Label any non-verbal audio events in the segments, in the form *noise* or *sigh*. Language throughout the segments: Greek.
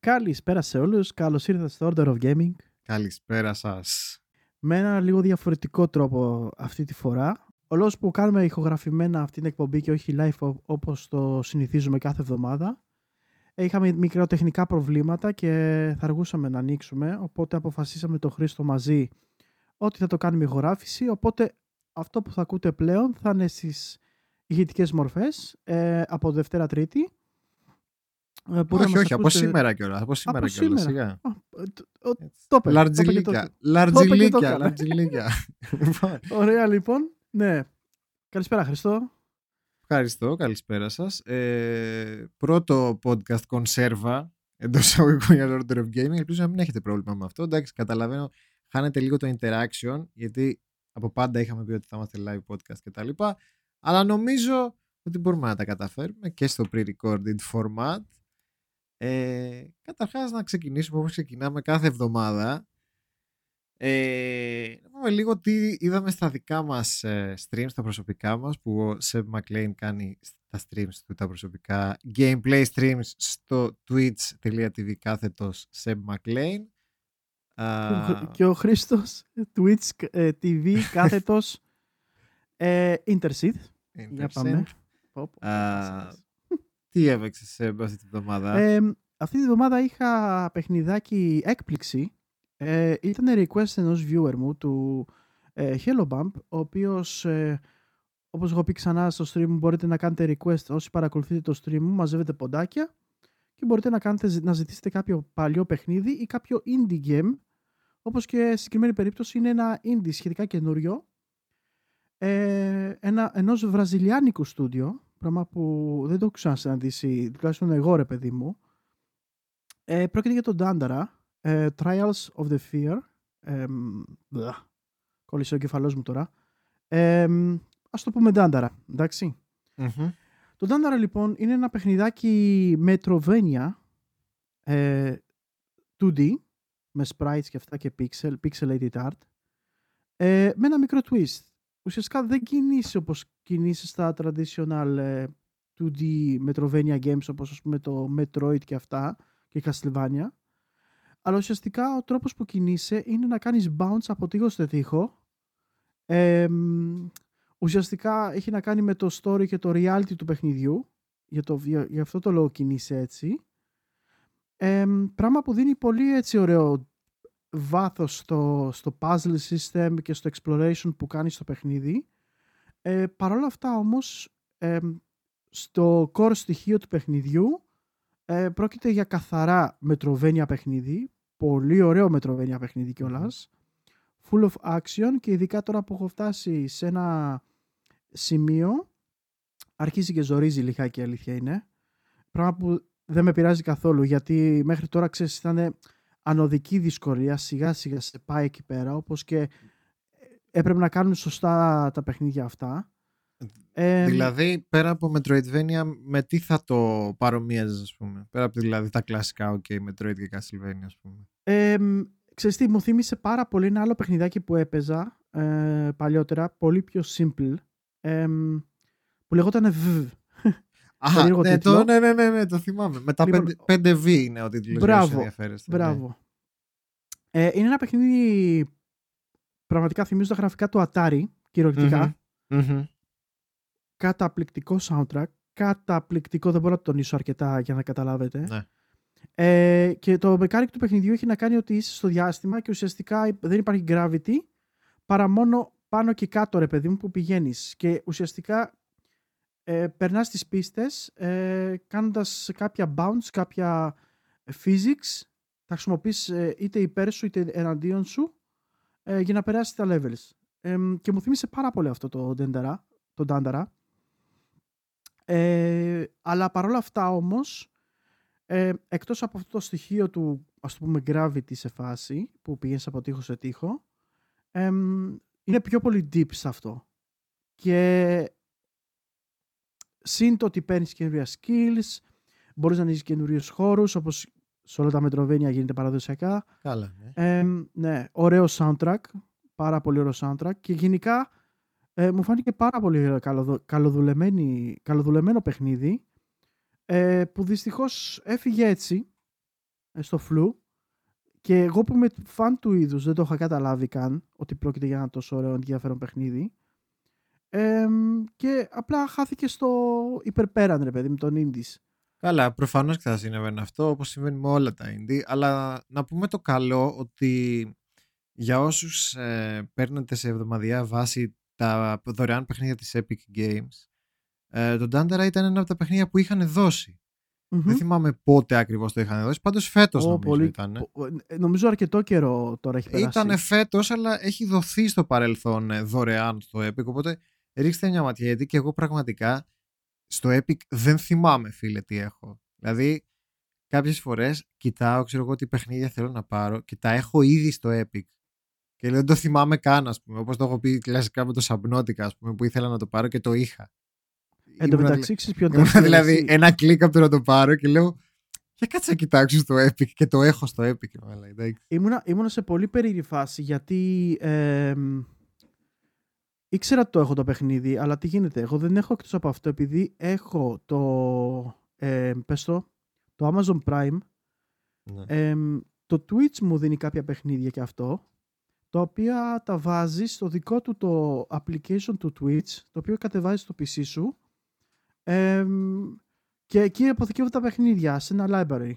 Καλησπέρα σε όλους, καλώς ήρθατε στο Order of Gaming. Καλησπέρα σας. Με ένα λίγο διαφορετικό τρόπο αυτή τη φορά. Ο λόγος που κάνουμε ηχογραφημένα αυτή την εκπομπή και όχι live όπως το συνηθίζουμε κάθε εβδομάδα. Είχαμε μικροτεχνικά προβλήματα και θα αργούσαμε να ανοίξουμε, οπότε αποφασίσαμε το Χρήστο μαζί ότι θα το κάνουμε ηχογράφηση, οπότε αυτό που θα ακούτε πλέον θα είναι στις ηχητικές μορφές ε, από Δευτέρα Τρίτη ε, όχι, όχι, από σήμερα κιόλας. Από σήμερα κιόλας. Σιγά. Το Λαρτζιλίκια. *laughs* *laughs* Ωραία, λοιπόν. Ναι. Καλησπέρα, Χριστό. Ευχαριστώ, καλησπέρα σας. Ε, πρώτο podcast κονσέρβα εντός εισαγωγικών για Lord of Gaming. Ελπίζω να μην έχετε πρόβλημα με αυτό. Εντάξει, καταλαβαίνω, χάνετε λίγο το interaction, γιατί από πάντα είχαμε πει ότι θα είμαστε live podcast κτλ. Αλλά νομίζω ότι μπορούμε να τα καταφέρουμε και στο pre-recorded format. Ε, καταρχάς να ξεκινήσουμε όπως ξεκινάμε κάθε εβδομάδα. Ε, να πούμε λίγο τι είδαμε στα δικά μας ε, streams, τα προσωπικά μας που ο Seb McLean κάνει τα streams του τα προσωπικά gameplay streams στο twitch.tv κάθετος Seb McLean και ο Χρήστος Twitch ε, TV *laughs* κάθετος ε, Interseed. Για πάμε. Τι έπαιξε σε αυτή τη βδομάδα; αυτή τη βδομάδα είχα παιχνιδάκι έκπληξη. Ε, ήταν request ενός viewer μου του ε, Hello Bump, ο οποίος, ε, όπως έχω πει ξανά στο stream, μπορείτε να κάνετε request όσοι παρακολουθείτε το stream μου, μαζεύετε ποντάκια και μπορείτε να, κάνετε, να ζητήσετε κάποιο παλιό παιχνίδι ή κάποιο indie game, όπως και στη συγκεκριμένη περίπτωση είναι ένα indie σχετικά καινούριο, ε, ένα, ενός βραζιλιάνικου στούντιο, Πράγμα που δεν το έχω ξανασυναντήσει, τουλάχιστον εγώ ρε παιδί μου. Ε, πρόκειται για τον Ντάνταρα, ε, Trials of the Fear. Ε, κόλλησε ο κεφαλός μου τώρα. Ε, ας το πούμε Ντάνταρα, εντάξει. Mm-hmm. Το Ντάνταρα λοιπόν είναι ένα παιχνιδάκι Metrovania ε, 2D με sprites και αυτά και pixel, pixelated art ε, με ένα μικρό twist ουσιαστικά δεν κινείσαι όπως κινείσαι στα traditional 2D ε, Metrovania games όπως ας πούμε το Metroid και αυτά και Castlevania. Αλλά ουσιαστικά ο τρόπος που κινείσαι είναι να κάνεις bounce από τείχο σε τείχο. Ε, ουσιαστικά έχει να κάνει με το story και το reality του παιχνιδιού. Για, το, για, αυτό το λόγο κινείσαι έτσι. Ε, πράγμα που δίνει πολύ έτσι ωραίο βάθος στο, στο puzzle system και στο exploration που κάνεις στο παιχνίδι. Ε, Παρ' όλα αυτά όμως στο core στοιχείο του παιχνιδιού ε, πρόκειται για καθαρά μετροβένια παιχνίδι. Πολύ ωραίο μετροβένια παιχνίδι κιόλας. Full of action και ειδικά τώρα που έχω φτάσει σε ένα σημείο αρχίζει και ζορίζει λιχάκι η αλήθεια είναι. Πράγμα που δεν με πειράζει καθόλου γιατί μέχρι τώρα ξέρεις ήταν ανωδική δυσκολία σιγά σιγά σε πάει εκεί πέρα όπως και έπρεπε να κάνουν σωστά τα παιχνίδια αυτά. δηλαδή πέρα από Metroidvania με τι θα το παρομοίαζες ας πούμε; Πέρα από δηλαδή τα κλασικά ok Metroid και Castlevania ας πούμε. Ε, ξέρεις τι μου θύμισε πάρα πολύ ένα άλλο παιχνιδάκι που έπαιζα ε, παλιότερα πολύ πιο simple ε, που λεγόταν VV Αχα, ναι, το, ναι, ναι, ναι, ναι, το θυμάμαι. Με τα λοιπόν, 5V είναι ο τίτλος. Μπράβο, ναι. μπράβο. Ε, είναι ένα παιχνίδι πραγματικά θυμίζω τα γραφικά του Atari, κυριολεκτικά. Mm-hmm. Καταπληκτικό soundtrack. Καταπληκτικό, δεν μπορώ να το τονίσω αρκετά για να καταλάβετε. Ναι. Ε, και το mechanic του παιχνιδιού έχει να κάνει ότι είσαι στο διάστημα και ουσιαστικά δεν υπάρχει gravity παρά μόνο πάνω και κάτω ρε παιδί μου που πηγαίνεις και ουσιαστικά ε, περνάς τις πίστες ε, κάνοντας κάποια bounce, κάποια physics θα χρησιμοποιείς ε, είτε υπέρ σου είτε εναντίον σου ε, για να περάσεις τα levels. Ε, και μου θύμισε πάρα πολύ αυτό το Dendara, το Dandara. Ε, αλλά παρόλα αυτά όμως, ε, εκτός από αυτό το στοιχείο του ας το πούμε gravity σε φάση που πηγαίνεις από τείχο σε τείχο, ε, είναι πιο πολύ deep σε αυτό. Και Συν το ότι παίρνεις καινούργια skills, μπορείς να ανοίξει καινούριους χώρους, όπως σε όλα τα μετροβένια γίνεται παραδοσιακά. Καλά, ναι. Ε, ναι, ωραίο soundtrack. Πάρα πολύ ωραίο soundtrack. Και γενικά ε, μου φάνηκε πάρα πολύ καλοδουλεμένο παιχνίδι ε, που δυστυχώς έφυγε έτσι ε, στο φλου και εγώ που είμαι φαν του είδους δεν το είχα καταλάβει καν ότι πρόκειται για ένα τόσο ωραίο ενδιαφέρον παιχνίδι ε, και απλά χάθηκε στο υπερπέραν ρε παιδί με τον Indies. Καλά, προφανώς και θα συνέβαινε αυτό όπως συμβαίνει με όλα τα indie αλλά να πούμε το καλό ότι για όσους ε, παίρνετε σε εβδομαδιαία βάση τα δωρεάν παιχνίδια της Epic Games ε, το Dandara ήταν ένα από τα παιχνίδια που είχαν Δεν θυμάμαι πότε ακριβώς το είχαν δώσει. Πάντως φέτος oh, νομίζω πολύ... ήταν. Ε, νομίζω αρκετό καιρό τώρα έχει περάσει. Ήταν φέτος, αλλά έχει δοθεί στο παρελθόν ε, δωρεάν στο Epic. Οπότε ρίξτε μια ματιά. Γιατί και εγώ πραγματικά στο Epic δεν θυμάμαι, φίλε, τι έχω. Δηλαδή, κάποιες φορές κοιτάω, ξέρω εγώ τι παιχνίδια θέλω να πάρω και τα έχω ήδη στο Epic. Και λέω, δεν το θυμάμαι καν, ας πούμε. Όπως το έχω πει κλασικά με το Subnautica, ας πούμε, που ήθελα να το πάρω και το είχα. Εν τω μεταξύ, ξέρεις ποιο Δηλαδή, ένα κλικ από το να το πάρω και λέω. Για κάτσε να κοιτάξω στο Epic και το έχω στο Epic. Ήμουνα, ήμουνα σε πολύ περίεργη φάση γιατί ε, ήξερα ότι το έχω το παιχνίδι, αλλά τι γίνεται. Εγώ δεν έχω εκτός από αυτό επειδή έχω το. Ε, πες το, το Amazon Prime. Ναι. το Twitch μου δίνει κάποια παιχνίδια και αυτό τα οποία τα βάζεις στο δικό του το application του Twitch, το οποίο κατεβάζεις στο PC σου και εκεί αποθηκεύω τα παιχνίδια σε ένα library.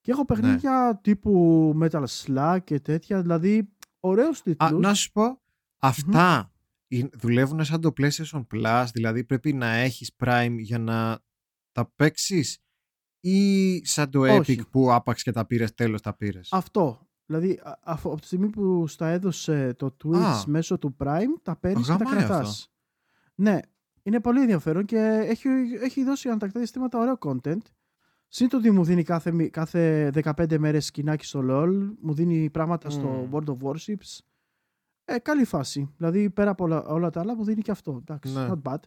Και έχω παιχνίδια ναι. τύπου Metal Slug και τέτοια, δηλαδή ωραίους τίτλους. να σου πω, αυτα δουλεύουν σαν το PlayStation Plus, δηλαδή πρέπει να έχεις Prime για να τα παίξεις ή σαν το Epic που άπαξ και τα πήρες, τέλος τα πήρες; Αυτό. Δηλαδή από τη στιγμή που στα έδωσε το Twitch μέσω του Prime, τα παίρνεις και τα κρατάς. Ναι, είναι πολύ ενδιαφέρον και έχει, έχει δώσει ανατακτά διαστήματα ωραίο content. Συν το ότι μου δίνει κάθε, κάθε 15 μέρες σκηνάκι στο LoL, μου δίνει πράγματα στο World of Warships. Ε, καλή φάση. Δηλαδή πέρα από όλα, όλα τα άλλα μου δίνει και αυτό. Εντάξει, ναι. not bad.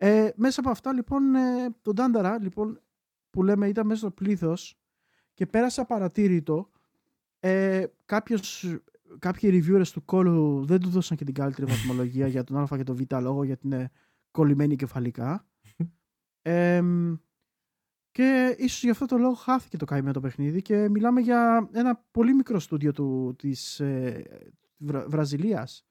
Ε, μέσα από αυτά λοιπόν, ε, το Dandara λοιπόν, που λέμε ήταν μέσα στο πλήθος και πέρασα παρατήρητο. Ε, κάποιος, κάποιοι reviewers του κόλου δεν του δώσαν και την καλύτερη *laughs* βαθμολογία για τον α και τον β λόγο γιατί είναι κολλημένη κεφαλικά. *laughs* και ίσως γι' αυτό το λόγο χάθηκε το καημένο το παιχνίδι και μιλάμε για ένα πολύ μικρό στούντιο του, της ε, βραζιλιας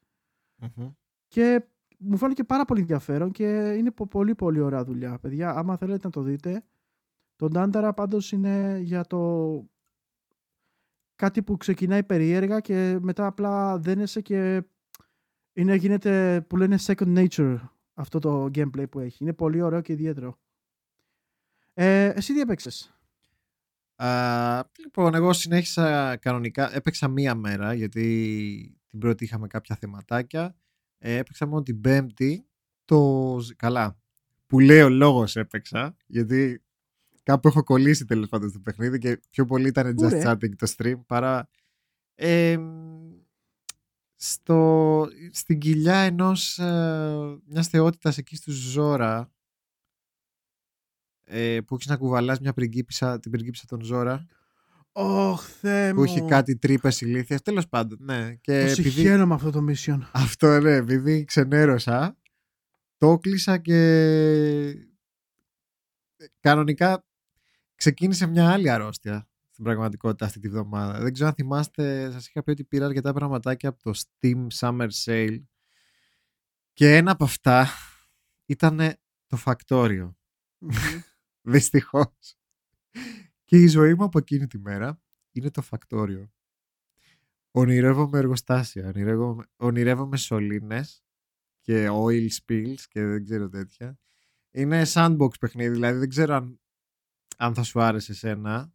Και μου φάνηκε πάρα πολύ ενδιαφέρον και είναι πολύ πολύ ωραία δουλειά. Παιδιά, άμα θέλετε να το δείτε, το Ντάνταρα πάντως είναι για το κάτι που ξεκινάει περίεργα και μετά απλά δένεσαι και είναι, γίνεται που λένε second nature αυτό το gameplay που έχει. Είναι πολύ ωραίο και ιδιαίτερο. Ε, εσύ τι έπαιξες; λοιπόν, εγώ συνέχισα κανονικά. Έπαιξα μία μέρα γιατί την πρώτη είχαμε κάποια θεματάκια. Ε, έπαιξα μόνο την πέμπτη. Το... Καλά. Που λέω λόγος έπαιξα. Γιατί κάπου έχω κολλήσει τέλος πάντων στο παιχνίδι και πιο πολύ ήταν just chatting το stream παρά. Ε, στο, στην κοιλιά ενός ε, μιας θεότητας εκεί στους Ζώρα ε, που έχεις να κουβαλάς μια πριγκίπισσα, την πριγκίπισσα των Ζώρα Ωχ, Θεέ Που έχει κάτι τρύπες ηλίθιες. Τέλος πάντων, ναι. Και Πώς επειδή... χαίρομαι αυτό το mission. Αυτό, ναι. Επειδή ξενέρωσα, το κλείσα και κανονικά ξεκίνησε μια άλλη αρρώστια στην πραγματικότητα αυτή τη βδομάδα. Δεν ξέρω αν θυμάστε, σας είχα πει ότι πήρα αρκετά πραγματάκια από το Steam Summer Sale και ένα από αυτά ήταν το φακτόριο. *laughs* Δυστυχώς. Και η ζωή μου από εκείνη τη μέρα είναι το φακτόριο. Ονειρεύομαι εργοστάσια, ονειρεύομαι, ονειρεύομαι σωλήνες και oil spills και δεν ξέρω τέτοια. Είναι sandbox παιχνίδι, δηλαδή δεν ξέρω αν, αν θα σου άρεσε εσένα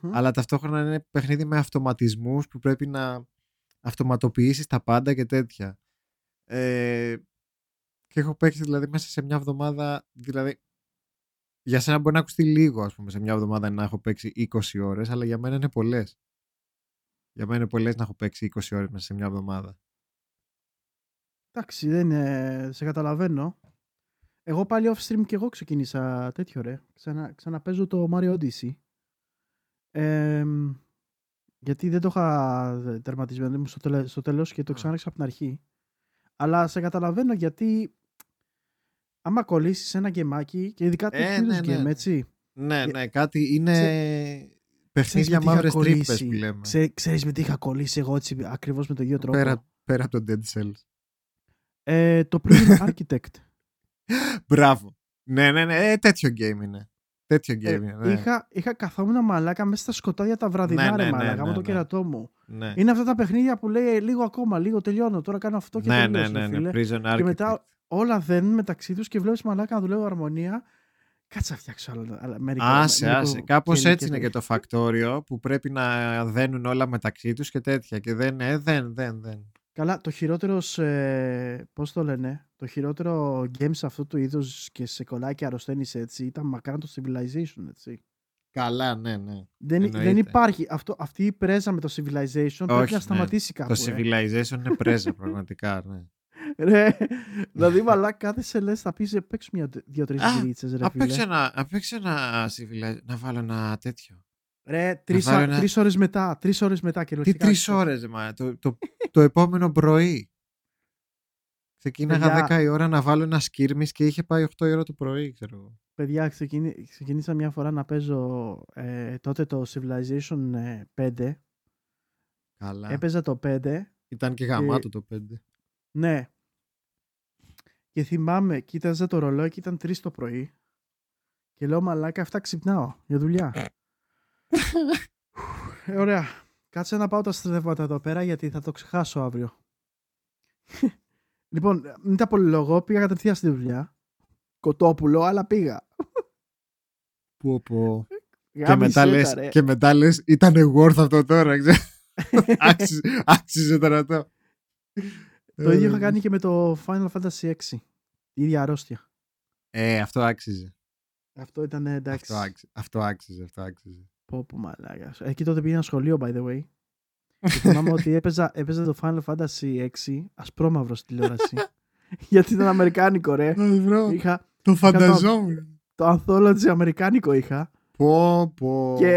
αλλά ταυτόχρονα είναι παιχνίδι με αυτοματισμούς που πρέπει να αυτοματοποιήσεις τα πάντα και τέτοια. Ε, και έχω παίξει δηλαδή μέσα σε μια εβδομάδα, δηλαδή για σένα μπορεί να ακουστεί λίγο ας πούμε σε μια εβδομάδα να έχω παίξει 20 ώρες, αλλά για μένα είναι πολλές. Για μένα είναι πολλές να έχω παίξει 20 ώρες μέσα σε μια εβδομάδα. Εντάξει, δεν είναι... σε καταλαβαίνω. Εγώ πάλι off stream και εγώ ξεκίνησα τέτοιο ρε. Ξανα, ξαναπέζω το Mario Odyssey γιατί δεν το είχα τερματισμένο στο, τελε, στο τέλος και το ξανάρχισα από την αρχή. Αλλά σε καταλαβαίνω γιατί άμα κολλήσεις ένα γκεμάκι και ειδικά το ε, ναι, ναι. game, έτσι. Ναι, ε, ναι, κάτι είναι... Παιχνίδια με τι είχα μαύρες τρύπες κολλήσει. που λέμε. Ξέ- ξέρεις με τι είχα κολλήσει εγώ έτσι ακριβώς με τον ίδιο τρόπο. Πέρα, πέρα από το Dead Cells. Ε, το Prison *laughs* Architect. Μπράβο. Ναι, ναι, ναι. Ε, τέτοιο game είναι. Τέτοιο game Ε, είναι. Ναι. είχα, είχα καθόμουν μαλάκα μέσα στα σκοτάδια τα βραδινά Ναι, ρε ναι, ναι, μαλάκα ναι, με το ναι. κερατό μου. ναι. Είναι αυτά τα παιχνίδια που λέει «Ε, λίγο ακόμα, λίγο τελειώνω, τώρα κάνω αυτό και ναι, τελείωσε, ναι, ναι, φίλε. ναι. Prison Architect. Και μετά όλα δένουν μεταξύ τους και βλέπεις μαλάκα να δουλεύω αρμονία. Κάτσε να φτιάξω άλλο, άλλο μερικό, Άσε, μερικό άσε. Κάπως κερί έτσι είναι και το φακτόριο που πρέπει να δένουν όλα μεταξύ τους και τέτοια. Και δεν, ε, δεν, δεν, δεν. Καλά, το χειρότερο, ε, πώς το λένε, το χειρότερο game σε αυτού του είδους και σε κολλάει και αρρωσταίνεις έτσι ήταν μακράν το Civilization, έτσι. Καλά, ναι, ναι. Δεν, δεν Εννοείται. υπάρχει. Αυτό, αυτή η πρέζα με το Civilization πρέπει Όχι, να ναι. σταματήσει κάπου. Το ρε. Civilization είναι πρέζα, πραγματικά. Ναι. Ρε, δηλαδή μαλάκα κάθεσαι λες θα πεις παίξω μια δύο-τρεις Α, γυρίτσες ρε Απ' έξω φίλε. ένα, απ' έξω ένα Civilization. Να βάλω ένα τέτοιο. Ρε, τρεις, βάλω α- ένα- τρεις ώρες μετά, τρεις ώρες μετά Τι κυριολεκτικά. τρεις ώρες, μα. Το, το, το επόμενο πρωί. Ξεκίναγα Παιδιά. 10 η ώρα να βάλω ένα σκύρμι και είχε πάει 8 η ώρα το πρωί, ξέρω εγώ. Παιδιά, ξεκινή, ξεκίνησα μια φορά να παίζω ε, τότε το Civilization ε, 5. Καλά. Έπαιζα το 5 Ήταν και γαμάτο το 5. Ναι. Και θυμάμαι, κοίταζα το ρολόι και ήταν 3 το πρωί. Και λέω μαλάκα, αυτά ξυπνάω για δουλειά. ε, ωραία. Κάτσε να πάω τα στρεβάτα εδώ πέρα γιατί θα το ξεχάσω αύριο. λοιπόν, μην τα πολυλογώ, πήγα κατευθείαν στη δουλειά. Κοτόπουλο, αλλά πήγα. Που πω. Και Γάμισε μετά, τα, λες, ρε. και μετά λες, ήταν worth αυτό τώρα. ξέρω. *laughs* άξιζε, άξιζε τώρα το. το ίδιο είχα κάνει και με το Final Fantasy 6. Η ίδια αρρώστια. Ε, αυτό άξιζε. Αυτό ήταν ε, εντάξει. Αυτό άξιζε. Αυτό άξιζε. Αυτό άξιζε. Πω πω μαλάκας. Εκεί τότε πήγαινα σχολείο, by the way. Και θυμάμαι ότι έπαιζα, έπαιζα το Final Fantasy 6 ασπρόμαυρος στη τηλεόραση. *laughs* Γιατί ήταν αμερικάνικο, ρε. Μπρο, Είχα το φανταζόμουν. το anthology αμερικάνικο είχα Πω, πω. και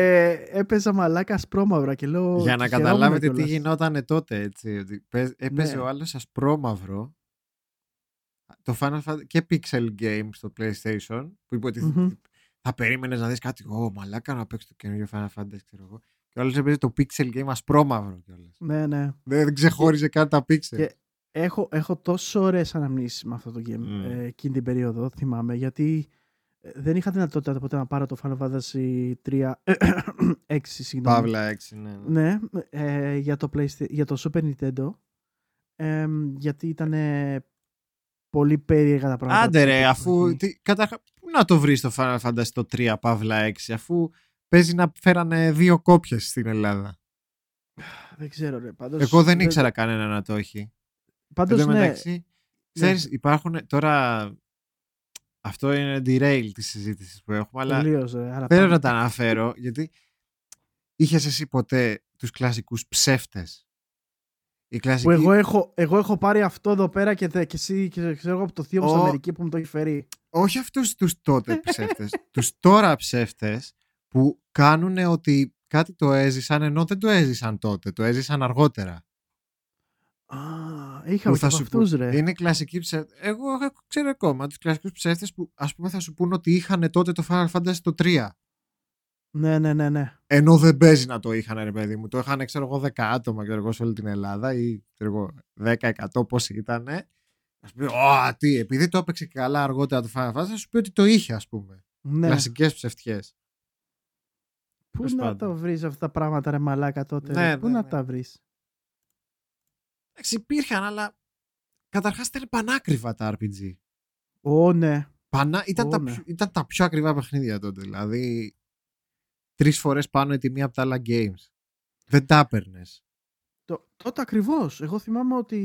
έπαιζα μαλάκα ασπρόμαυρα και λέω. Για να και καταλάβετε τι χαιρόμουν κιόλας. γινόταν τότε, έτσι. Ότι παίζ- έπαιζε Ναι. ο άλλος ασπρόμαυρο. Το Final Fantasy και Pixel Game στο PlayStation που είπε ότι Μμμ. θα περίμενες να δεις κάτι. Ω, μαλάκα να παίξει το καινούριο Final Fantasy, ξέρω εγώ. Και ο άλλος έπαιζε το Pixel Game ασπρόμαυρο κιόλας. Ναι, ναι. Δεν, δεν ξεχώριζε καν τα Pixel. Και- Έχω, έχω τόσο ωραίες αναμνήσεις με αυτό το game Μμ. ε, εκείνη την περίοδο, θυμάμαι. Γιατί ε, δεν είχα δυνατότητα ποτέ να πάρω το Final Fantasy 3. 6, *coughs* συγγνώμη. Παύλα 6, ναι. ναι. Ναι, ε, για, το PlayStation, για το Super Nintendo. Ε, γιατί ήταν πολύ περίεργα τα πράγματα. Άντε που ρε, είχε αφού. εκεί. Τι, καταρχά, πού να το βρεις το Final Fantasy το 3 Παύλα 6, αφού παίζει να φέρανε δύο κόπιες στην Ελλάδα. Δεν ξέρω, ρε. Πάντως, Εγώ δεν ήξερα κανένα να το έχει. Εν Πάντως, τω ναι, μεταξύ, ξέρεις, υπάρχουν τώρα. Αυτό είναι derail της συζήτησης που έχουμε, αλλά τελείως, ρε. Αλλά θέλω πάμε. να τα αναφέρω γιατί είχες εσύ ποτέ τους κλασικούς ψεύτες; Η κλασική. Που εγώ έχω, εγώ έχω πάρει αυτό εδώ πέρα και, θε- και εσύ και ξέρω εγώ από το θείο μου στην Ο- Αμερική που μου το έχει φέρει. όχι αυτούς τους τότε ψεύτες, *laughs* τους τώρα ψεύτες που κάνουν ότι κάτι το έζησαν ενώ δεν το έζησαν τότε, το έζησαν αργότερα. Α, είχα Που και από αυτούς, πούν- ρε. Είναι κλασικοί ψεύτες. Εγώ έχω- ξέρω ακόμα τους κλασικούς ψεύτες που ας πούμε θα σου πούν ότι είχαν τότε το Final Fantasy το 3. Ναι, ναι, ναι, ναι. Ενώ δεν παίζει να το είχαν, ρε παιδί μου. Το είχαν, ξέρω εγώ, 10 άτομα ξέρω εγώ, σε όλη την Ελλάδα ή ξέρω εγώ, 10-100 πόσοι ήταν. Α πει, Ω, τι, επειδή το έπαιξε καλά αργότερα το Final Fantasy, θα σου πει ότι το είχε, ας πούμε. ναι. Κλασικές ψευτιές. Πού Τέλος να πάντων. τα βρεις αυτά τα πράγματα, ρε μαλάκα τότε. Ναι, ρε; Πού ναι, να ναι. τα βρεις; Εντάξει, υπήρχαν, αλλά καταρχάς ήταν πανάκριβα τα RPG. Ω, ναι. Πανά... Ήταν, Ω, τα ναι. πιο... ήταν τα πιο ακριβά παιχνίδια τότε. Δηλαδή, τρεις φορές πάνω η τιμή από τα άλλα games. Δεν τα έπαιρνες. Το, τότε ακριβώς. Εγώ θυμάμαι ότι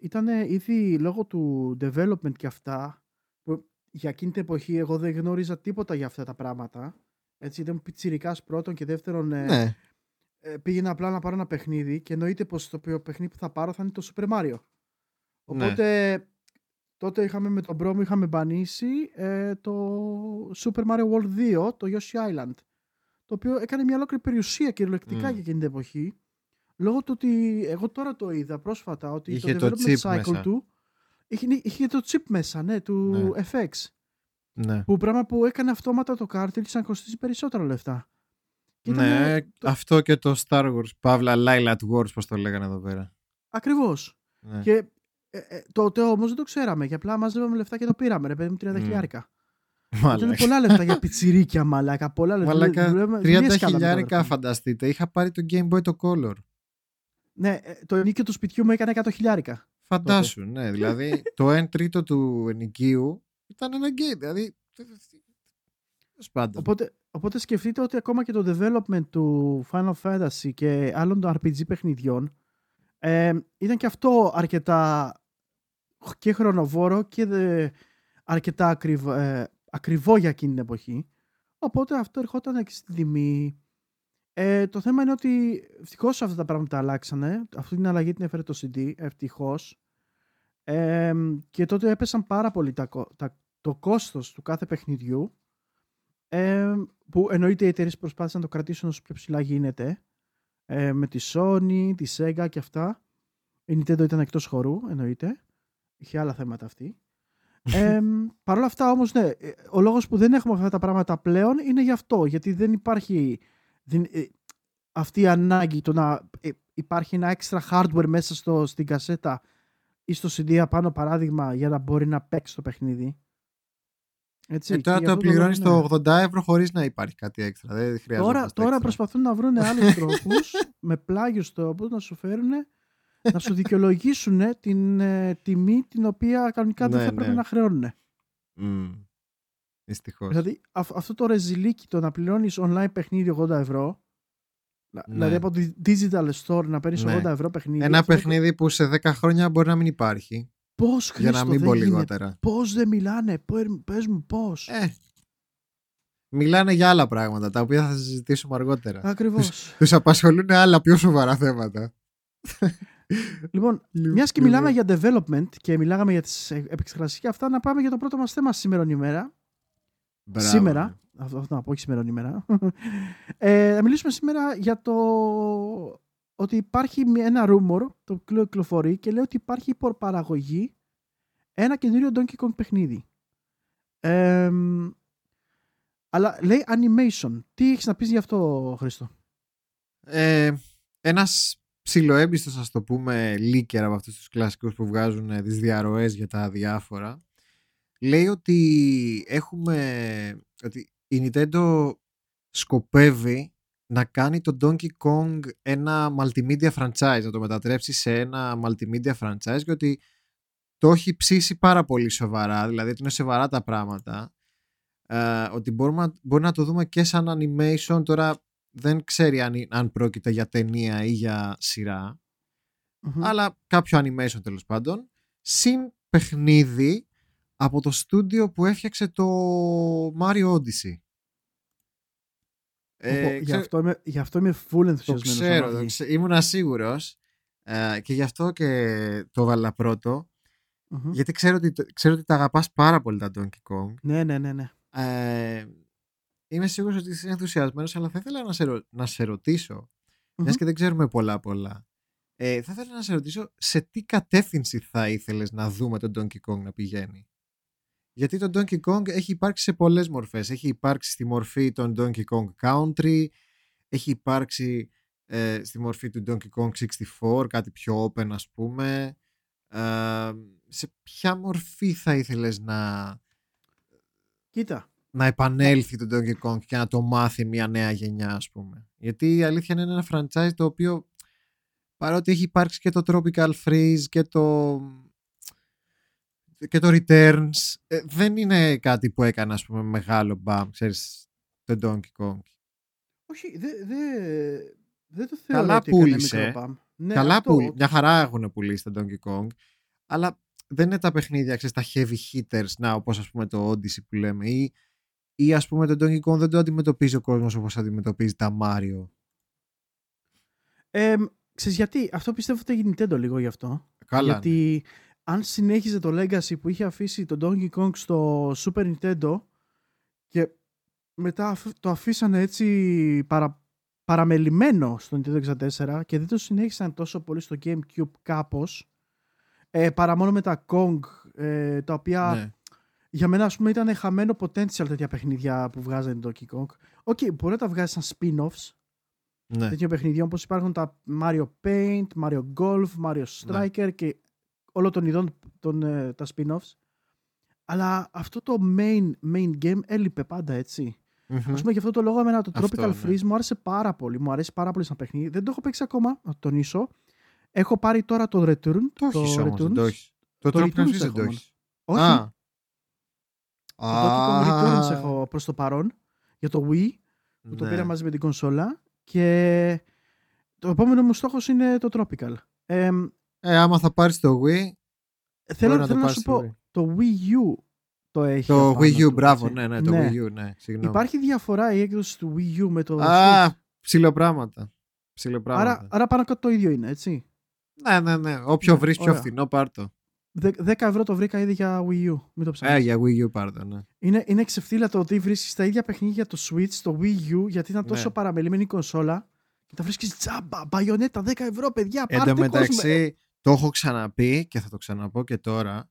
ήταν ήδη λόγω του development και αυτά. Που για εκείνη την εποχή εγώ δεν γνώριζα τίποτα για αυτά τα πράγματα. Έτσι, ήταν πιτσιρικάς πρώτον και δεύτερον ε, Ναι. ε, πήγαινα απλά να πάρω ένα παιχνίδι και εννοείται πως το οποίο παιχνίδι που θα πάρω θα είναι το Super Mario. Ναι. Οπότε τότε είχαμε με τον bro μου είχαμε μπανίσει ε, το Super Mario World 2, το Yoshi Island. Το οποίο έκανε μια ολόκληρη περιουσία κυριολεκτικά Μμ. για εκείνη την εποχή. Λόγω του ότι εγώ τώρα το είδα πρόσφατα ότι Είχε το το development chip cycle μέσα. του είχε, είχε το chip μέσα, ναι, του FX. ναι. Που πράγμα που έκανε αυτόματα το cartridge να κοστίζει περισσότερα λεφτά. ναι, αυτό και το Star Wars, Παύλα Lilat Wars, πώς το λέγανε εδώ πέρα. Ακριβώς. Ναι. Και ε, ε, τότε όμως δεν το ξέραμε και απλά μαζεύαμε λεφτά και το πήραμε, ρε παιδί μου, 30 χιλιάρικα. Είναι πολλά λεφτά για πιτσιρίκια, μαλάκα. Πολλά λεφτά. Μαλάκα, 30 χιλιάρικα, φανταστείτε. Είχα πάρει το Game Boy το Color. Ναι, ε, το ενίκιο του σπιτιού μου έκανε 100 χιλιάρικα. Φαντάσου, τότε. ναι. Δηλαδή, *laughs* το 1 τρίτο του ενοικίου ήταν ένα game. Δηλαδή, Οπότε, οπότε σκεφτείτε ότι ακόμα και το development του Final Fantasy και άλλων των RPG παιχνιδιών ε, ήταν και αυτό αρκετά και χρονοβόρο και δε, αρκετά ακριβ, ε, ακριβό για εκείνη την εποχή. Οπότε αυτό ερχόταν και στην τιμή. Ε, το θέμα είναι ότι ευτυχώς αυτά τα πράγματα αλλάξανε. Αυτή την αλλαγή την έφερε το CD, ευτυχώς. Ε, και τότε έπεσαν πάρα πολύ τα, τα, το κόστος του κάθε παιχνιδιού ε, που εννοείται οι εταιρείες προσπάθησαν να το κρατήσουν όσο πιο ψηλά γίνεται ε, με τη Sony, τη Sega και αυτά. Η Nintendo ήταν εκτός χορού, εννοείται. Είχε άλλα θέματα αυτή. Ε, Παρ' όλα αυτά όμως, ναι, ο λόγος που δεν έχουμε αυτά τα πράγματα πλέον είναι γι' αυτό. Γιατί δεν υπάρχει δεν, ε, αυτή η ανάγκη το να ε, υπάρχει ένα extra hardware μέσα στο, στην κασέτα ή στο CD απάνω παράδειγμα για να μπορεί να παίξει το παιχνίδι. Έτσι, ε, τώρα το πληρώνεις το 80 ευρώ χωρίς να υπάρχει κάτι έξτρα. Δεν χρειάζεται τώρα, τώρα προσπαθούν να βρουν άλλους *laughs* τρόπους με πλάγιου τρόπους να σου φέρουν να σου δικαιολογήσουν την ε, τιμή την οποία κανονικά δεν ναι, θα ναι. πρέπει να χρεώνουν. Mm. Δυστυχώς. Δηλαδή αυτό το ρεζιλίκι το να πληρώνεις online παιχνίδι 80 ευρώ. Ναι. Δηλαδή από τη digital store να παίρνεις 80 ευρώ παιχνίδι. Ένα παιχνίδι που σε 10 χρόνια μπορεί να μην υπάρχει. Πώς Για να μην πω λιγότερα. Πώς δεν μιλάνε, πες μου πώς. Ε, μιλάνε για άλλα πράγματα τα οποία θα συζητήσουμε αργότερα. Ακριβώς. Τους απασχολούν άλλα πιο σοβαρά θέματα. Λοιπόν, μιας και μιλάμε για development και μιλάγαμε για τις επεξεργασίες αυτά, να πάμε για το πρώτο μας θέμα σήμερα ημέρα. Μπράβο. Σήμερα. Αυτό, αυτό να πω, όχι σήμερα ημέρα. ε, να μιλήσουμε σήμερα για το ότι υπάρχει ένα rumor το οποίο κυκλοφορεί και λέει ότι υπάρχει υπορπαραγωγή ένα καινούριο Donkey Kong παιχνίδι. Ε, αλλά λέει animation. Τι έχεις να πεις γι' αυτό, Χρήστο; Ε, ένας ψιλοέμπιστος, ας το πούμε, leaker από αυτούς τους κλασικούς που βγάζουν ε, τις διαρροές για τα διάφορα, λέει ότι έχουμε, ότι η Nintendo σκοπεύει να κάνει το Donkey Kong ένα multimedia franchise, να το μετατρέψει σε ένα multimedia franchise και ότι το έχει ψήσει πάρα πολύ σοβαρά, δηλαδή ότι είναι σοβαρά τα πράγματα, ε, ότι μπορούμε, μπορεί να το δούμε και σαν animation, τώρα δεν ξέρει αν, αν πρόκειται για ταινία ή για σειρα αλλά κάποιο animation τέλος πάντων, συν παιχνίδι από το στούντιο που έφτιαξε το Mario Odyssey. Ε, γι, αυτό είμαι, γι' αυτό είμαι full ενθουσιασμένος. Το ξέρω, ήμουν σίγουρος ε, και γι' αυτό και το έβαλα Γιατί ξέρω ότι, ξέρω ότι τα αγαπάς πάρα πολύ τα Donkey Kong. Ναι, ναι, ναι. ναι. Ε, είμαι σίγουρος ότι είσαι ενθουσιασμένος, αλλά θα ήθελα να σε, να σε ρωτήσω, mm-hmm. και δεν ξέρουμε πολλά πολλά, ε, θα ήθελα να σε ρωτήσω σε τι κατεύθυνση θα ήθελες να δούμε τον Donkey Kong να πηγαίνει. Γιατί το Donkey Kong έχει υπάρξει σε πολλές μορφές. Έχει υπάρξει στη μορφή των Donkey Kong Country, έχει υπάρξει ε, στη μορφή του Donkey Kong 64, κάτι πιο open ας πούμε. Ε, σε ποια μορφή θα ήθελες να... Κοίτα. Να επανέλθει το Donkey Kong και να το μάθει μια νέα γενιά ας πούμε. Γιατί η αλήθεια είναι ένα franchise το οποίο παρότι έχει υπάρξει και το Tropical Freeze και το και το Returns ε, δεν είναι κάτι που έκανε ας πούμε μεγάλο μπαμ, ξέρεις, το Donkey Kong. Όχι, δεν δε, δε το θεωρώ Καλά ότι πούλησε. Μπαμ. Ναι, Καλά αυτό... Μια χαρά έχουν πουλήσει το Donkey Kong, αλλά δεν είναι τα παιχνίδια, ξέρεις, τα heavy hitters, να, όπως ας πούμε το Odyssey που λέμε, ή, ή ας πούμε το Donkey Kong δεν το αντιμετωπίζει ο κόσμος όπως αντιμετωπίζει τα Mario. Ε, ξέρεις γιατί, αυτό πιστεύω ότι έγινε Nintendo λίγο γι' αυτό. Καλά. Γιατί ναι αν συνέχιζε το legacy που είχε αφήσει το Donkey Kong στο Super Nintendo και μετά το αφήσανε έτσι παρα, παραμελημένο στο Nintendo 64 και δεν το συνέχισαν τόσο πολύ στο GameCube κάπως ε, παρά μόνο με τα Kong ε, τα οποία ναι. Για μένα ας πούμε ήταν χαμένο potential τέτοια παιχνίδια που βγάζανε το Donkey Kong. OK, okay, μπορεί να τα βγάζει σαν spin-offs Ναι. τέτοιων παιχνιδιών όπως υπάρχουν τα Mario Paint, Mario Golf, Mario Striker και όλο των ειδών των, ε, τα spin-offs. Αλλά αυτό το main, main game έλειπε πάντα έτσι. Μμμ. Ας πούμε γι' αυτό το λόγο εμένα το Αυτό, Tropical ναι. Freeze μου άρεσε πάρα πολύ. Μου αρέσει πάρα πολύ σαν παιχνίδι. Δεν το έχω παίξει ακόμα, να το τονίσω. Έχω πάρει τώρα το Return. Το έχεις όμως, δεν Returns. το έχεις. Το Το Tropical Returns Freeze δεν έχω το μόνο. έχεις. Όχι, Α. το Donkey Kong Returns Α. έχω προς το παρόν για το Wii που το Ναι. πήρα μαζί με την κονσόλα και το επόμενο μου στόχος είναι το Tropical. Ε, Ε, άμα θα πάρεις το Wii, θέλω μπορεί να θέλω το να σου πάρεις πω, το Wii. το Wii U το έχει Το απάνω Wii U, του, μπράβο, έτσι. ναι, ναι, το Wii U, ναι, συγγνώμη. Υπάρχει διαφορά η έκδοση του Wii U με το Α, Switch; ψιλοπράγματα. Ψιλοπράγματα. Άρα, άρα πάνω κάτω το ίδιο είναι, έτσι. Ναι, ναι, ναι. Όποιο Ναι, βρεις πιο ωραία. φθηνό, πάρ' το. Δε- 10 ευρώ το βρήκα ήδη για Wii U. Μην το Ε, ψάχνεις. για Wii U πάρ' το, ναι. Είναι, είναι ξεφτύλα το ότι βρίσκεις τα ίδια παιχνίδια το Switch, το Wii U, γιατί ήταν τόσο Ναι. παραμελημένη η κονσόλα. Και τα βρίσκεις τζάμπα, μπαϊονέτα, 10 ευρώ, παιδιά. Εν Πάρτε τω κόσμο. μεταξύ, το έχω ξαναπεί και θα το ξαναπώ και τώρα.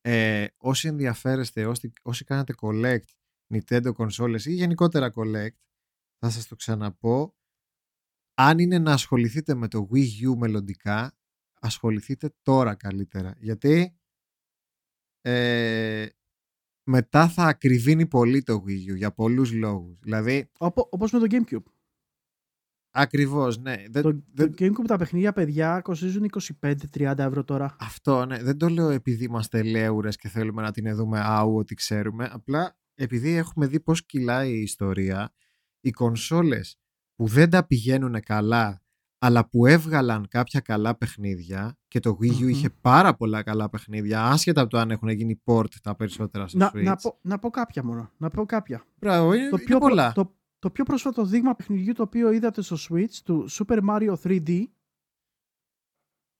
Ε, όσοι ενδιαφέρεστε, όσοι, όσοι κάνετε collect Nintendo consoles ή γενικότερα collect, θα σας το ξαναπώ. Αν είναι να ασχοληθείτε με το Wii U μελλοντικά, ασχοληθείτε τώρα καλύτερα. Γιατί ε, μετά θα ακριβίνει πολύ το Wii U για πολλούς λόγους. Δηλαδή, Όπω όπως με το GameCube. ακριβώς, ναι. Δεν, Το, δεν- το GameCube τα παιχνίδια, παιδιά, κοστίζουν 25-30 ευρώ τώρα. Αυτό, ναι. Δεν το λέω επειδή είμαστε λέουρες και θέλουμε να την δούμε άου ότι ξέρουμε. Απλά επειδή έχουμε δει πώς κυλάει η ιστορία, οι κονσόλες που δεν τα πηγαίνουν καλά, αλλά που έβγαλαν κάποια καλά παιχνίδια και το Wii U Μμμ. είχε πάρα πολλά καλά παιχνίδια, άσχετα από το αν έχουν γίνει port τα περισσότερα στο Να, Switch. να, πω, να πω κάποια μόνο. Να πω κάποια. Μπράβο, είναι, το, είναι πιο, προ- πολλά. το, το πιο πρόσφατο δείγμα παιχνιδιού το οποίο είδατε στο Switch του Super Mario 3D.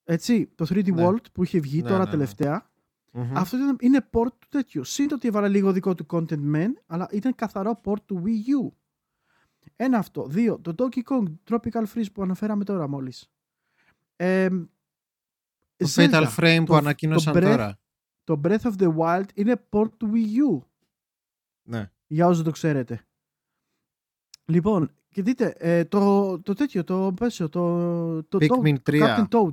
Έτσι, το 3D Ναι. World που είχε βγει Ναι, τώρα ναι, ναι. τελευταία. Μμμ. Αυτό ήταν, είναι port του τέτοιου. Συν το ότι έβαλε λίγο δικό του content men, αλλά ήταν καθαρό port του Wii U. Ένα αυτό. Δύο. Το Donkey Kong Tropical Freeze που αναφέραμε τώρα μόλις. Ε, Το Zelda, Fatal Frame που το- ανακοίνωσαν το Breath- τώρα. Το Breath of the Wild είναι port του Wii U. Ναι. Για όσους δεν το ξέρετε. Λοιπόν, και δείτε, ε, το, το τέτοιο, το πέσιο, το, το, το Pikmin 3. Captain Toad.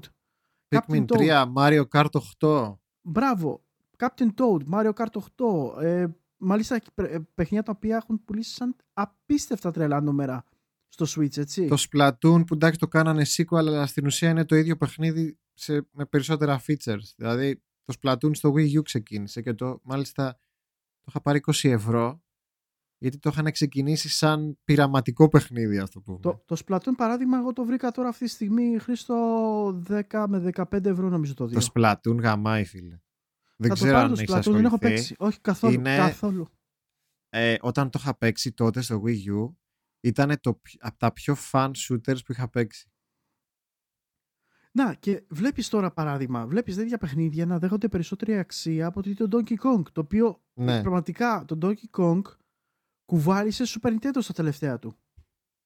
Pikmin Captain Toad. 3, Mario Kart 8. Μπράβο. Captain Toad, Mario Kart 8. Ε, μάλιστα και παι- ε, παιχνίδια τα οποία έχουν πουλήσει σαν απίστευτα τρελά νούμερα στο Switch, έτσι. Το Splatoon που εντάξει το κάνανε sequel αλλά στην ουσία είναι το ίδιο παιχνίδι σε, με περισσότερα features. Δηλαδή το Splatoon στο Wii U ξεκίνησε και το μάλιστα το είχα πάρει 20 ευρώ γιατί το είχαν ξεκινήσει σαν πειραματικό παιχνίδι αυτό που Το, το Splatoon παράδειγμα εγώ το βρήκα τώρα αυτή τη στιγμή Χρήστο 10 με 15 ευρώ νομίζω το δύο. Το Splatoon γαμάει φίλε. Δεν Θα το ξέρω πάρω αν το έχεις Splatoon, δεν έχω ασχοληθεί. παίξει. Όχι καθόλου. Είναι- καθόλου. Ε, όταν το είχα παίξει τότε στο Wii U ήταν το, πι- από τα πιο fun shooters που είχα παίξει. Να, και βλέπεις τώρα παράδειγμα, βλέπεις τέτοια παιχνίδια να δέχονται περισσότερη αξία από ότι το Donkey Kong. Το οποίο Ναι. πραγματικά το Donkey Kong κουβάλισε Super Nintendo στα τελευταία του.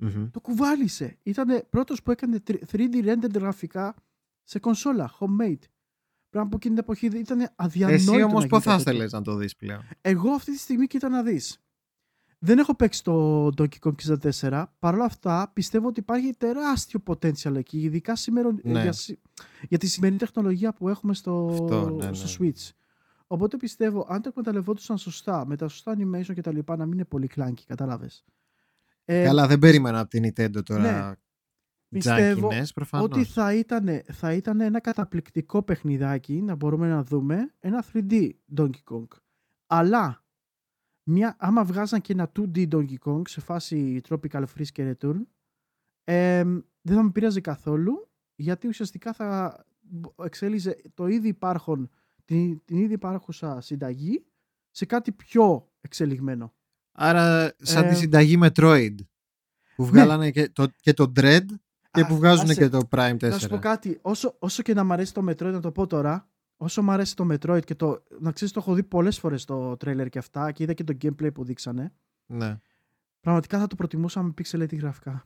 Μμμ. Το κουβάλισε. Ήταν πρώτος που έκανε 3D rendered γραφικά σε κονσόλα, homemade. Πράγμα που εκείνη την εποχή ήταν αδιανόητο. Εσύ να όμως γίνει πώς θα κάτι τέτοιο. ήθελες να το δεις πλέον; Εγώ αυτή τη στιγμή κοίτα να δεις. Δεν έχω παίξει το Donkey Kong 64. Παρ' όλα αυτά πιστεύω ότι υπάρχει τεράστιο potential εκεί, ειδικά σήμερα, Ναι. για, σι- για τη σημερινή τεχνολογία που έχουμε στο, Αυτό, ναι, ναι. στο Switch. Οπότε πιστεύω, αν το εκμεταλλευόντουσαν σωστά, με τα σωστά animation και τα λοιπά, να μην είναι πολύ κλάνκι, κατάλαβες. Ε, Καλά δεν περίμενα από την Nintendo τώρα ναι. Πιστεύω τζάκινες προφανώς. ότι θα ήταν, θα ήταν ένα καταπληκτικό παιχνιδάκι να μπορούμε να δούμε ένα 3D Donkey Kong. Αλλά μια, άμα βγάζαν και ένα 2D Donkey Kong σε φάση Tropical Freeze και Return εμ, δεν θα με πειράζει καθόλου γιατί ουσιαστικά θα εξέλιζε το ήδη υπάρχον την, την ήδη υπάρχουσα συνταγή σε κάτι πιο εξελιγμένο. Άρα σαν Ε, τη συνταγή Metroid που βγάλανε και, το, και το Dread και Α, που βγάζουν άσε, και το Prime 4. Να σου πω κάτι. Όσο, όσο και να μ' αρέσει το Metroid, να το πω τώρα, όσο μ' αρέσει το Metroid και το. Να ξέρεις, το έχω δει πολλές φορές το τρέλερ και αυτά και είδα και το gameplay που δείξανε. Ναι. Πραγματικά θα το προτιμούσα με pixelated γραφικά.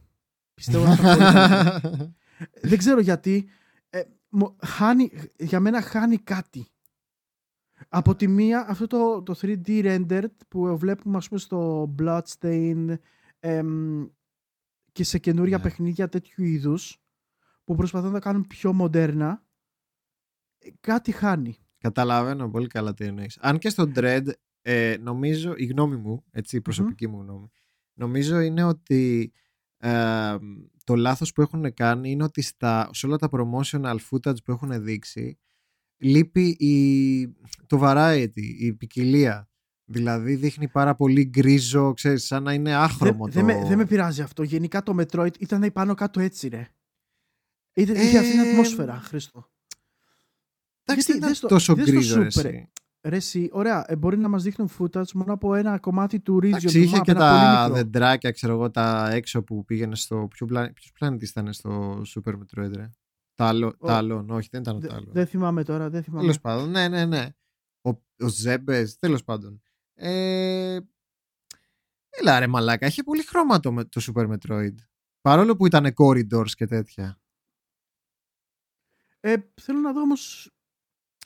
Πιστεύω ότι θα πολύ καλύτερο. *laughs* Δεν ξέρω γιατί. Ε, μου- χάνει, για μένα χάνει κάτι. Από τη μία, αυτό το, το 3D rendered που βλέπουμε ας πούμε στο Bloodstain εμ, και σε καινούρια Ναι. παιχνίδια τέτοιου είδους που προσπαθούν να τα κάνουν πιο μοντέρνα ε, κάτι χάνει. Καταλαβαίνω πολύ καλά τι εννοείς. Αν και στο Dread, ε, νομίζω, η γνώμη μου, έτσι, η προσωπική μου γνώμη, νομίζω είναι ότι ε, το λάθος που έχουν κάνει είναι ότι στα, σε όλα τα promotional footage που έχουν δείξει λείπει η, το variety, η ποικιλία. Δηλαδή δείχνει πάρα πολύ γκρίζο, ξέρεις, σαν να είναι Δεν άχρωμο δεν το... με, δεν με πειράζει αυτό. Γενικά το Metroid ήταν πάνω κάτω έτσι ρε. Ήταν, είχε αυτή την Ε, ατμόσφαιρα, Χρήστο. Εντάξει, γιατί δεν ήταν δες το- τόσο δες το γκρίζο, ρε, Super, εσύ. Ρε εσύ, ωραία, ε, μπορεί να μας δείχνουν footage μόνο από ένα κομμάτι του region Εντάξει, του είχε map, και ένα τα πολύ μικρό. δεντράκια, ξέρω εγώ, τα έξω που πήγαινε στο. Ποιο πλάνη, ποιος πλάνητης ήταν στο Super Metroid, ρε; Τα άλλο, Ο- τα άλλο, όχι, δεν ήταν Δε- τα άλλο. Δεν θυμάμαι τώρα, δεν θυμάμαι. Τέλος πάντων, ναι, ναι, ναι. Ο, ο Ζέμπες, τέλος πάντων. Ε, έλα ρε μαλάκα, είχε πολύ χρώμα το, με- το Super Metroid. Παρόλο που ήταν corridors και τέτοια. Ε, θέλω να δω όμως...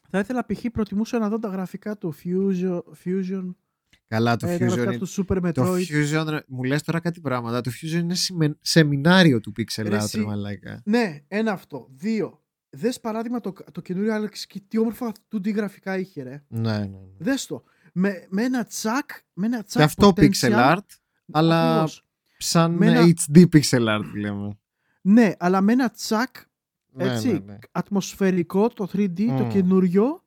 Θα ήθελα π.χ. προτιμούσα να δω τα γραφικά του Fusion, Fusion Καλά, το ε, τα Fusion. γραφικά είναι- του Super Το Metroid. Fusion, ρε, μου λες τώρα κάτι πράγματα. Το Fusion είναι σεμε- σεμινάριο του Pixel Ρε, Art, εσύ- ρε μαλάκα. Ναι, ένα αυτό. Δύο. Δες παράδειγμα το, το καινούριο Alex και τι όμορφα του τι γραφικά είχε ρε. Ναι, ναι, ναι. Δες το. Με, με ένα τσακ, με ένα τσακ Και αυτό potential, pixel art, αλλά ακριβώς. σαν Με ένα- HD pixel art λέμε. Ναι, αλλά με ένα τσακ Ναι, έτσι, ναι, ναι. ατμοσφαιρικό, το 3D, το Μμ. καινούριο,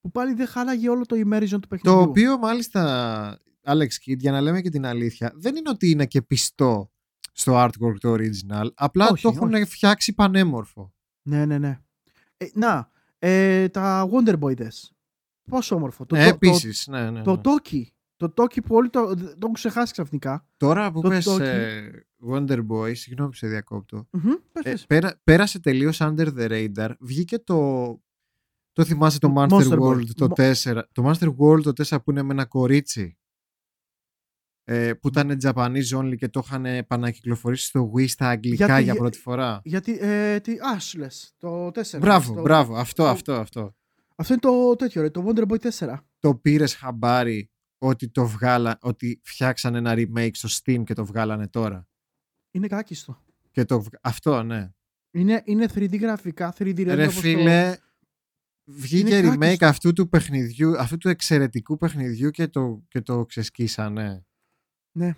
που πάλι δεν χάλαγε όλο το immersion του Το παιχνιδιού. οποίο μάλιστα, Alex Kidd, για να λέμε και την αλήθεια, δεν είναι ότι είναι και πιστό στο artwork το original, απλά Όχι, το έχουν φτιάξει πανέμορφο. Ναι, ναι, ναι. Ε, να, ε, τα Wonder Boy δες. Πόσο όμορφο. Το, ναι, το, το, επίσης, ναι, ναι, το ναι. Toki. Το Toki που όλοι το, το έχουν ξεχάσει ξαφνικά. Τώρα που το πες Toki. ε, Wonder Boy, συγγνώμη που σε διακόπτω, Μμμ, πες, ε, πες. πέρα, πέρασε τελείως under the radar, βγήκε το... Το θυμάσαι το Monster, Monster Boy. World το Mo- 4. Το Monster World το 4 που είναι με ένα κορίτσι. Ε, που ήταν Japanese only και το είχαν επανακυκλοφορήσει στο Wii στα αγγλικά Γιατί- για πρώτη φορά. Γιατί, ε, τι, α, σου λες, το 4. Μπράβο, το- μπράβο. Αυτό, το- αυτό, αυτό. Αυτό είναι το τέτοιο, ρε, το Wonder Boy 4. Το πήρες χαμπάρι ότι το βγάλα, ότι φτιάξαν ένα remake στο Steam και το βγάλανε τώρα; Είναι κάκιστο. Και το, βγ- αυτό, ναι. Είναι, είναι 3D γραφικά, 3D Ρε όπως το- φίλε, βγήκε Είναι remake κάκιστο. αυτού του παιχνιδιού, αυτού του εξαιρετικού παιχνιδιού και το, και το ξεσκίσανε. Ναι.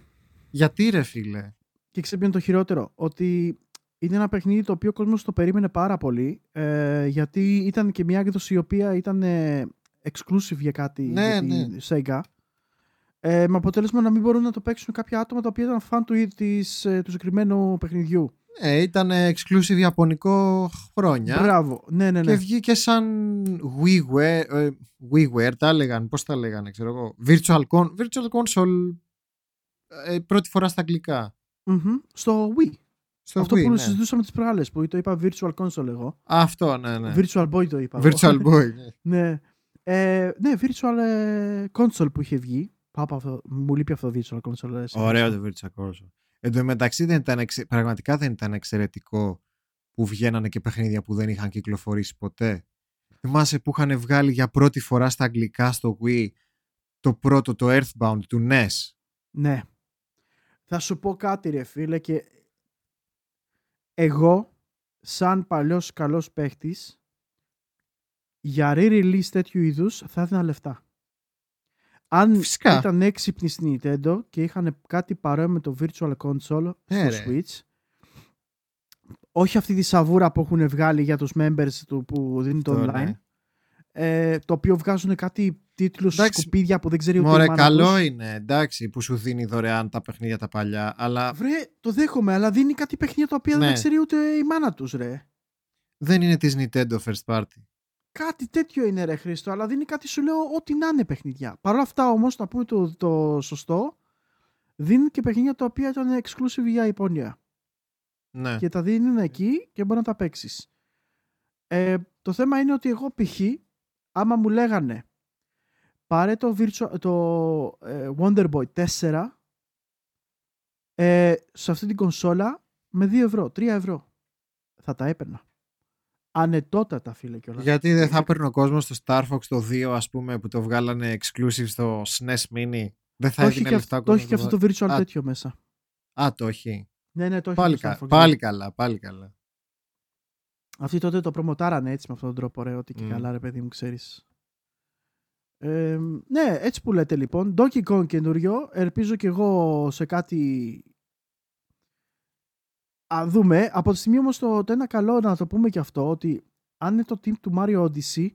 Γιατί ρε φίλε; Και ξέρεις ποιο είναι το χειρότερο; Ότι είναι ένα παιχνίδι το οποίο ο κόσμος το περίμενε πάρα πολύ. Ε, γιατί ήταν και μια έκδοση η οποία ήταν ε, exclusive για κάτι Ναι, για τη ναι. Sega. Ε, με αποτέλεσμα να μην μπορούν να το παίξουν κάποια άτομα τα οποία ήταν φαν του, της, ε, του συγκεκριμένου παιχνιδιού. Ναι, ήταν exclusive ιαπωνικό χρόνια. Μπράβο. Ναι, ναι, ναι. Και βγήκε σαν WiiWare, ε, WiiWare τα έλεγαν, πώς τα λέγανε, ξέρω εγώ. Virtual, con- virtual Console ε, πρώτη φορά στα αγγλικά. Μμμ. Στο Wii. Στο Αυτό Wii, που ναι. συζητούσαμε τις προάλλες που το είπα Virtual Console εγώ. Αυτό, ναι, ναι. Virtual Boy το είπα. εγώ. Virtual Boy. ναι. *laughs* ναι. Ε, ναι, Virtual ε, Console που είχε βγει. Πάπα, αυτό, μου λείπει αυτό το Virtual Console. ε, σε Ωραίο αυτό. το Virtual Console. Εν τω μεταξύ δεν ήταν εξε- πραγματικά δεν ήταν εξαιρετικό που βγαίνανε και παιχνίδια που δεν είχαν κυκλοφορήσει ποτέ. Θυμάσαι που είχαν βγάλει για πρώτη φορά στα αγγλικά στο Wii το πρώτο, το Earthbound του NES. Ναι. Θα σου πω κάτι ρε φίλε και εγώ σαν παλιός καλός παίχτης για re-release τέτοιου είδους θα έδινα λεφτά. Αν Φυσικά. ήταν έξυπνοι στην Nintendo και είχαν κάτι παρόμοιο με το Virtual Console Ναι, στο ρε. Switch όχι αυτή τη σαβούρα που έχουν βγάλει για τους members του που δίνουν το Αυτό, online ναι. ε, το οποίο βγάζουν κάτι τίτλους Εντάξει, σκουπίδια που δεν ξέρει ούτε η Μωρέ, μάνα καλό τους. είναι, εντάξει, που σου δίνει δωρεάν τα παιχνίδια τα παλιά, αλλά Βρε, το δέχομαι, αλλά δίνει κάτι παιχνίδια τα οποία Ναι. δεν ξέρει ούτε η μάνα τους, ρε. δεν είναι της Nintendo First Party. Κάτι τέτοιο είναι, ρε Χρήστο, αλλά δίνει κάτι, σου λέω, ό,τι να είναι παιχνίδια. Παρ' όλα αυτά, όμως, να πούμε το, το σωστό, δίνουν και παιχνίδια τα οποία ήταν exclusive για Ιαπωνία. Ναι. Και τα δίνουν εκεί και μπορεί να τα παίξεις. Ε, το θέμα είναι ότι εγώ π.χ. άμα μου λέγανε πάρε το, virtual, το ε, Wonder Boy 4 ε, σε αυτή την κονσόλα με 2 ευρώ, 3 ευρώ. Θα τα έπαιρνα. Ανετότατα φίλε κιόλας. Γιατί δεν θα έπαιρνε ο κόσμος στο Star Fox το 2, ας πούμε, που το βγάλανε exclusive στο SNES Mini. Δεν θα το έχει έδινε και, λεφτά αυτό, ο το έχει και κόσμος αυτό να το virtual Α. τέτοιο μέσα. Α, το έχει. Ναι, ναι, το έχει Πάλι, το Star κα- Fox πάλι Zone. καλά, πάλι καλά. Αυτοί τότε το προμοτάρανε έτσι με αυτόν τον τρόπο, ρε, ότι και Μμ. καλά, ρε παιδί μου, ξέρεις. Ε, ναι, έτσι που λέτε λοιπόν. Donkey Kong καινούριο. Ελπίζω και εγώ σε κάτι... Α, δούμε. Από τη στιγμή όμως το, το ένα καλό να το πούμε και αυτό, ότι αν είναι το team του Mario Odyssey,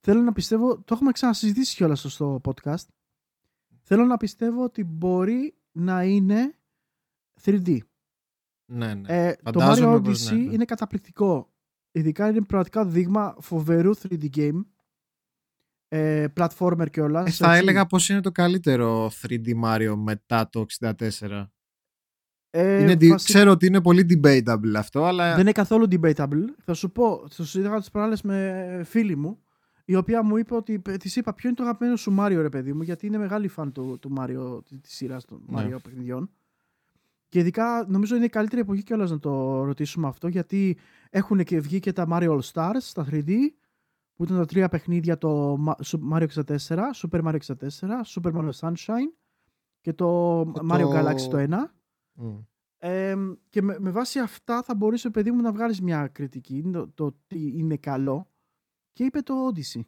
θέλω να πιστεύω, το έχουμε ξανασυζητήσει κιόλας στο podcast, θέλω να πιστεύω ότι μπορεί να είναι 3D. Ναι, ναι. Ε, το Φαντάζομαι Mario πως Odyssey ναι, ναι. είναι καταπληκτικό. Ειδικά είναι πραγματικά δείγμα φοβερού 3D game. Ε, platformer κιόλας. Ε, θα έλεγα πως είναι το καλύτερο 3D Mario μετά το 64. Ε, είναι, δι- βασι- Ξέρω ότι είναι πολύ debatable αυτό, αλλά Δεν είναι καθόλου debatable. Θα σου πω, το συζήτηκα τις προάλλε με φίλη μου, η οποία μου είπε ότι της είπα ποιο είναι το αγαπημένο σου Μάριο, ρε παιδί μου, γιατί είναι μεγάλη φαν του, του Μάριο, τη σειράς των Ναι. Μάριο παιχνιδιών. Και ειδικά νομίζω είναι η καλύτερη εποχή κιόλας να το ρωτήσουμε αυτό, γιατί έχουν και βγει και τα Mario All Stars στα 3D, που ήταν τα τρία παιχνίδια, το Ma- Super Mario 64, Super Mario 64, Super Mario Sunshine και το Mario Galaxy το 1. Μμ. Ε, και με, με βάση αυτά θα μπορούσε παιδί μου να βγάλεις μια κριτική το, το τι είναι καλό και είπε το Odyssey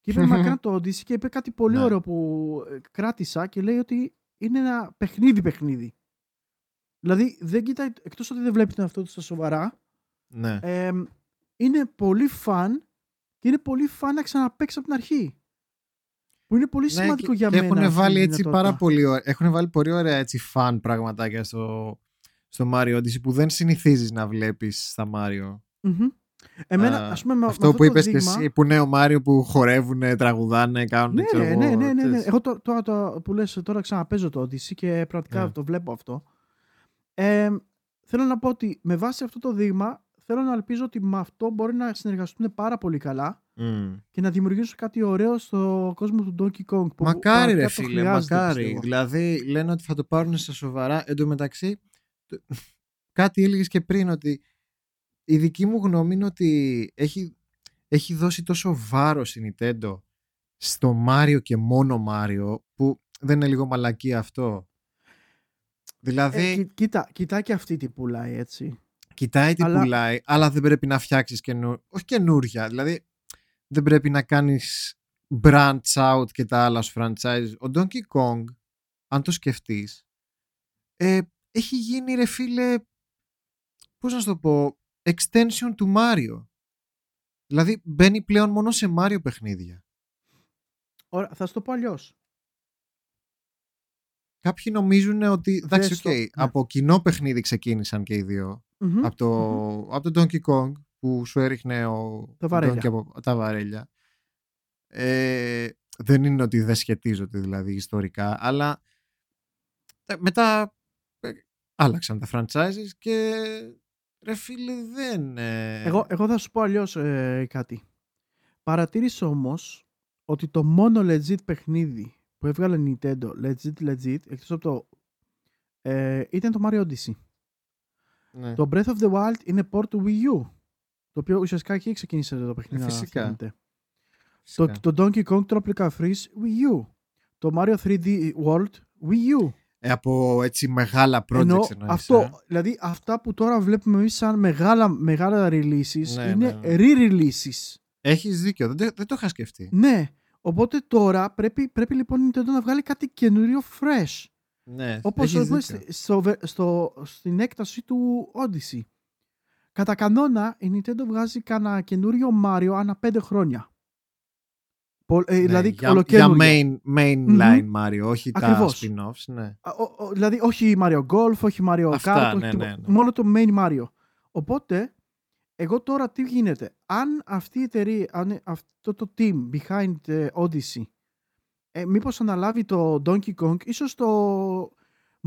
και είπε μακράν *laughs* το Odyssey και είπε κάτι πολύ Ναι. ωραίο που ε, κράτησα και λέει ότι είναι ένα παιχνίδι παιχνίδι δηλαδή δεν κοιτάει, εκτός ότι δεν βλέπει τον εαυτό του στα σοβαρά Ναι. ε, είναι πολύ φαν και είναι πολύ φαν να ξαναπαίξει από την αρχή που είναι πολύ Ναι, σημαντικό και- για και μένα Έχουν αυτή η βάλει έτσι δυνατότητα. πάρα πολύ ωραία, έχουν βάλει πολύ ωραία έτσι φαν πραγματάκια στο, στο Mario Odyssey που δεν συνηθίζεις να βλέπεις στα Mario. Μμμ. Εμένα, Α, ας πούμε, με, με αυτό που το είπες δείγμα, και εσύ που είναι ο Μάριο που χορεύουν, τραγουδάνε, κάνουν Ναι, ξέρω ρε, εγώ, ναι, ναι, ναι, ναι. ξέρεις. Εγώ το, το, το, που λες τώρα ξαναπέζω το Odyssey και πραγματικά Ναι. το βλέπω αυτό. Ε, θέλω να πω ότι με βάση αυτό το δείγμα θέλω να ελπίζω ότι με αυτό μπορεί να συνεργαστούν πάρα πολύ καλά Μμ. και να δημιουργήσουν κάτι ωραίο στο κόσμο του Donkey Kong. Που Μακάρι ρε πραγματικά το φίλε, χρειάζεται, μακάρι. πιστεύω. Δηλαδή λένε ότι θα το πάρουν στα σοβαρά. Εν τω μεταξύ, το- κάτι έλεγες και πριν ότι η δική μου γνώμη είναι ότι έχει, έχει δώσει τόσο βάρος η Nintendo στο Μάριο και μόνο Μάριο που δεν είναι λίγο μαλακή αυτό. Δηλαδή, Ε, κοι- κοίτα, κοιτά και αυτή τι πουλάει έτσι. Κοιτάει τι αλλά- πουλάει, αλλά δεν πρέπει να φτιάξεις καινού... όχι καινούρια. Δηλαδή, δεν πρέπει να κάνεις branch out και τα άλλα σου franchise. Ο Donkey Kong, αν το σκεφτείς, ε, έχει γίνει ρε φίλε, πώς να σου το πω, extension του Mario. Δηλαδή, μπαίνει πλέον μόνο σε Mario παιχνίδια. Ωραία, θα σου το πω αλλιώς. Κάποιοι νομίζουν ότι, εντάξει, Δες οκ, το, ναι. από κοινό παιχνίδι ξεκίνησαν και οι δύο. Από, το, από το Donkey Kong που σου έριχνε ο Τα βαρέλια. Donkey από τα βαρέλια. Ε, δεν είναι ότι δεν σχετίζονται δηλαδή ιστορικά, αλλά ε, μετά ε, άλλαξαν τα franchises και ρε φίλε δεν... ε, Εγώ, εγώ θα σου πω αλλιώς κάτι. Παρατήρησε όμως ότι το μόνο legit παιχνίδι που έβγαλε Nintendo, legit legit, εκτός από το. Ε, ήταν το Mario Odyssey. Ναι. Το Breath of the Wild είναι port του Wii U. Το οποίο ουσιαστικά εκεί ξεκίνησε το παιχνίδι. Ε, να φυσικά. φαίνεται. Φυσικά. Το, το Donkey Kong Tropical Freeze Wii U. Το Mario 3D World Wii U. Ε, από έτσι μεγάλα projects Ενώ εννοείς, αυτό, ε; δηλαδή αυτά που τώρα βλέπουμε εμείς σαν μεγάλα, μεγάλα releases Ναι, είναι ναι, ναι. re-releases. Έχεις δίκιο, δεν, το- δεν το είχα σκεφτεί. Ναι. Οπότε τώρα πρέπει, πρέπει λοιπόν η Nintendo να βγάλει κάτι καινούριο fresh. Ναι, Όπως έχεις όπως δίκιο. στο, στο, στο, στην έκταση του Odyssey. Κατά κανόνα η Nintendo βγάζει κανένα καινούριο Mario ανά πέντε χρόνια. Πο- ε, Ναι, δηλαδή για, για ολοκένουργιο. main, mainline Mario, όχι Ακριβώς. τα spin-offs, ναι. Α, ο- ο- δηλαδή όχι Mario Golf, όχι Mario Αυτά, Kart, όχι ναι, τίποτα. ναι, ναι. μόνο το main Mario. Οπότε, εγώ τώρα τι γίνεται. Αν αυτή η εταιρεία, αν αυτό το team behind the Odyssey, ε, μήπως αναλάβει το Donkey Kong, ίσως το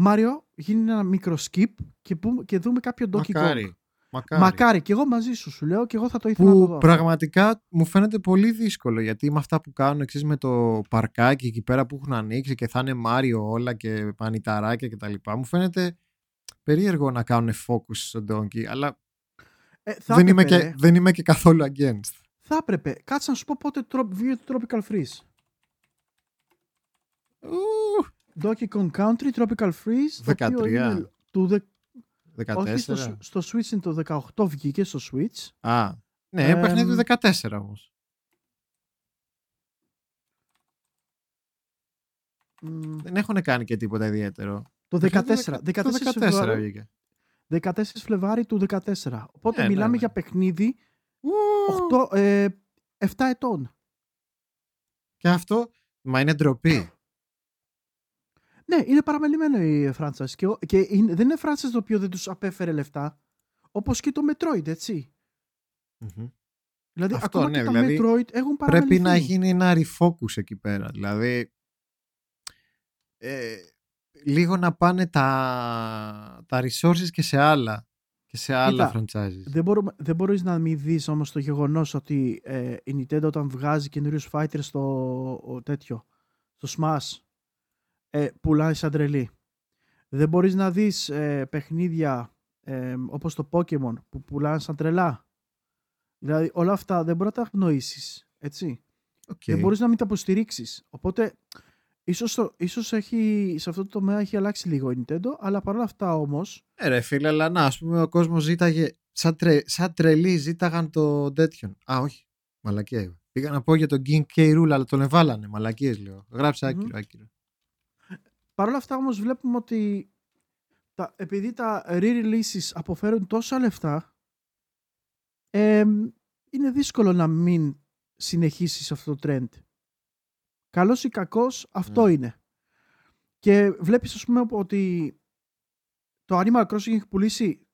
Mario γίνει ένα μικρό skip και, πούμε- και δούμε κάποιο Donkey Μακάρι. Kong. Μακάρι. Μακάρι. Και εγώ μαζί σου σου λέω και εγώ θα το ήθελα να το Που δω. πραγματικά μου φαίνεται πολύ δύσκολο γιατί με αυτά που κάνουν εξής με το παρκάκι εκεί πέρα που έχουν ανοίξει και θα είναι Μάριο όλα και πανιταράκια και τα λοιπά μου φαίνεται περίεργο να κάνουν focus στο Donkey αλλά Ε, θα δεν είμαι, έπρεπε, και, ρε. δεν είμαι και καθόλου against. Θα έπρεπε. Κάτσε να σου πω πότε τρο- βγήκε το Tropical Freeze. Ου, Donkey Kong Country, Tropical Freeze. το οποίο 13. είναι του δε- 14. Όχι, στο, στο Switch είναι το 18 βγήκε στο Switch. Α, ναι, ε, παιχνίδι του 14 όμως. Μ, Δεν έχουν κάνει και τίποτα ιδιαίτερο. Το Παιχνίδι 14. το 14, 14 Φλεβάρι, βγήκε. 14 Φλεβάρι του 14. Οπότε Ναι, ναι, μιλάμε ναι. για παιχνίδι Ου, 8, ε, 7 ετών. Και αυτό, μα είναι ντροπή. Ναι, είναι παραμελημένο η franchise και, ο- και είναι- δεν είναι franchise το οποίο δεν τους απέφερε λεφτά. Όπως και το Metroid, έτσι. Μμμ. Δηλαδή, Αυτό, ακόμα ναι, και τα δηλαδή, Metroid έχουν παραμεληθεί. Πρέπει να γίνει ένα refocus εκεί πέρα. Δηλαδή, ε, λίγο να πάνε τα, τα resources και σε άλλα. Και σε άλλα franchises. Δεν, μπορούμε, δεν μπορείς να μην δεις όμως το γεγονός ότι ε, η Nintendo όταν βγάζει καινούριους fighters στο ο, τέτοιο, στο Smash, ε, πουλάει σαν τρελή. Δεν μπορείς να δεις ε, παιχνίδια ε, όπως το Pokemon που πουλάνε σαν τρελά. Δηλαδή όλα αυτά δεν μπορεί να τα αγνοήσεις, έτσι. Οκ. Δεν μπορείς να μην τα υποστηρίξεις. Οπότε ίσως, το- ίσως έχει, σε αυτό το τομέα έχει αλλάξει λίγο η Nintendo, αλλά παρόλα αυτά όμως Ε, ρε φίλε, αλλά να, ας πούμε, ο κόσμος ζήταγε, σαν, τρε, σαν τρελή ζήταγαν το τέτοιον. Α, όχι, μαλακία είπα. Πήγα να πω για τον King K. Rool, αλλά τον εβάλανε, μαλακίες λέω. Γράψε Μμμ. άκυρο, άκυρο. Παρ' όλα αυτά όμως βλέπουμε ότι τα, επειδή τα re-releases αποφέρουν τόσα λεφτά εμ, είναι δύσκολο να μην συνεχίσεις αυτό το trend. Καλός ή κακός αυτό Ναι. είναι. Και βλέπεις ας πούμε ότι το Animal Crossing έχει πουλήσει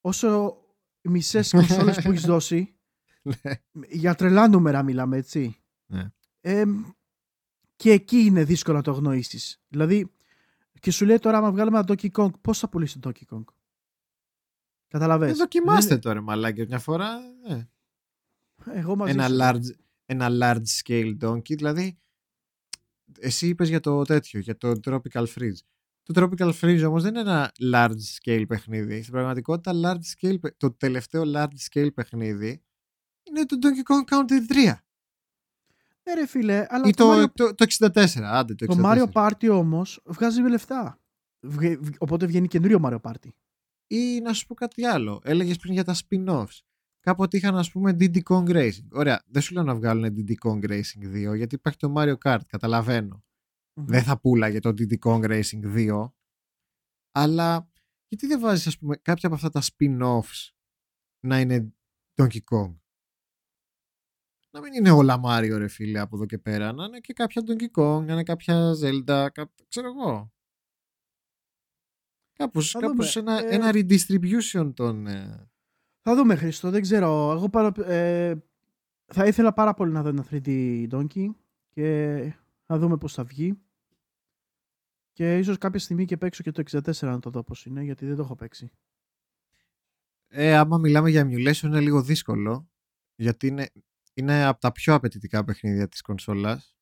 όσο οι μισές *laughs* κονσόλες που έχεις δώσει Ναι. για τρελά νούμερα μιλάμε έτσι. Ναι. Εμ, και εκεί είναι δύσκολο να το αγνοήσεις. Δηλαδή, και σου λέει τώρα, άμα βγάλουμε ένα Donkey Kong, πώς θα πουλήσει το Donkey Kong; Ε, Καταλαβες. δοκιμάστε Δεν- τώρα, μαλάκια, μια φορά. ε. Εγώ μαζί ένα, σου. large, ένα large scale donkey. Δηλαδή, εσύ είπες για το τέτοιο, για το Tropical Freeze. Το Tropical Freeze όμως δεν είναι ένα large scale παιχνίδι. Στην πραγματικότητα, large scale, παι- το τελευταίο large scale παιχνίδι είναι το Donkey Kong Country 3. Ναι ρε φίλε, αλλά Ή το, το, Mario, το, το 64, άντε το το 64. Mario Party όμως βγάζει λεφτά. Βγε- βγ- οπότε βγαίνει καινούριο Mario Party. Ή να σου πω κάτι άλλο. Έλεγες πριν για τα spin-offs. Κάποτε είχαν ας πούμε Diddy Kong Racing. Ωραία, δεν σου λέω να βγάλουν Diddy Kong Racing 2 γιατί υπάρχει το Mario Kart, καταλαβαίνω. δεν θα πουλάγε το Diddy Kong Racing 2 αλλά γιατί δεν βάζεις ας πούμε κάποια από αυτά τα spin-offs να είναι Donkey Kong; Να μην είναι όλα Mario ρε φίλε από εδώ και πέρα να είναι και κάποια Donkey Kong να είναι κάποια Zelda κά... ξέρω εγώ κάπως, Θα κάπως δούμε. ένα, Ε, ένα redistribution των ε, Θα δούμε Χρήστο, δεν ξέρω. Εγώ παρα- ε, θα ήθελα πάρα πολύ να δω ένα 3D Donkey και θα δούμε πώς θα βγει. Και ίσως κάποια στιγμή και παίξω και το 64 να το δω πώς είναι, γιατί δεν το έχω παίξει. Ε, άμα μιλάμε για emulation είναι λίγο δύσκολο γιατί είναι, είναι από τα πιο απαιτητικά παιχνίδια της κονσόλας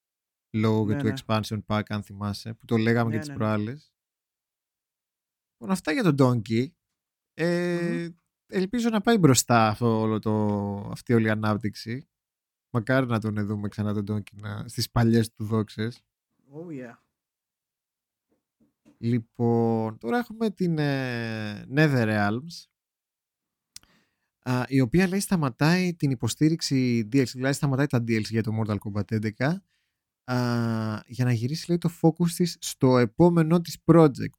λόγω και Ναι, του ναι. expansion pack αν θυμάσαι που το λέγαμε Ναι, και τις ναι, ναι. προάλλες. Λοιπόν, αυτά για τον Donkey. Ε, Ελπίζω να πάει μπροστά αυτό, όλο το, αυτή όλη η ανάπτυξη. Μακάρι να τον δούμε ξανά τον Donkey να, στις παλιές του δόξες. Oh yeah. Λοιπόν, τώρα έχουμε την ε, NetherRealms α, η οποία λέει σταματάει την υποστήριξη DLC, δηλαδή σταματάει τα DLC για το Mortal Kombat 11 α, για να γυρίσει λέει το focus της στο επόμενό της project.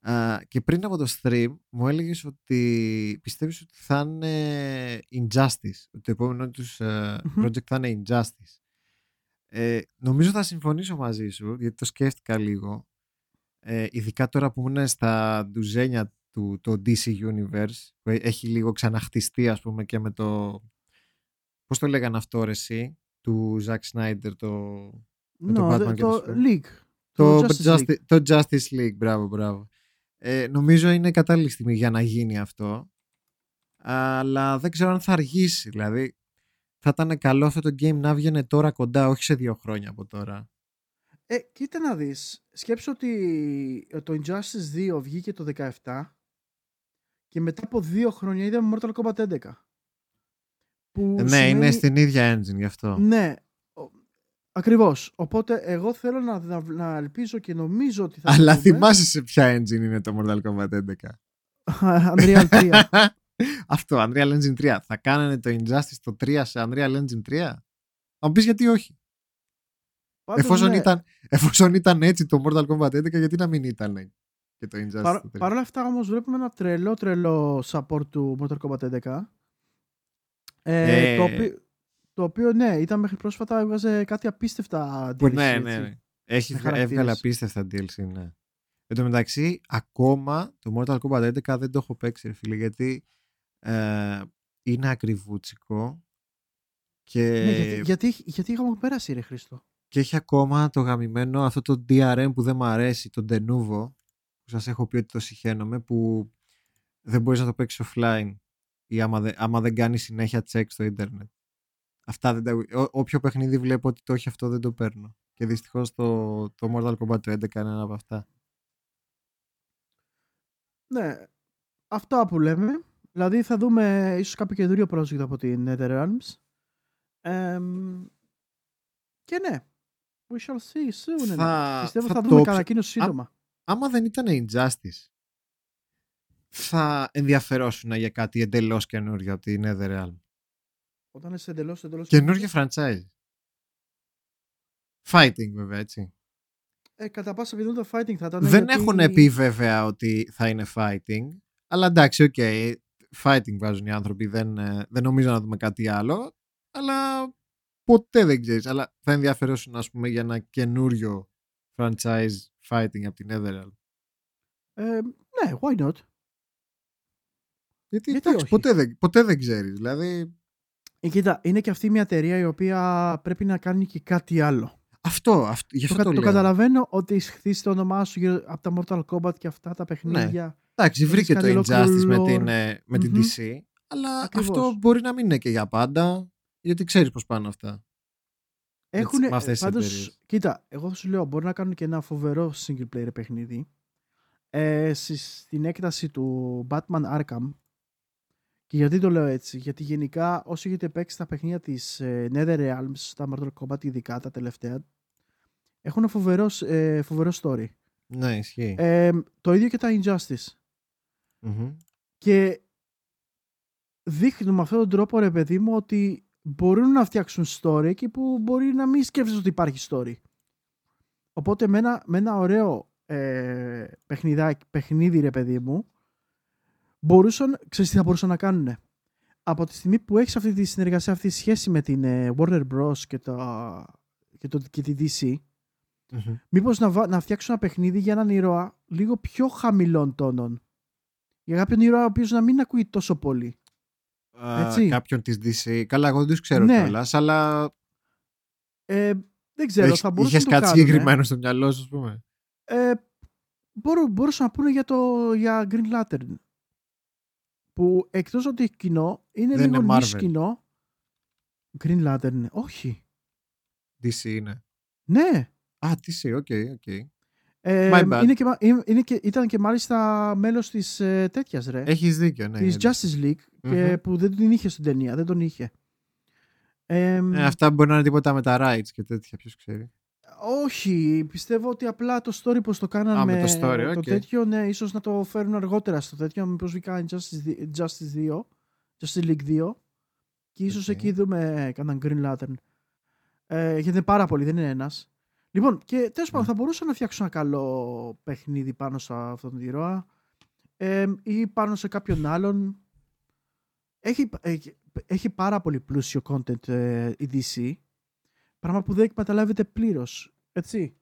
Α, και πριν από το stream μου έλεγες ότι πιστεύεις ότι θα είναι Injustice, ότι το επόμενο τους ε, Μμμ. project θα είναι Injustice. Ε, νομίζω θα συμφωνήσω μαζί σου, γιατί το σκέφτηκα λίγο. Ε, ειδικά τώρα που ήμουν στα ντουζένια του το DC Universe, που ε- έχει λίγο ξαναχτιστεί ας πούμε και με το... Πώς το λέγανε αυτό ρε εσύ, του Zack Snyder, το... Με τον No, Batman the- και το το Superman. League. Το Το Justice, Justice League. το Justice League, μπράβο, μπράβο. Ε, νομίζω είναι κατάλληλη στιγμή για να γίνει αυτό. Αλλά δεν ξέρω αν θα αργήσει. Δηλαδή, θα ήταν καλό αυτό το game να βγαίνει τώρα κοντά, όχι σε δύο χρόνια από τώρα. Ε, κοίτα να δεις. Σκέψου ότι το Injustice 2 βγήκε το 17 και μετά από δύο χρόνια είδαμε Mortal Kombat 11. Που Ε, ναι, σημαίνει- είναι στην ίδια engine γι' αυτό. Ναι, ο- ακριβώς. Οπότε εγώ θέλω να, να, να ελπίζω και νομίζω ότι θα Αλλά το δούμε. θυμάσαι σε ποια engine είναι το Mortal Kombat 11. *laughs* Unreal 3. *laughs* Αυτό, Unreal Engine 3. Θα κάνανε το Injustice το 3 σε Unreal Engine 3. Θα μου πεις γιατί όχι. Πάντως, Εφόσον, ναι, ήταν, εφόσον ήταν έτσι το Mortal Kombat 11, γιατί να μην ήταν; Και το Injustice παρ- 3. Παρ' όλα αυτά όμως βλέπουμε ένα τρελό τρελό support του Mortal Kombat 11. Ε, Ε. το, οποίο, το οποίο ναι, ήταν μέχρι πρόσφατα έβγαζε κάτι απίστευτα Που- DLC, ναι, έτσι. ναι, ναι. Έχεις, Με βγα- χαρακτήρες. έβγαλε απίστευτα DLC, ναι. Εν τω μεταξύ, ακόμα το Mortal Kombat 11 δεν το έχω παίξει, ρε φίλε, γιατί ε, είναι ακριβούτσικο και, Ναι, γιατί, γιατί, γιατί είχαμε πέρασει ρε Χρήστο. και έχει ακόμα το γαμημένο αυτό το DRM που δεν μου αρέσει, το Denuvo, που σας έχω πει ότι το συχαίνομαι, που δεν μπορείς να το παίξεις offline ή άμα, δεν- άμα δεν κάνεις συνέχεια check στο ίντερνετ. Αυτά δεν τα... Ό, όποιο παιχνίδι βλέπω ότι το έχει αυτό δεν το παίρνω. Και δυστυχώς το, το Mortal Kombat του 11 είναι ένα από αυτά. Ναι, αυτά που λέμε. Δηλαδή θα δούμε ίσως κάποιο καινούριο project από την NetherRealms. Εμ, και ναι, we shall see soon. ναι. Θα- Πιστεύω θα θα, το δούμε ψ- κατά ανακοίνωση σύντομα. Άμα δεν ήταν Injustice, θα ενδιαφερόσουν για κάτι εντελώς καινούριο από την NetherRealm. Όταν είσαι εντελώς, εντελώς... Καινούργιο franchise. Fighting βέβαια, έτσι. Ε, κατά πάσα πιθανότητα fighting θα ήταν. δεν γιατί- έχουν πει βέβαια ότι θα είναι fighting. Αλλά εντάξει, οκ. fighting βάζουν οι άνθρωποι. Δεν, ε, δεν νομίζω να δούμε κάτι άλλο. Αλλά ποτέ δεν ξέρεις. Αλλά θα ενδιαφερόσουν, ας πούμε, για ένα καινούριο franchise fighting από την Netherrealm. Ε, ναι, why not; Γιατί, Γιατί εντάξει, όχι; ποτέ δεν, ποτέ δεν ξέρεις. Δηλαδή, Ε, κοίτα, είναι και αυτή μια εταιρεία η οποία πρέπει να κάνει και κάτι άλλο. αυτό, αυτό γι' αυτό Το, το, κα- το λέω. καταλαβαίνω ότι έχει χτίσει το όνομά σου γύρω από τα Mortal Kombat και αυτά τα παιχνίδια. Εντάξει, Έχεις βρήκε το κάνει Injustice με ολόκληρο την, ε, με την Μμμ. DC. Αλλά Ακριβώς. αυτό μπορεί να μην είναι και για πάντα. Γιατί ξέρεις πώς πάνε αυτά. Έχουν, με αυτές τις πάντως, εταιρείες. κοίτα, εγώ θα σου λέω, μπορεί να κάνουν και ένα φοβερό single player παιχνίδι. Ε, στη- στην έκταση του Batman Arkham. Και γιατί το λέω έτσι, γιατί γενικά όσοι έχετε παίξει τα παιχνίδια της ε, NetherRealms, τα Mortal Kombat ειδικά τα τελευταία, έχουν φοβερό, ε, φοβερό story. Ναι, ισχύει. Ε, το ίδιο και τα Injustice. Μμμ. Και δείχνουν με αυτόν τον τρόπο, ρε παιδί μου, ότι μπορούν να φτιάξουν story εκεί που μπορεί να μην σκέφτεσαι ότι υπάρχει story. Οπότε με ένα, με ένα ωραίο ε, παιχνιδάκι, παιχνίδι, ρε παιδί μου, μπορούσαν, ξέρεις τι θα μπορούσαν να κάνουν. Από τη στιγμή που έχεις αυτή τη συνεργασία, αυτή τη σχέση με την ε, Warner Bros. και, τα, και, το, και τη DC, Μμμ. μήπως να, βα- να φτιάξουν ένα παιχνίδι για έναν ήρωα λίγο πιο χαμηλών τόνων. Για κάποιον ήρωα ο οποίος να μην ακούει τόσο πολύ. Α, Έτσι. κάποιον της DC. Καλά, εγώ δεν τους ξέρω Ναι. κιόλας, αλλά Ε, δεν ξέρω, έχεις- θα μπορούσαν είχες να το κάτι κάνουν, συγκεκριμένο στο μυαλό σου, ας πούμε; Ε, μπορούν, μπορούσαν να πούνε για, το, για Green Lantern. Που εκτός ότι έχει κοινό, είναι Δεν λίγο είναι νης Marvel. κοινό. Green Lantern, είναι. όχι. DC είναι. Ναι. Α, DC, οκ, οκ. Ε, My bad. είναι και, μα- είναι, είναι και, ήταν και μάλιστα μέλος της ε, τέτοιας ρε. Έχεις δίκιο, ναι. της είναι. Justice League και Μμμ. που δεν την είχε στην ταινία, δεν τον είχε. Ε, Ε, αυτά μπορεί να είναι τίποτα με τα rights και τέτοια, ποιος ξέρει. Όχι, πιστεύω ότι απλά το story πως το κάνανε Α, με με το story, το οκ. τέτοιο, ναι, ίσως να το φέρουν αργότερα στο τέτοιο, μήπως βγει κάνει Justice, δι- Justice 2, Justice League 2 και ίσως Οκ. εκεί δούμε κανέναν Green Lantern. Ε, γιατί είναι πάρα πολύ, δεν είναι ένας. Λοιπόν, και τέλος πάντων Ναι. θα μπορούσα να φτιάξω ένα καλό παιχνίδι πάνω σε αυτόν τον ήρωα ε, ή πάνω σε κάποιον άλλον. Έχει, έχει, έχει πάρα πολύ πλούσιο content ε, η DC, πράγμα που δεν εκμεταλλεύεται πλήρως, έτσι.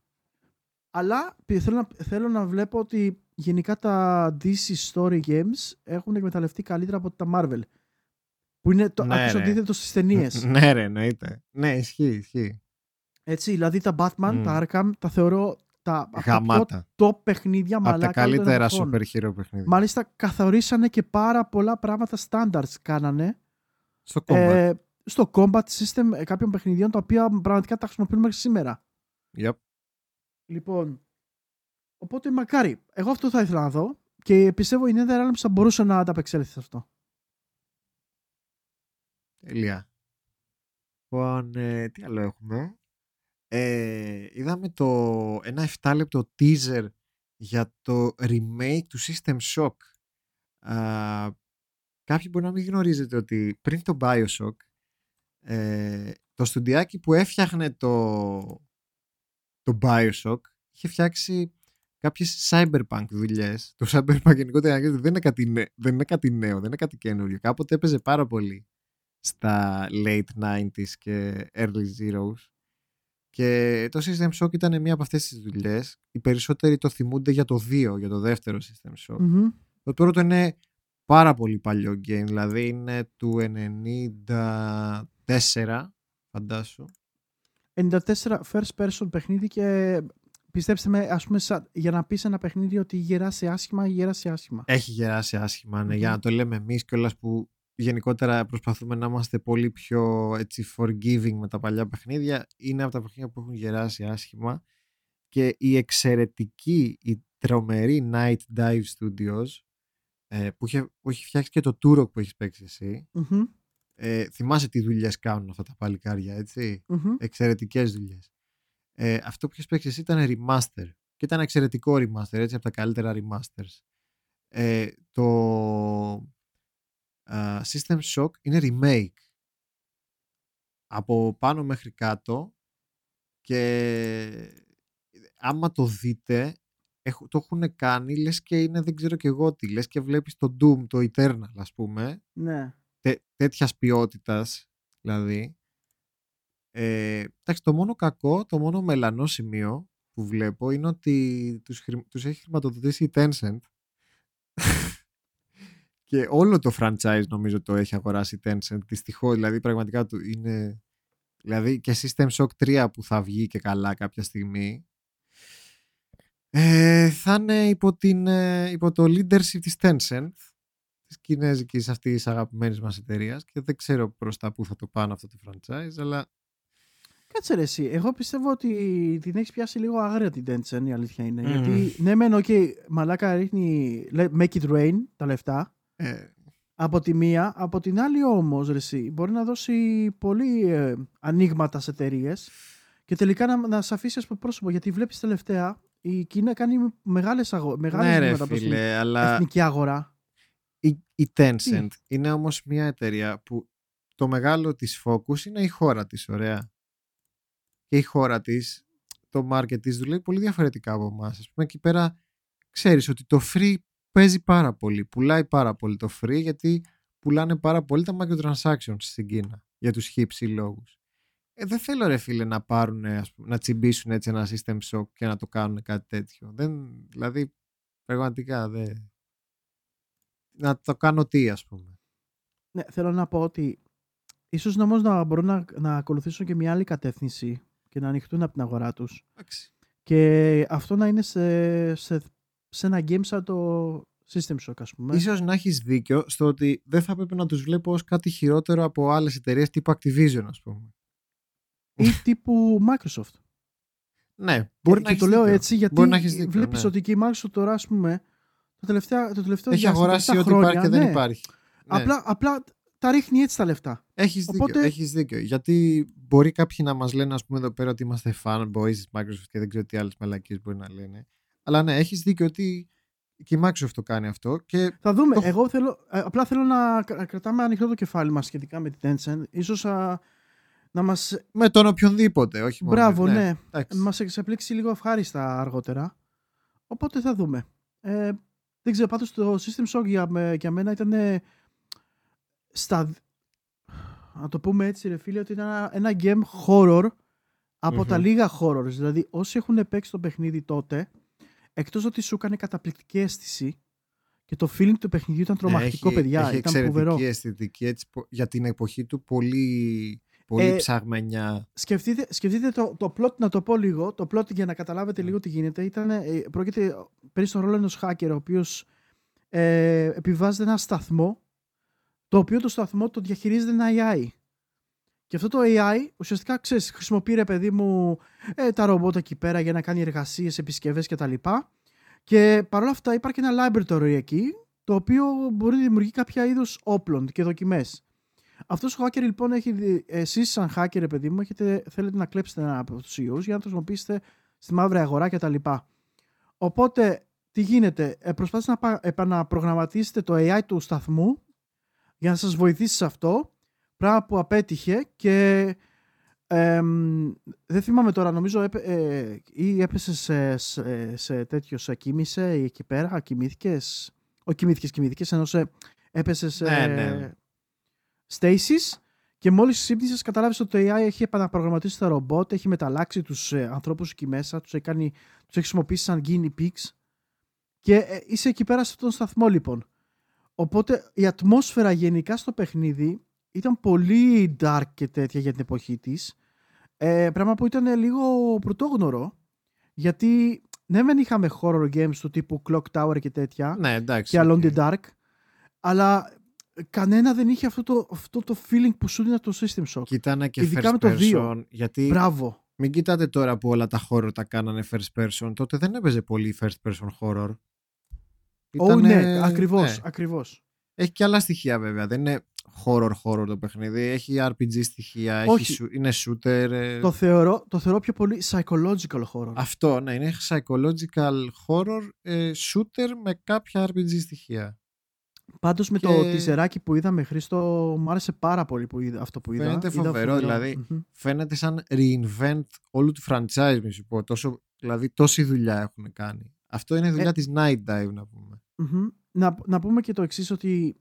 Αλλά πι- θέλω να, θέλω να βλέπω ότι γενικά τα DC Story Games έχουν εκμεταλλευτεί καλύτερα από τα Marvel. Που είναι το Ναι, ακριβώς ρε. αντίθετο στις ταινίες. ναι, ρε, εννοείται. Ναι, ισχύει, ισχύει. Έτσι, δηλαδή τα Batman, Μμ. τα Arkham, τα θεωρώ τα από τα πιο Γαμάτα. top παιχνίδια Από τα μαλάκα όλων των καλύτερα εποχών. super hero παιχνίδια. Μάλιστα καθορίσανε και πάρα πολλά πράγματα standards κάνανε Στο combat. ε, στο combat system ε, κάποιων παιχνιδιών τα οποία πραγματικά τα χρησιμοποιούν μέχρι σήμερα. Yep. Λοιπόν, οπότε μακάρι. Εγώ αυτό θα ήθελα να δω και πιστεύω η NetherRealm θα μπορούσε να ανταπεξέλθει σε αυτό. Τέλεια. Λοιπόν, ε, τι άλλο έχουμε; Ε, είδαμε το ένα 7 λεπτό teaser για το remake του System Shock. Α, κάποιοι μπορεί να μην γνωρίζετε ότι πριν το Bioshock ε, το στουντιάκι που έφτιαχνε το, το Bioshock είχε φτιάξει κάποιες cyberpunk δουλειές. Το cyberpunk γενικότερα δεν είναι, κάτι νέο, δεν είναι κάτι νέο, δεν είναι κάτι καινούριο. Κάποτε έπαιζε πάρα πολύ στα late 90s και early zeros. Και το System Shock ήταν μία από αυτές τις δουλειές. Οι περισσότεροι το θυμούνται για το 2, για το δεύτερο System Shock. Μμμ. Το πρώτο είναι πάρα πολύ παλιό game, δηλαδή είναι του 94, φαντάσου. 94 first person παιχνίδι και πιστέψτε με, ας πούμε, σα- για να πεις ένα παιχνίδι ότι γεράσει άσχημα, γεράσει άσχημα. Έχει γεράσει άσχημα, ναι, για Μμμ. να το λέμε εμείς κιόλας που γενικότερα προσπαθούμε να είμαστε πολύ πιο έτσι, forgiving με τα παλιά παιχνίδια. Είναι από τα παιχνίδια που έχουν γεράσει άσχημα και η εξαιρετική, η τρομερή Night Dive Studios ε, που, είχε, που έχει φτιάξει και το Turok που έχεις παίξει εσύ. Μμμ, Ε, θυμάσαι τι δουλειές κάνουν αυτά τα παλικάρια, έτσι; μμμ. εξαιρετικές δουλειές. Ε, αυτό που έχεις παίξει εσύ ήταν remaster και ήταν εξαιρετικό remaster, έτσι από τα καλύτερα remasters. Ε, το α, System Shock είναι remake. Από πάνω μέχρι κάτω και άμα το δείτε έχ- το έχουν κάνει λες και είναι δεν ξέρω και εγώ τι λες και βλέπεις το Doom, το Eternal ας πούμε Ναι. τέ, τέτοιας ποιότητας δηλαδή. Ε, εντάξει το μόνο κακό το μόνο μελανό σημείο που βλέπω είναι ότι τους, χρη- τους έχει χρηματοδοτήσει η Tencent και όλο το franchise νομίζω το έχει αγοράσει η Tencent δυστυχώς δηλαδή πραγματικά του είναι δηλαδή και System Shock 3 που θα βγει και καλά κάποια στιγμή ε, θα είναι υπό, την, ε, υπό το leadership της Tencent της κινέζικης αυτής αγαπημένης μας εταιρείας και δεν ξέρω προς τα που θα το πάνε αυτό το franchise αλλά Κάτσε ρε εσύ. Εγώ πιστεύω ότι την έχεις πιάσει λίγο άγρια την Tencent, η αλήθεια είναι. Μμμ. Γιατί ναι, μεν, οκ, μαλάκα ρίχνει λέει, make it rain τα λεφτά. Ε, Από τη μία, από την άλλη όμως, ρε εσύ, μπορεί να δώσει πολύ ε, ανοίγματα σε εταιρείες και τελικά να, να σε αφήσει από πρόσωπο. Γιατί βλέπεις τελευταία η Κίνα κάνει μεγάλες, αγο... μεγάλες ναι ρε βήματα προς την φίλε αλλά εθνική αγορά. η, η Tencent είναι όμως μια εταιρεία που το μεγάλο της focus είναι η χώρα της, ωραία. Και η χώρα της, το market της δουλεύει πολύ διαφορετικά από εμάς. Ας πούμε εκεί πέρα ξέρεις ότι το free παίζει πάρα πολύ, πουλάει πάρα πολύ το free γιατί πουλάνε πάρα πολύ τα microtransactions στην Κίνα για τους χύψη λόγους. Ε, δεν θέλω ρε φίλε να πάρουν, ας πούμε, να τσιμπήσουν έτσι ένα system shock και να το κάνουν κάτι τέτοιο. Δεν, δηλαδή, πραγματικά δεν... Να το κάνω τι, ας πούμε. Ναι, θέλω να πω ότι ίσως όμως να μπορούν να, να ακολουθήσουν και μια άλλη κατεύθυνση και να ανοιχτούν από την αγορά τους. Εντάξει. Και αυτό να είναι σε, σε, σε ένα game σαν το System Shock, ας πούμε. Ίσως να έχεις δίκιο στο ότι δεν θα πρέπει να τους βλέπω ως κάτι χειρότερο από άλλες εταιρείες τύπου Activision, ας πούμε. Ή τύπου Microsoft. Ναι, μπορεί και να το έχεις λέω δίκιο. έτσι γιατί Μπορεί να έχεις δίκιο, βλέπεις ναι. ότι και η Microsoft τώρα, ας πούμε, το τελευταίο, το τελευταίο Έχει διάστημα, αγοράσει τα ό,τι χρόνια, υπάρχει και δεν ναι, υπάρχει. Ναι. Απλά, απλά τα ρίχνει έτσι τα λεφτά. Έχεις, Οπότε- δίκιο, έχεις δίκιο. Γιατί μπορεί κάποιοι να μας λένε ας πούμε εδώ πέρα ότι είμαστε fanboys της Microsoft και δεν ξέρω τι άλλες μαλακίες μπορεί να λένε. Αλλά ναι, έχεις δίκιο ότι και η Microsoft το κάνει αυτό και Θα δούμε. Το- Εγώ θέλω, ε, απλά θέλω να κρα- κρατάμε ανοιχτό το κεφάλι μας σχετικά με την Tencent. Ίσως α, να μας... με τον οποιονδήποτε, όχι μόνο. Μπράβο, ναι. εντάξει. μας εξεπλήξει λίγο ευχάριστα αργότερα. Οπότε θα δούμε. Ε, δεν ξέρω, πάντως το System Shock για, με- για μένα ήταν ε, στα... Να το πούμε έτσι ρε φίλε, ότι ήταν ένα, ένα game horror από τα Μμμ. λίγα horrors. Δηλαδή όσοι έχουν παίξει το παιχνίδι τότε, εκτός ότι σου έκανε καταπληκτική αίσθηση και το feeling του παιχνιδιού ήταν τρομακτικό, έχει, παιδιά. Έχει ήταν εξαιρετική φοβερό. αισθητική έτσι, πο- για την εποχή του πολύ, πολύ Ε, ψαγμενιά. Σκεφτείτε, σκεφτείτε το, το plot, να το πω λίγο, το plot για να καταλάβετε λίγο τι γίνεται. Ήταν, ε, πρόκειται περί στον ρόλο ενός hacker, ο οποίος ε, επιβάζεται ένα σταθμό, το οποίο το σταθμό το διαχειρίζεται ένα AI. Και αυτό το AI ουσιαστικά, ξέρεις, χρησιμοποιεί ρε παιδί μου ε, τα ρομπότ εκεί πέρα για να κάνει εργασίες, επισκευές κτλ. Και παρόλα αυτά υπάρχει ένα laboratory εκεί, το οποίο μπορεί να δημιουργεί κάποια είδους όπλων και δοκιμές. Αυτός ο hacker λοιπόν έχει. δει- Εσείς σαν hacker, ρε παιδί μου, έχετε, θέλετε να κλέψετε ένα από τους CEOs για να το χρησιμοποιήσετε στη μαύρη αγορά κτλ. Οπότε τι γίνεται. Ε, προσπάθησε να πα- επαναπρογραμματίσετε το AI του σταθμού για να σας βοηθήσει σε αυτό. Πράγμα που απέτυχε και εμ, δεν θυμάμαι τώρα, νομίζω έπε- ε, ή έπεσε σε, σε, σε τέτοιο, σε κοίμησε ή εκεί πέρα, κοιμήθηκες; Όχι κοιμήθηκες, κοιμήθηκες, ενώ σε, έπεσε σε Ναι, ναι. stasis και μόλις ξύπνησες καταλάβεις ότι το AI έχει επαναπρογραμματίσει τα ρομπότ, έχει μεταλλάξει τους ε, ανθρώπους εκεί μέσα, τους έχει, κάνει, τους έχει χρησιμοποιήσει σαν guinea pigs και ε, είσαι εκεί πέρα σε αυτόν τον σταθμό λοιπόν. Οπότε η ατμόσφαιρα γενικά στο παιχνίδι ήταν πολύ dark και τέτοια για την εποχή της. Ε, πράγμα που ήταν λίγο πρωτόγνωρο. Γιατί ναι δεν είχαμε horror games του τύπου Clock Tower και τέτοια Ναι, εντάξει. και Alone οκ. the Dark. Αλλά κανένα δεν είχε αυτό το, αυτό το feeling που σου δίνει το System Shock. Kitana και Ειδικά first με το person. δύο. Γιατί Μπράβο. μην κοιτάτε τώρα που όλα τα horror τα κάνανε first person. Τότε δεν έπαιζε πολύ first person horror. Ω, Ήτανε- ναι, ακριβώς, ναι. ακριβώς. Έχει και άλλα στοιχεία βέβαια. Δεν είναι horror horror το παιχνίδι. Έχει RPG στοιχεία. Όχι. Έχει, σου- είναι shooter. ε, Το θεωρώ, το θεωρώ πιο πολύ psychological horror. Αυτό, ναι. Είναι psychological horror ε, shooter με κάποια RPG στοιχεία. Πάντως με Και- το τιζεράκι που είδαμε Χρήστο μου άρεσε πάρα πολύ που είδα, αυτό που είδα. Φαίνεται Είδα φοβερό, δηλαδή. Μμμ. Φαίνεται σαν reinvent όλου του franchise, μη σου πω. Τόσο, δηλαδή τόση δουλειά έχουν κάνει. Αυτό είναι δουλειά Ε, της Night Dive να πούμε. Μμμ. Να, να πούμε και το εξής ότι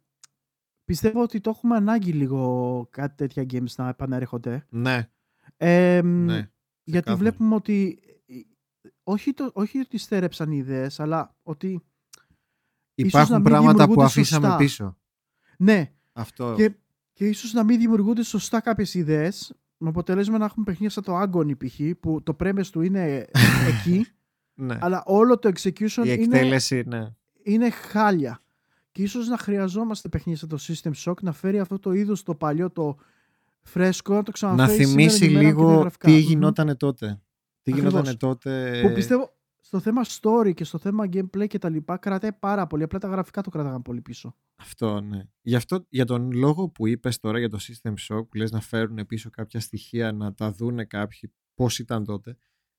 πιστεύω ότι το έχουμε ανάγκη λίγο κάτι τέτοια games να επανέρχονται. Ναι, Ε, ναι. γιατί ξεκάθαρα. βλέπουμε ότι ε, όχι, το, όχι ότι στέρεψαν οι ιδέες, αλλά ότι να Υπάρχουν μην πράγματα που δημιουργούνται αφήσαμε σωστά. πίσω. ναι, Αυτό. και, και ίσως να μην δημιουργούνται σωστά κάποιες ιδέες με αποτέλεσμα να έχουμε παιχνίδια σαν το Agony π.χ. που το premise του είναι *laughs* εκεί ναι. αλλά όλο το execution Η είναι, εκτέλεση, ναι. είναι χάλια. Και ίσως να χρειαζόμαστε παιχνίδια σαν το System Shock να φέρει αυτό το είδος το παλιό, το φρέσκο, να το Να ξαναφέρει θυμίσει σήμερα ημέρα και με λίγο γραφικά. τι Μμμ. γινότανε τότε. Τι Ακριβώς. γινότανε τότε. Που πιστεύω στο θέμα story και στο θέμα gameplay και τα λοιπά κρατάει πάρα πολύ. Απλά τα γραφικά το κρατάγαν πολύ πίσω. Αυτό, ναι. Γι' αυτό, για τον λόγο που είπες τώρα για το System Shock, που λες να φέρουν πίσω κάποια στοιχεία, να τα δούνε κάποιοι πώς ήταν τότε,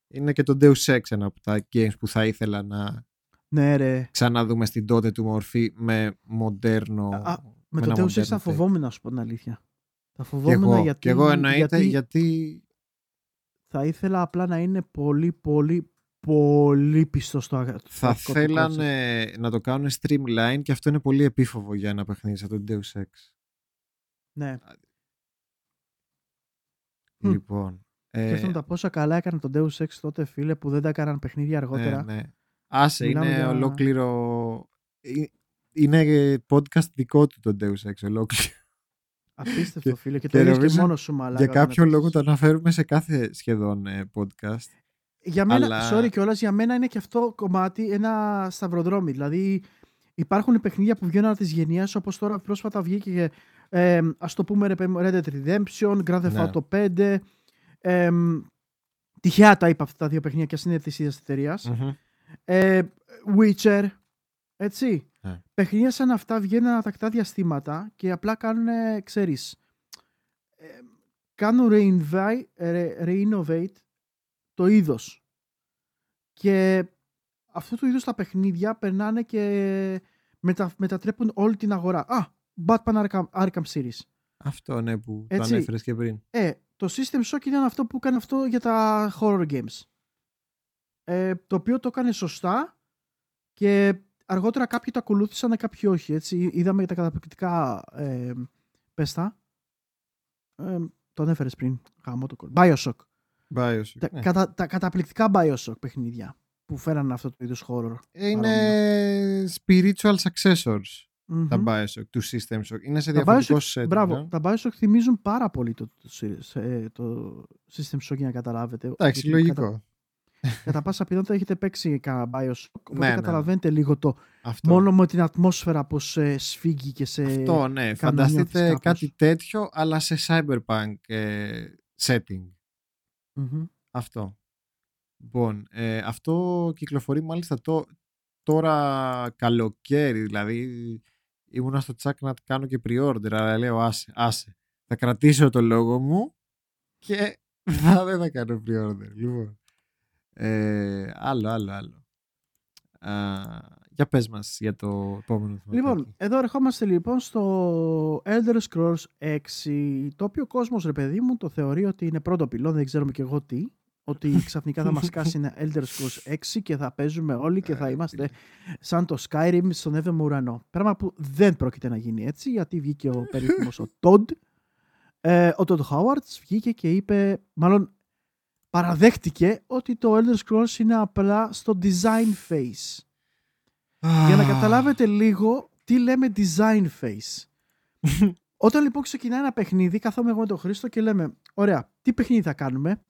είναι και το Deus Ex ένα από τα games που θα ήθελα να Ναι, ρε. ξαναδούμε στην τότε του μορφή με μοντέρνο. Α, Με ένα το Deus Ex μοντέρνο θα take. φοβόμουν, να σου πω την αλήθεια. Θα Και φοβόμουν εγώ, γιατί, και εγώ εννοείται γιατί γιατί, θα ήθελα απλά να είναι πολύ, πολύ, πολύ πιστό στο αγα- στο θα αρχικό του concept. θέλανε να το κάνουν streamline και αυτό είναι πολύ επίφοβο για ένα παιχνίδι σαν το Deus Ex. Ναι. Μμ. Λοιπόν. ε, Σκέφτομαι τα πόσα καλά έκανε το Deus Ex τότε, φίλε, που δεν τα έκαναν παιχνίδια αργότερα. Ναι, ναι. Άσε, Μιλάμε είναι για- ολόκληρο. ε, Είναι podcast δικό του το Deus Ex ολόκληρο. Απίστευτο, Και- φίλε. Και, και το είδες και νομίζω μόνος σου, μαλάκα. Για όταν κάποιο έπαιξες. λόγο το αναφέρουμε σε κάθε σχεδόν ε, podcast. Για μένα, αλλά- sorry κιόλας, για μένα είναι και αυτό κομμάτι ένα σταυροδρόμι. Δηλαδή, υπάρχουν παιχνίδια που βγαίνουν από τι γενιές, όπως τώρα πρόσφατα βγήκε. Ε, Α το πούμε, ρε, παιδί μου, Red Dead Redemption, Grand Theft Ναι. Auto 5. Ε, τυχαία τα είπα αυτά τα δύο παιχνίδια και ας είναι της ίδιας εταιρείας. Μμμ. Ε, Witcher. Έτσι. Ναι. Παιχνίδια σαν αυτά βγαίνουν ανατακτά διαστήματα και απλά κάνουν, ξέρεις. Ε, κάνουν reinvi- re- re-innovate το είδος. Και αυτού του είδους τα παιχνίδια περνάνε και μετα, μετατρέπουν όλη την αγορά. Α, Batman Arkham, Arkham Series. Αυτό ναι που Έτσι. το ανέφερε και πριν. Ε, το System Shock ήταν αυτό που έκανε αυτό για τα horror games. Ε, το οποίο το έκανε σωστά και αργότερα κάποιοι το ακολούθησαν, κάποιοι όχι. Έτσι. Είδαμε τα καταπληκτικά ε, πέστα. Ε, το ανέφερες πριν. Γάμο το κόλ. Bioshock. Bioshock. Τα, ναι. κατα, τα καταπληκτικά Bioshock παιχνίδια που φέραν αυτό το είδους horror. Ε, Είναι spiritual successors Μμμ. τα Bioshock του System Shock. Είναι σε Τα διαφορετικό Bioshock- setting. Μπράβο, ε. τα Bioshock θυμίζουν πάρα πολύ το, το, το, το System Shock για να καταλάβετε. Εντάξει, Γιατί λογικό. Κατά, κατά πάσα πιθανότητα έχετε παίξει κανένα Bioshock, οπότε Ναι, ναι, ναι. καταλαβαίνετε λίγο το Αυτό. μόνο με την ατμόσφαιρα πως σε σφίγγει και σε... Αυτό, ναι. νιώθεις Φανταστείτε κάπως. κάτι τέτοιο, αλλά σε cyberpunk ε, setting. Μμμ. Αυτό. Λοιπόν, ε, αυτό κυκλοφορεί μάλιστα το, τώρα καλοκαίρι, δηλαδή ήμουνα στο τσάκ να κάνω και pre-order, αλλά λέω άσε, άσε. Θα κρατήσω το λόγο μου και θα, δεν θα κάνω pre-order. Λοιπόν, ε, άλλο, άλλο, άλλο. για πες μας για το επόμενο Λοιπόν, εδώ ερχόμαστε λοιπόν στο Elder Scrolls 6, το οποίο ο κόσμος, ρε παιδί μου, το θεωρεί ότι είναι πρώτο πυλό, δεν ξέρουμε και εγώ τι, ότι ξαφνικά θα μας *laughs* κάσει ένα Elder Scrolls 6 και θα παίζουμε όλοι και θα ε, είμαστε σαν το Skyrim στον 7ο ουρανό. Πράγμα που δεν πρόκειται να γίνει έτσι, γιατί βγήκε ο *laughs* περίφημος ο Todd, ε, ο Todd Howard βγήκε και είπε, μάλλον παραδέχτηκε ότι το Elder Scrolls είναι απλά στο design phase. Για να καταλάβετε λίγο τι λέμε design phase. *laughs* Όταν λοιπόν ξεκινάει ένα παιχνίδι, καθόμαι εγώ με τον Χρήστο και λέμε, ωραία, τι παιχνίδι θα κάνουμε;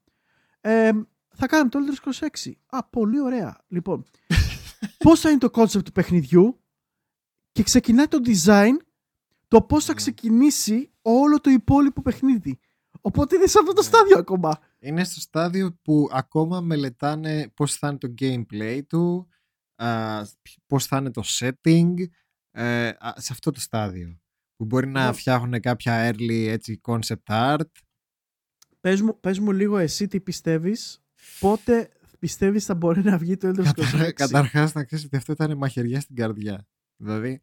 Ε, θα κάνουμε το Elder Scrolls 6. Α, πολύ ωραία. Λοιπόν, *laughs* πώς θα είναι το concept του παιχνιδιού και ξεκινάει το design το πώς θα ναι. ξεκινήσει όλο το υπόλοιπο παιχνίδι. Οπότε είναι σε αυτό το ναι. στάδιο ακόμα. Είναι στο στάδιο που ακόμα μελετάνε πώς θα είναι το gameplay του, α, πώς θα είναι το setting, ε, σε αυτό το στάδιο. Που μπορεί να ναι. φτιάχνουν κάποια early έτσι, concept art. Πες μου, πες μου λίγο εσύ τι πιστεύεις, πότε πιστεύεις θα μπορεί να βγει το Elder Scrolls 6. Καταρχάς να ξέρεις ότι αυτό ήταν μαχαιριά στην καρδιά. Δηλαδή,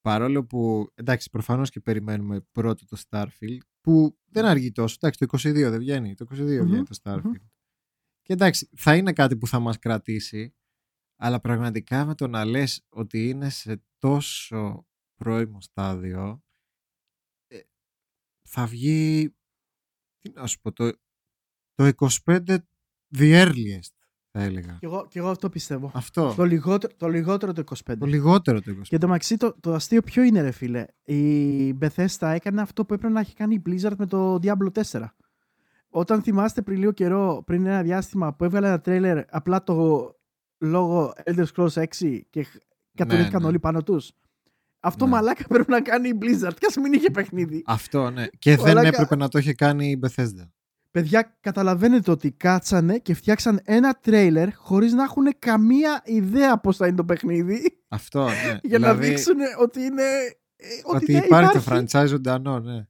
παρόλο που, εντάξει, προφανώς και περιμένουμε πρώτο το Starfield, που δεν αργεί τόσο. Εντάξει, το 22 δεν βγαίνει. Το 22 βγαίνει το Starfield. Και εντάξει, θα είναι κάτι που θα μας κρατήσει, αλλά πραγματικά με το να λες ότι είναι σε τόσο πρώιμο στάδιο, ε, θα βγει, τι να σου πω, το, το 25 the earliest θα έλεγα. Και εγώ, και εγώ αυτό πιστεύω. Αυτό. Το λιγότερο το, λιγότερο το 25. Το λιγότερο το 25. Και το μαξί το, το αστείο ποιο είναι ρε φίλε; Η Bethesda έκανε αυτό που έπρεπε να έχει κάνει η Blizzard με το Diablo 4. Όταν θυμάστε πριν λίγο καιρό, πριν ένα διάστημα που έβγαλε ένα τρέλερ απλά το λόγο Elder Scrolls 6 και κατορίστηκαν ναι, ναι. όλοι πάνω τους. Αυτό ναι. μαλάκα πρέπει να κάνει η Blizzard και ας μην είχε παιχνίδι. Αυτό, ναι. Και δεν έπρεπε να το είχε κάνει η Bethesda. Παιδιά, καταλαβαίνετε ότι κάτσανε και φτιάξαν ένα τρέιλερ χωρίς να έχουν καμία ιδέα πώς θα είναι το παιχνίδι. Αυτό, ναι. *laughs* για να δηλαδή, δείξουν ότι είναι. Ε, ότι, ότι υπάρχει, το franchise ζωντανό, ναι.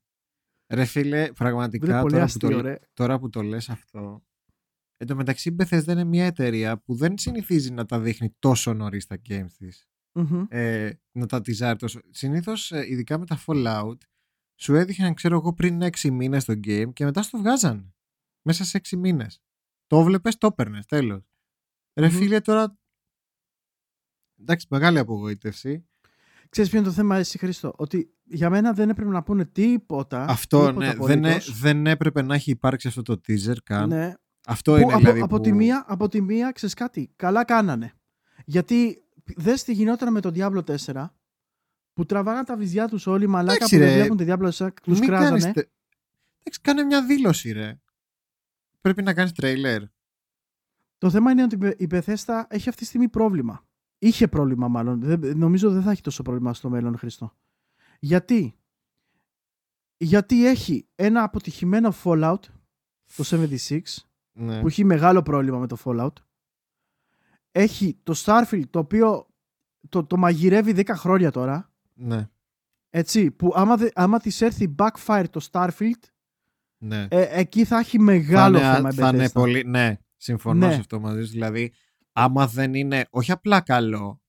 Ρε φίλε, πραγματικά τώρα, αστείο, που το, τώρα που το λες αυτό Εν τω μεταξύ η Bethesda είναι μια εταιρεία που δεν συνηθίζει να τα δείχνει τόσο νωρίς τα games της ε, να τα τυζάρει τόσο συνήθως ε, ειδικά με τα Fallout σου έδειχναν, ξέρω εγώ, πριν 6 μήνες το game και μετά στο βγάζαν. Μέσα σε 6 μήνες. Το βλέπει, το έπαιρνες, τέλος. Ρε φίλε, τώρα. Εντάξει, μεγάλη απογοήτευση. Ξέρεις ποιο είναι το θέμα εσύ Χρήστο, ότι για μένα δεν έπρεπε να πούνε τίποτα. Αυτό, τίποτα ναι, δεν, δεν έπρεπε να έχει υπάρξει αυτό το teaser καν. Ναι. Αυτό είναι από, δηλαδή από, που... τη μία, από τη μία, ξέρεις κάτι, καλά κάνανε. Γιατί δες τι γινόταν με το Diablo 4, που τραβάγαν τα βυζιά τους όλοι μαλάκα που δεν βλέπουν τη διάπλωση τους κράζανε. Εντάξει, κάνε μια δήλωση, ρε. Πρέπει να κάνεις τρέιλερ. Το θέμα είναι ότι η Bethesda έχει αυτή τη στιγμή πρόβλημα. Είχε πρόβλημα, μάλλον. Δεν, νομίζω δεν θα έχει τόσο πρόβλημα στο μέλλον, Χριστό. Γιατί; Γιατί έχει ένα αποτυχημένο Fallout, το 76, ναι. που έχει μεγάλο πρόβλημα με το Fallout. Έχει το Starfield, το οποίο το, το μαγειρεύει 10 χρόνια τώρα. Ναι. Έτσι, που άμα, άμα της έρθει backfire το Starfield, ναι. ε, εκεί θα έχει μεγάλο θα θέμα. Θα είναι πολύ, ναι, συμφωνώ ναι. σε αυτό μαζί σου. Δηλαδή, άμα δεν είναι, όχι απλά καλό,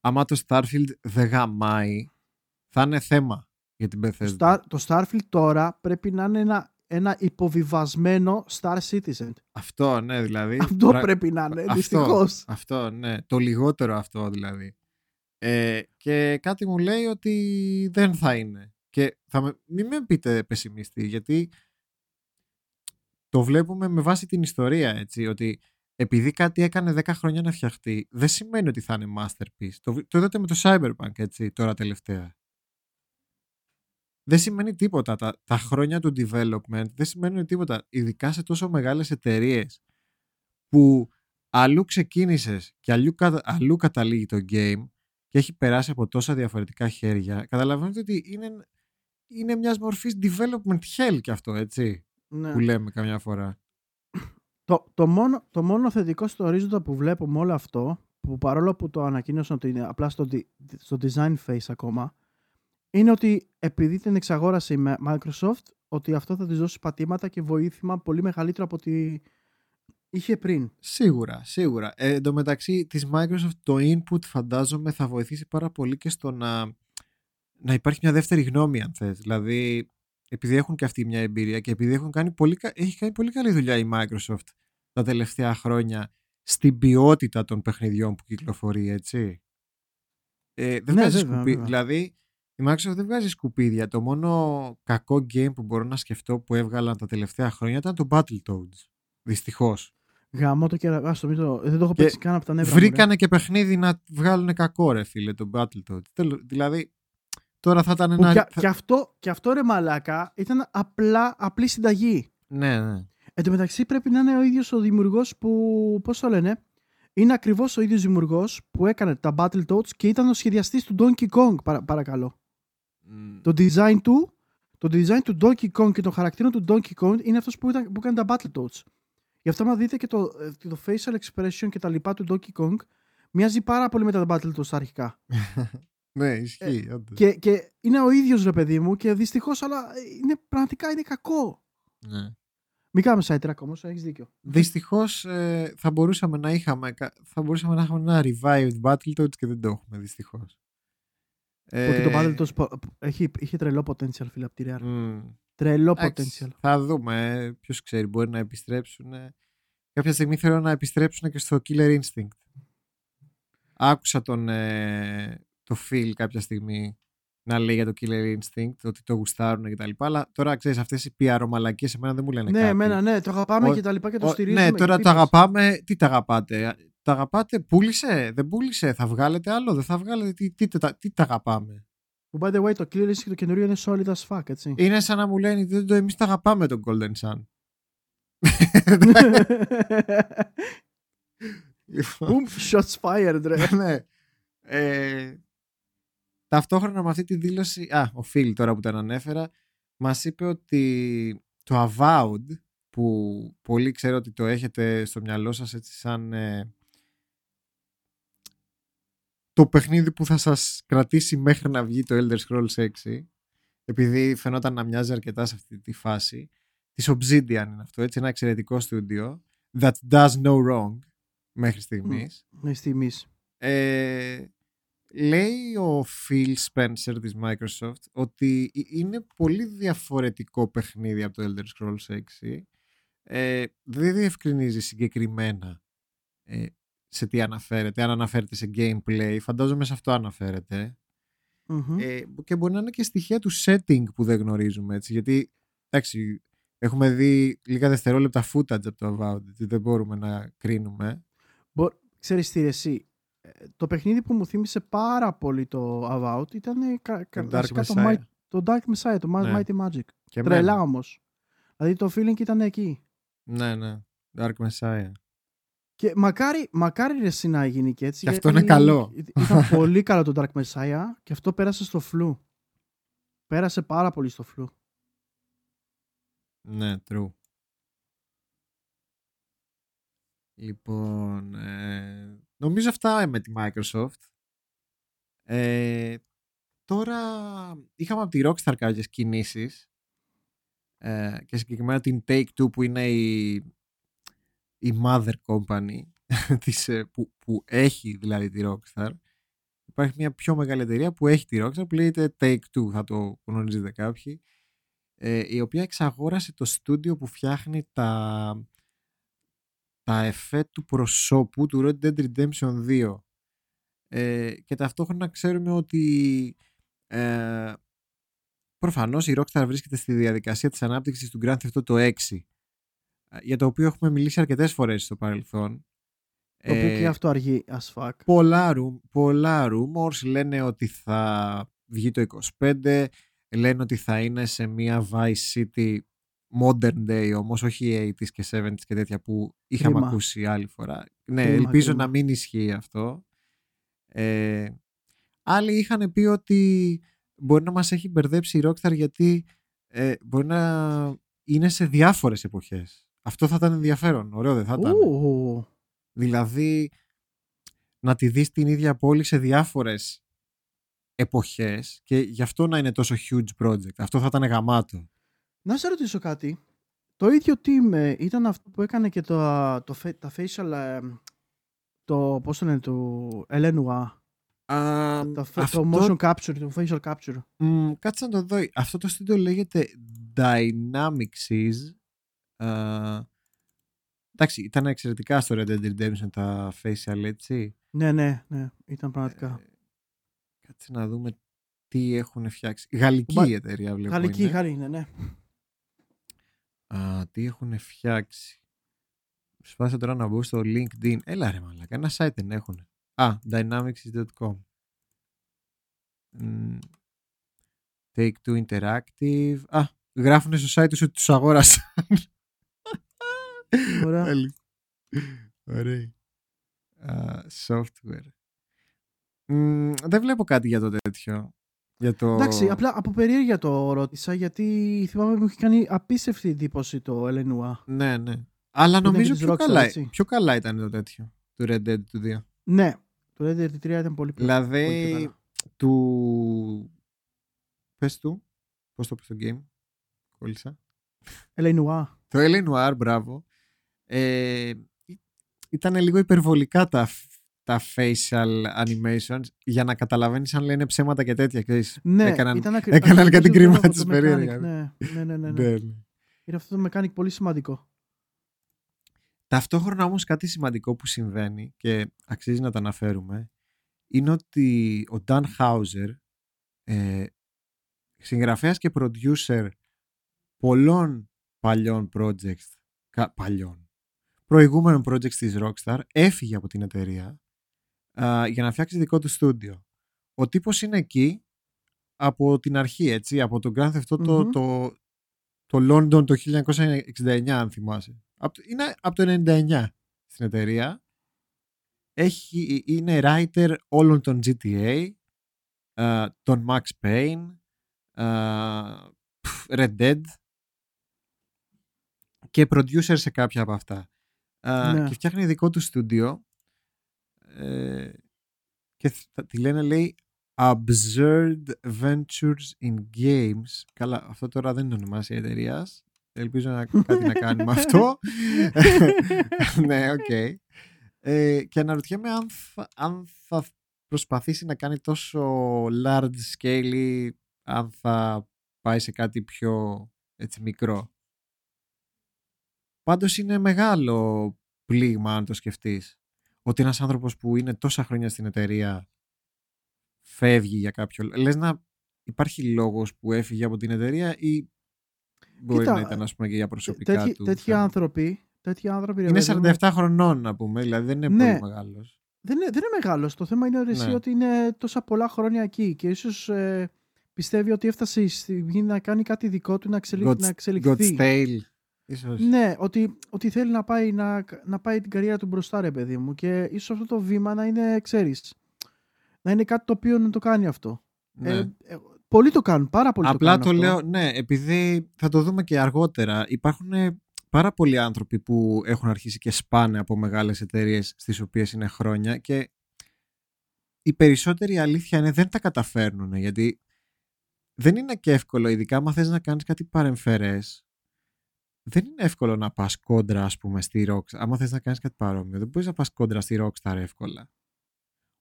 άμα το Starfield δεν γαμάει, θα είναι θέμα για την Bethesda. Το, Starfield τώρα πρέπει να είναι ένα, ένα υποβιβασμένο Star Citizen. Αυτό, ναι, δηλαδή. Αυτό πρέπει να είναι, δυστυχώς. Αυτό, ναι. Το λιγότερο αυτό δηλαδή. Ε, και κάτι μου λέει ότι δεν θα είναι. Και θα με, μην με πείτε πεσημιστή, γιατί το βλέπουμε με βάση την ιστορία, έτσι, ότι επειδή κάτι έκανε 10 χρόνια να φτιαχτεί, δεν σημαίνει ότι θα είναι masterpiece. Το, το είδατε με το Cyberpunk, έτσι, τώρα τελευταία. Δεν σημαίνει τίποτα. Τα, τα χρόνια του development δεν σημαίνουν τίποτα. Ειδικά σε τόσο μεγάλες εταιρείες που αλλού ξεκίνησες και αλλού, αλλού καταλήγει το game και έχει περάσει από τόσα διαφορετικά χέρια, καταλαβαίνετε ότι είναι, είναι μιας μορφής development hell και αυτό, έτσι. Ναι. Που λέμε καμιά φορά. Το, το, μόνο, το μόνο θετικό στο ορίζοντα που βλέπω με όλο αυτό, που παρόλο που το ανακοίνωσαν ότι είναι απλά στο, στο design phase ακόμα, είναι ότι επειδή την εξαγόρασε η Microsoft, ότι αυτό θα της δώσει πατήματα και βοήθημα πολύ μεγαλύτερο από ότι είχε πριν. Σίγουρα, σίγουρα. Ε, εν τω μεταξύ της Microsoft το input φαντάζομαι θα βοηθήσει πάρα πολύ και στο να, να υπάρχει μια δεύτερη γνώμη αν θες. Δηλαδή επειδή έχουν και αυτή μια εμπειρία και επειδή έχουν κάνει πολύ, έχει κάνει πολύ καλή δουλειά η Microsoft τα τελευταία χρόνια στην ποιότητα των παιχνιδιών που κυκλοφορεί, έτσι. Ε, δεν Ναι, βγάζει βέβαια, σκουπί- βέβαια. Δηλαδή, η Microsoft δεν βγάζει σκουπίδια. Το μόνο κακό game που μπορώ να σκεφτώ που έβγαλαν τα τελευταία χρόνια ήταν το Battletoads. Δυστυχώς. Γαμώ το και ας το μην το... Δεν το έχω Και παίξει καν από τα νεύρα μου, ρε. Βρήκανε και παιχνίδι να βγάλουν κακό, ρε φίλε, το Battletoads. Τέλο- Δηλαδή, τώρα θα ήταν Που ένα. και, θα- και αυτό, και αυτό ρε μαλάκα ήταν απλά, απλή συνταγή. Ναι, ναι. Εν τω μεταξύ πρέπει να είναι ο ίδιος ο δημιουργός που, πώς το λένε, είναι ακριβώς ο ίδιος δημιουργός που έκανε τα Battletoads και ήταν ο σχεδιαστής του Donkey Kong, παρα- παρακαλώ. Μ, Το design του, το design του Donkey Kong και των χαρακτήρων του Donkey Kong είναι αυτός που, ήταν, που έκανε τα Battletoads. Γι' αυτό, άμα δείτε και το, ε, το facial expression και τα λοιπά του Donkey Kong, μοιάζει πάρα πολύ με τα Battletoads τα αρχικά. *laughs* Ναι, ισχύει. όντως. Ε, Και, και είναι ο ίδιος ρε παιδί μου και δυστυχώς, αλλά ε, είναι, πραγματικά είναι κακό. Ναι. Μην κάνουμε side track όμως, έχεις δίκιο. Δυστυχώς θα μπορούσαμε να είχαμε, κα- θα μπορούσαμε να έχουμε ένα revived Battletoads και δεν το έχουμε δυστυχώς. Ότι το Battletoads πο- έχει, είχε τρελό potential, φίλε, από τη Rare. Τρελό potential. Θα δούμε. Ποιος ξέρει, μπορεί να επιστρέψουν. Κάποια στιγμή θέλω να επιστρέψουν και στο Killer Instinct. Άκουσα τον, ε, το Phil κάποια στιγμή να λέει για το Killer Instinct ότι το γουστάρουν και τα λοιπά. Αλλά τώρα ξέρεις, αυτές οι PR μαλακίε εμένα δεν μου λένε Ναι, κάτι. εμένα, ναι, το αγαπάμε Ο- και τα λοιπά και το Ο- στηρίζουμε. ναι, και τώρα το πίπες. αγαπάμε. Τι τα αγαπάτε. Τα αγαπάτε, πούλησε, δεν πούλησε, θα βγάλετε άλλο, δεν θα βγάλετε. Τι, τι, τι, τι τα αγαπάμε. Που by the way, το Killer Instinct το καινούριο είναι solid as fuck, έτσι. Είναι σαν να μου λένε δεν το εμείς τα αγαπάμε τον Golden Sun. Λοιπόν, *laughs* Boom, shots fired, ρε. ναι. Ε, ταυτόχρονα με αυτή τη δήλωση, α, ο Φίλ τώρα που τον ανέφερα, μας είπε ότι το Avowed, που πολύ ξέρω ότι το έχετε στο μυαλό σας έτσι σαν ε, το παιχνίδι που θα σας κρατήσει μέχρι να βγει το Elder Scrolls 6, επειδή φαινόταν να μοιάζει αρκετά σε αυτή τη φάση, της Obsidian είναι αυτό, έτσι, ένα εξαιρετικό στούντιο, that does no wrong μέχρι στιγμής. Με στιγμής. Ε, λέει ο Phil Spencer της Microsoft ότι ε- είναι πολύ διαφορετικό παιχνίδι από το Elder Scrolls 6 ε, δεν διευκρινίζει συγκεκριμένα ε, σε τι αναφέρεται αν αναφέρεται σε gameplay φαντάζομαι σε αυτό αναφέρεται Μμμ. ε, και μπορεί να είναι και στοιχεία του setting που δεν γνωρίζουμε έτσι γιατί εντάξει έχουμε δει λίγα δευτερόλεπτα footage από το Avowed έτσι, δεν μπορούμε να κρίνουμε Ξέρεις τι, ρε, εσύ. Ε, Το παιχνίδι που μου θύμισε πάρα πολύ το Avowed ήταν ε, κα, κα, το Dark βασικά το, Messiah Might- το Dark Messiah, το Ma- Ναι. Mighty Magic. και Τρελά εμένα. όμως. Δηλαδή το feeling ήταν εκεί. Ναι, ναι. Dark Messiah. Και μακάρι, μακάρι ρε εσύ να γίνει και έτσι. Και αυτό γιατί είναι καλό. Ήταν *laughs* πολύ καλό το Dark Messiah και αυτό πέρασε στο φλου. Πέρασε πάρα πολύ στο φλου. Ναι, true. Λοιπόν, ε, νομίζω αυτά με τη Microsoft. Ε, τώρα είχαμε από τη Rockstar κάποιες κινήσεις ε, και συγκεκριμένα την Take-Two που είναι η, η mother company *laughs* της, ε, που, που έχει δηλαδή τη Rockstar. Υπάρχει μια πιο μεγάλη εταιρεία που έχει τη Rockstar που λέγεται Take-Two, θα το γνωρίζετε κάποιοι ε, η οποία εξαγόρασε το στούντιο που φτιάχνει τα, τα εφέ του προσώπου του Red Dead Redemption 2 ε, και ταυτόχρονα ξέρουμε ότι ε, προφανώς η Rockstar βρίσκεται στη διαδικασία της ανάπτυξης του Grand Theft Auto 6 ε, για το οποίο έχουμε μιλήσει αρκετές φορές στο παρελθόν Το οποίο Ε, και αυτό αργεί as fuck. πολλά, ρουμ, πολλά rumors λένε ότι θα βγει το 25 λένε ότι θα είναι σε μια Vice City modern day όμως όχι 80s και 70s και τέτοια που είχαμε Κρίμα. ακούσει άλλη φορά ναι Κρίμα, ελπίζω κρίμα. να μην ισχύει αυτό ε, άλλοι είχαν πει ότι μπορεί να μας έχει μπερδέψει η Rockstar γιατί ε, μπορεί να είναι σε διάφορες εποχές αυτό θα ήταν ενδιαφέρον ωραίο δεν θα ήταν Ου, Δηλαδή να τη δεις την ίδια πόλη σε διάφορες εποχές και γι' αυτό να είναι τόσο huge project. Αυτό θα ήταν γαμάτο. Να σε ρωτήσω κάτι. Το ίδιο team ε, ήταν αυτό που έκανε και το, το, fa- τα facial, ε, το, πώς το λένε, του Elenua. Α, Το, fa- αυτό, το motion capture, το facial capture. μ, κάτσε να το δω. Αυτό το στούντιο λέγεται Dynamicsς. Α, εντάξει, ήταν εξαιρετικά στο Red Dead Redemption τα facial, έτσι. Ναι, ναι, ναι, ήταν πραγματικά. Ε, κάτσε να δούμε τι έχουν φτιάξει. Γαλλική Μα- η εταιρεία βλέπω Γαλλική, είναι. Γαλλική, ναι, ναι. Α, τι έχουν φτιάξει. Σπάσα τώρα να μπω στο LinkedIn. Έλα ρε μαλάκα, ένα site δεν έχουν. Α, dynamics.com Μ, Take Two Interactive. Α, γράφουν στο site τους ότι τους αγόρασαν. Ωραία. Άλλη. Ωραία. Α, software. Μ, δεν βλέπω κάτι για το τέτοιο. Για το... Εντάξει, απλά από περιέργεια το ρώτησα γιατί θυμάμαι μου έχει κάνει απίστευτη εντύπωση το Elenua. Ναι, ναι. Αλλά Ήταν νομίζω και της πιο Rockstar, καλά, έτσι. πιο καλά ήταν το τέτοιο. Του Red Dead του 2. Ναι, το Red Dead 3 ήταν πολύ πιο πολύ πιο Δηλαδή, καλά. του... Πες του. Πώς το πες το game. Κόλλησα. Elenua. Το L.A. Noir, μπράβο. Ε, ήταν λίγο υπερβολικά τα, τα facial animations για να καταλαβαίνεις αν λένε ψέματα και τέτοια. Ξέρεις. Ναι, έκαναν, ήταν ακρι- έκαναν ακριβώς κάτι το λόγο, κρυμάτες το περίεργα. mechanic, Ναι, ναι, ναι, ναι, ναι. Ναι, ναι. Είναι αυτό το mechanic πολύ σημαντικό. Ταυτόχρονα όμως κάτι σημαντικό που συμβαίνει και αξίζει να το αναφέρουμε είναι ότι ο Dan Hauser ε, συγγραφέας και producer πολλών παλιών projects κα, παλιών προηγούμενων projects της Rockstar έφυγε από την εταιρεία α, για να φτιάξεις δικό του στούντιο. Ο τύπος είναι εκεί από την αρχή, έτσι, από το Grand Theft Auto Μμμ. το, το London το 1969 αν θυμάσαι. Από, το- είναι από το 99 στην εταιρεία. Έχει, είναι writer όλων των GTA, α, των Max Payne, α, πφ, Red Dead και producer σε κάποια από αυτά. Α, Ναι. Και φτιάχνει δικό του στούντιο ε, και θα- τη λένε λέει Absurd Ventures in Games. Καλά, αυτό τώρα δεν είναι ονομασία εταιρείας. Ελπίζω να *laughs* κάτι να κάνει με αυτό. *laughs* ναι, οκ. Ε, και αναρωτιέμαι αν θα, αν θα προσπαθήσει να κάνει τόσο large scale ή αν θα πάει σε κάτι πιο έτσι μικρό. Πάντως είναι μεγάλο πλήγμα αν το σκεφτείς. Ότι ένας άνθρωπος που είναι τόσα χρόνια στην εταιρεία φεύγει για κάποιο λόγο. Λες να υπάρχει λόγος που έφυγε από την εταιρεία ή μπορεί Κοίτα, να ήταν ας πούμε και για προσωπικά Τέτοιοι, του. τέτοιοι θέματα. άνθρωποι, τέτοιοι άνθρωποι ρε Είναι παιδί μου, 47 χρονών να πούμε, δηλαδή δεν είναι Ναι. πολύ μεγάλος. δεν, είναι, δεν είναι μεγάλος. Το θέμα είναι ρε, εσύ Ναι. ότι είναι τόσα πολλά χρόνια εκεί και ίσως ε, πιστεύει ότι έφτασε η στιγμή να κάνει κάτι δικό του να, εξελι... God's- να εξελιχθεί. God's Tale. Ίσως. Ναι, ότι, ότι θέλει να πάει, να, να πάει την καριέρα του μπροστά, ρε παιδί μου. Και ίσως αυτό το βήμα να είναι, ξέρεις, να είναι κάτι το οποίο να το κάνει αυτό. Ναι. Ε, ε, πολλοί το κάνουν, πάρα πολλοί Απλά το το κάνουν λέω, αυτό. ναι, επειδή θα το δούμε και αργότερα. Υπάρχουν ε, πάρα πολλοί άνθρωποι που έχουν αρχίσει και σπάνε από μεγάλες εταιρείες στις οποίες είναι χρόνια και η περισσότερη αλήθεια είναι δεν τα καταφέρνουν γιατί δεν είναι και εύκολο, ειδικά άμα θες να κάνεις κάτι παρεμφερές δεν είναι εύκολο να πας κόντρα ας πούμε στη Rockstar. Άμα θες να κάνεις κάτι παρόμοιο δεν μπορείς να πας κόντρα στη Rockstar εύκολα.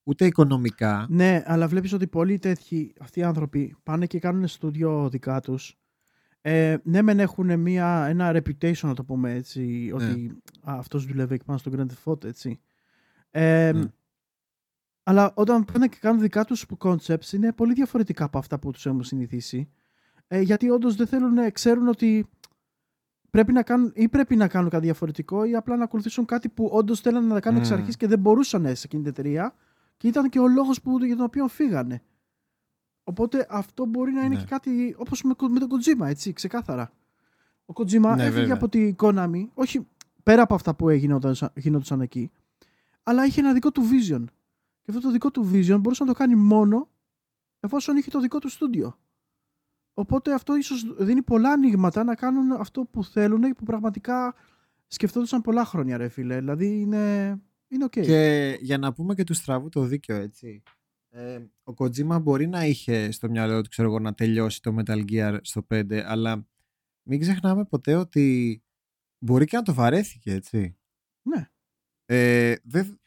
Ούτε οικονομικά. Ναι, αλλά βλέπεις ότι πολλοί τέτοιοι αυτοί οι άνθρωποι πάνε και κάνουν στούντιο δικά τους. Ε, ναι, μεν έχουν μια, ένα reputation, να το πούμε έτσι, ότι α, αυτός δουλεύει εκεί πάνω στο Grand Theft Auto, έτσι. Ε, Ναι. Αλλά όταν πάνε και κάνουν δικά τους concepts είναι πολύ διαφορετικά από αυτά που τους έχουν συνηθίσει. Ε, γιατί όντως δεν θέλουν, ε, ξέρουν ότι πρέπει να κάνουν ή πρέπει να κάνουν κάτι διαφορετικό ή απλά να ακολουθήσουν κάτι που όντως θέλουν να κάνουν εξ Mm. αρχής και δεν μπορούσαν σε εκείνη την εταιρεία και ήταν και ο λόγος που, για τον οποίο φύγανε. Οπότε αυτό μπορεί να είναι Ναι. και κάτι όπως με, με τον Kojima, έτσι, ξεκάθαρα. Ο Kojima Ναι, έφυγε βέβαια. από την Konami, όχι πέρα από αυτά που έγινονταν, γινόντουσαν εκεί, αλλά είχε ένα δικό του vision. Και αυτό το δικό του vision μπορούσε να το κάνει μόνο εφόσον είχε το δικό του στούντιο. Οπότε αυτό ίσως δίνει πολλά ανοίγματα να κάνουν αυτό που θέλουν που πραγματικά σκεφτόντουσαν πολλά χρόνια ρε φίλε. Δηλαδή είναι, είναι οκ. Και για να πούμε και του στραβού το δίκιο, έτσι. Ε, ο Kojima μπορεί να είχε στο μυαλό του, ξέρω εγώ, να τελειώσει το Metal Gear στο 5, αλλά μην ξεχνάμε ποτέ ότι μπορεί και να το βαρέθηκε, έτσι. Ναι. Ε, δεν,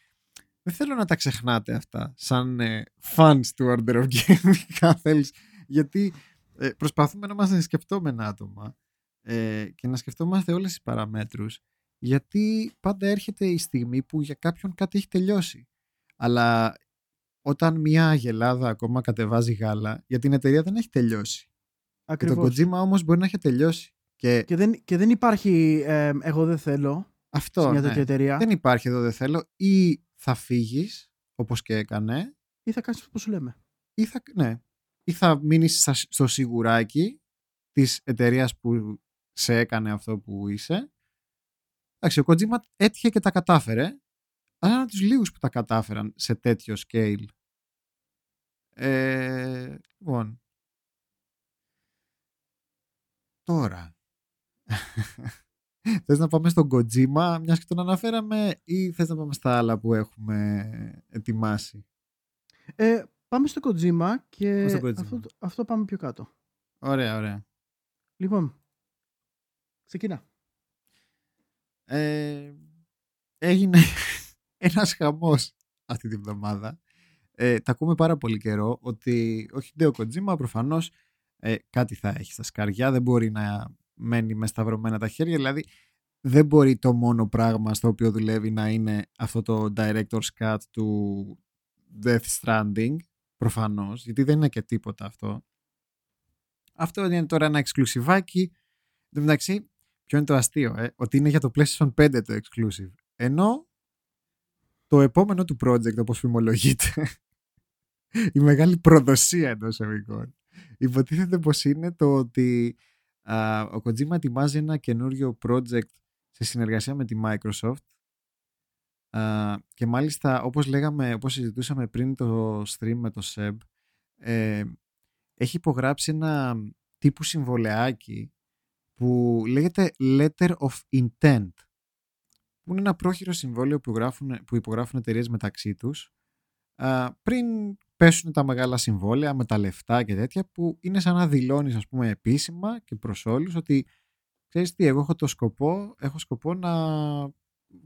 δεν θέλω να τα ξεχνάτε αυτά σαν ε, fans του Order of Gaming, *laughs* θέλεις, γιατί ε, προσπαθούμε να είμαστε σκεπτόμενα άτομα ε, και να σκεφτόμαστε όλες τις παραμέτρους γιατί πάντα έρχεται η στιγμή που για κάποιον κάτι έχει τελειώσει. Αλλά όταν μια αγελάδα ακόμα κατεβάζει γάλα, για την εταιρεία δεν έχει τελειώσει. Ακριβώς. Και το Kojima όμως μπορεί να έχει τελειώσει. Και, Και δεν, και δεν υπάρχει ε, εγώ δεν θέλω αυτό, σε μια ναι. τέτοια εταιρεία Δεν υπάρχει εδώ δεν θέλω. Ή θα φύγεις, όπως και έκανε, ή θα κάνεις όπως σου λέμε. ή θα, ναι, ή θα μείνεις στα- στο σιγουράκι της εταιρείας που σε έκανε αυτό που είσαι. Εντάξει, ο Kojima έτυχε και τα κατάφερε, αλλά είναι από τους λίγους που τα κατάφεραν σε τέτοιο scale. Ε, λοιπόν, τώρα, *laughs* θες να πάμε στον Kojima, μιας και τον αναφέραμε, ή θες να πάμε στα άλλα που έχουμε ετοιμάσει; Ε, πάμε στο Kojima και Πάμε στο Kojima. Αυτό, αυτό πάμε πιο κάτω. Ωραία, ωραία. Λοιπόν, ξεκινά. Ε, έγινε *laughs* ένας χαμός αυτή τη βδομάδα. Ε, τα ακούμε πάρα πολύ καιρό ότι ο Χιντέο Kojima προφανώς ε, κάτι θα έχει στα σκαριά, δεν μπορεί να μένει μες σταυρωμένα τα χέρια, δηλαδή δεν μπορεί το μόνο πράγμα στο οποίο δουλεύει να είναι αυτό το director's cut του Death Stranding, προφανώς, γιατί δεν είναι και τίποτα αυτό. Αυτό είναι τώρα ένα εξκλουσιβάκι. Εν τω μεταξύ, ποιο είναι το αστείο, ε; ότι είναι για το PlayStation 5 το exclusive. Ενώ το επόμενο του project, όπως φημολογείται, *laughs* η μεγάλη προδοσία εντός εισαγωγικών, υποτίθεται πως είναι το ότι α, ο Kojima ετοιμάζει ένα καινούριο project σε συνεργασία με τη Microsoft α, και μάλιστα όπως λέγαμε, όπως συζητούσαμε πριν το stream με το Seb ε, έχει υπογράψει ένα τύπου συμβολεάκι που λέγεται Letter of Intent που είναι ένα πρόχειρο συμβόλαιο που, γράφουν, που υπογράφουν εταιρείες μεταξύ τους α, πριν πέσουν τα μεγάλα συμβόλαια με τα λεφτά και τέτοια που είναι σαν να δηλώνεις ας πούμε επίσημα και προς όλους ότι ξέρεις τι, εγώ έχω το σκοπό, έχω σκοπό να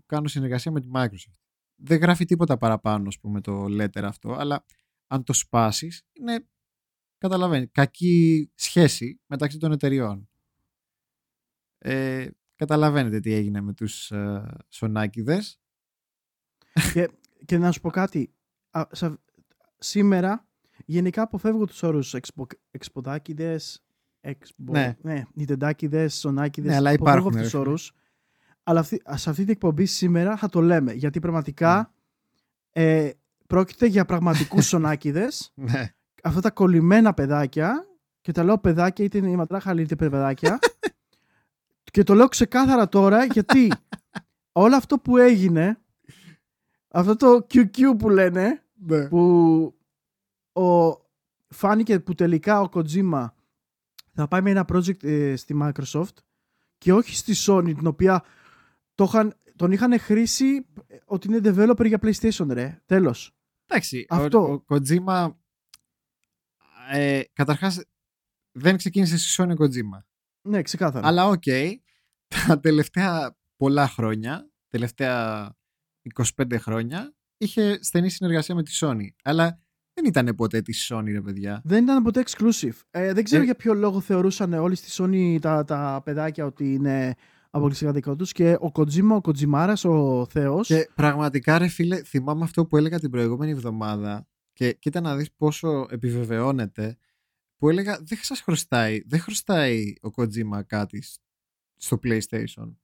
κάνω συνεργασία με τη Microsoft. Δεν γράφει τίποτα παραπάνω ας πούμε το letter αυτό, αλλά αν το σπάσεις είναι, καταλαβαίνεις, κακή σχέση μεταξύ των εταιριών. Ε, καταλαβαίνετε τι έγινε με τους ε, σονάκιδες. και, και να σου πω κάτι. Α, σα- σήμερα γενικά αποφεύγω τους όρους εξπο, εξποδάκιδες, εξπο, Ναι. ναι, νιτεντάκιδες, σονάκιδες. Ναι, αλλά αποφεύγω υπάρχουν, αυτούς τους ρε φίλε. όρους. Αλλά αυτή, σε αυτή την εκπομπή σήμερα θα το λέμε. Γιατί πραγματικά ε, πρόκειται για πραγματικούς *laughs* σονάκιδες. Ναι. αυτά τα κολλημένα παιδάκια και τα λέω παιδάκια είτε είναι η ματράχαλη είτε παιδάκια *laughs* και το λέω ξεκάθαρα τώρα γιατί όλο αυτό που έγινε αυτό το QQ που λένε ναι. που ο, φάνηκε που τελικά ο Kojima θα πάει με ένα project ε, στη Microsoft και όχι στη Sony την οποία το είχαν- τον είχαν χρίσει ε, ότι είναι developer για PlayStation ρε τέλος Εντάξει, Αυτό. Ο, ο Kojima ε, καταρχάς δεν ξεκίνησε στη Sony ο Kojima. ναι ξεκάθαρα Αλλά οκ, τα τελευταία πολλά χρόνια, τελευταία 25 χρόνια, είχε στενή συνεργασία με τη Sony. Αλλά δεν ήταν ποτέ της Sony, ρε παιδιά. Δεν ήταν ποτέ exclusive. Ε, δεν ξέρω Ε. για ποιο λόγο θεωρούσαν όλοι στη Sony τα, τα παιδάκια ότι είναι αποκλειστικά δικό τους και ο Kojima, ο Kojimάras, ο Θεός Και πραγματικά, ρε φίλε, θυμάμαι αυτό που έλεγα την προηγούμενη εβδομάδα και κοίτα να δεις πόσο επιβεβαιώνεται που έλεγα δεν σας χρωστάει, δεν χρωστάει ο Kojima κάτι σ- στο PlayStation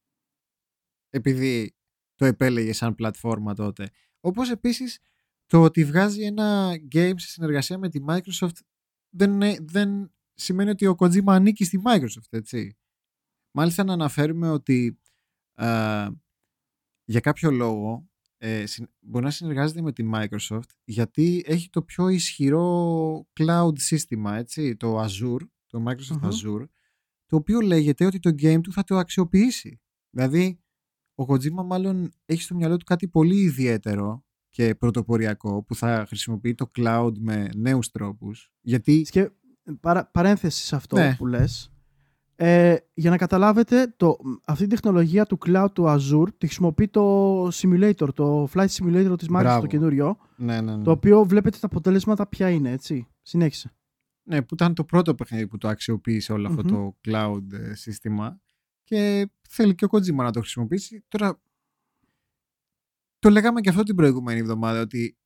επειδή το επέλεγε σαν πλατφόρμα τότε. Όπως επίσης το ότι βγάζει ένα game σε συνεργασία με τη Microsoft δεν, είναι- δεν σημαίνει ότι ο Kojima ανήκει στη Microsoft, έτσι. Μάλιστα να αναφέρουμε ότι α, για κάποιο λόγο ε, συν- μπορεί να συνεργάζεται με τη Microsoft γιατί έχει το πιο ισχυρό cloud σύστημα, έτσι, το Azure, το Microsoft Μμμ. Azure, το οποίο λέγεται ότι το game του θα το αξιοποιήσει. Δηλαδή, ο Kojima μάλλον έχει στο μυαλό του κάτι πολύ ιδιαίτερο και πρωτοποριακό που θα χρησιμοποιεί το cloud με νέους τρόπους. Γιατί, Και παρα, παρένθεση σε αυτό Ναι. που λες Ε, για να καταλάβετε, το, αυτή η τεχνολογία του cloud του Azure τη χρησιμοποιεί το simulator, το flight simulator της Microsoft το καινούριο, ναι, ναι, ναι. το οποίο βλέπετε τα αποτέλεσματα ποια είναι, έτσι. Συνέχισε. Ναι, που ήταν το πρώτο παιχνίδι που το αξιοποίησε όλο αυτό το cloud ε, σύστημα και θέλει και ο Kojima να το χρησιμοποιήσει. Τώρα, το λέγαμε και αυτό την προηγούμενη εβδομάδα ότι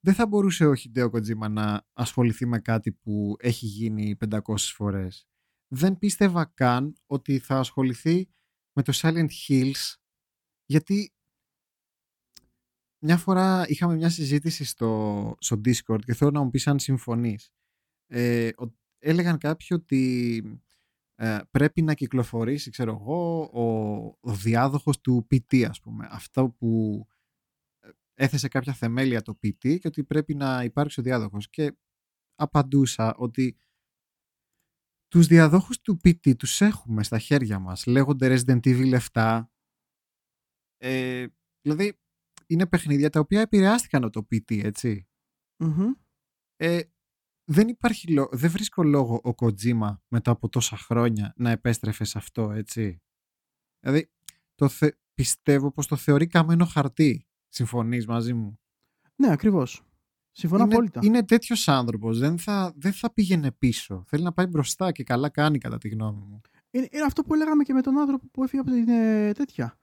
δεν θα μπορούσε ο Hideo Kojima να ασχοληθεί με κάτι που έχει γίνει 500 φορές. Δεν πίστευα καν ότι θα ασχοληθεί με το Silent Hills γιατί μια φορά είχαμε μια συζήτηση στο, στο Discord και θέλω να μου πεις αν συμφωνείς. Ε, έλεγαν κάποιοι ότι ε, πρέπει να κυκλοφορήσει, ξέρω εγώ, ο, ο διάδοχος του PT, ας πούμε. Αυτό που ε, έθεσε κάποια θεμέλια το PT και ότι πρέπει να υπάρξει ο διάδοχος. Και απαντούσα ότι τους διαδόχους του PT τους έχουμε στα χέρια μας. Λέγονται Resident Evil 7. Ε, δηλαδή, είναι παιχνίδια τα οποία επηρεάστηκαν από το PT, ετσι Ε, δεν, υπάρχει, δεν βρίσκω λόγο ο Kojima μετά από τόσα χρόνια να επέστρεφε σε αυτό, έτσι. Δηλαδή, το πιστεύω πως το θεωρεί καμένο χαρτί. Συμφωνείς μαζί μου. Ναι, ακριβώς. Συμφωνώ είναι, απόλυτα. Είναι τέτοιος άνθρωπος. Δεν θα, δεν θα πήγαινε πίσω. Θέλει να πάει μπροστά και καλά κάνει, κατά τη γνώμη μου. Είναι, είναι αυτό που έλεγαμε και με τον άνθρωπο που έφυγε από την ε, τέτοια.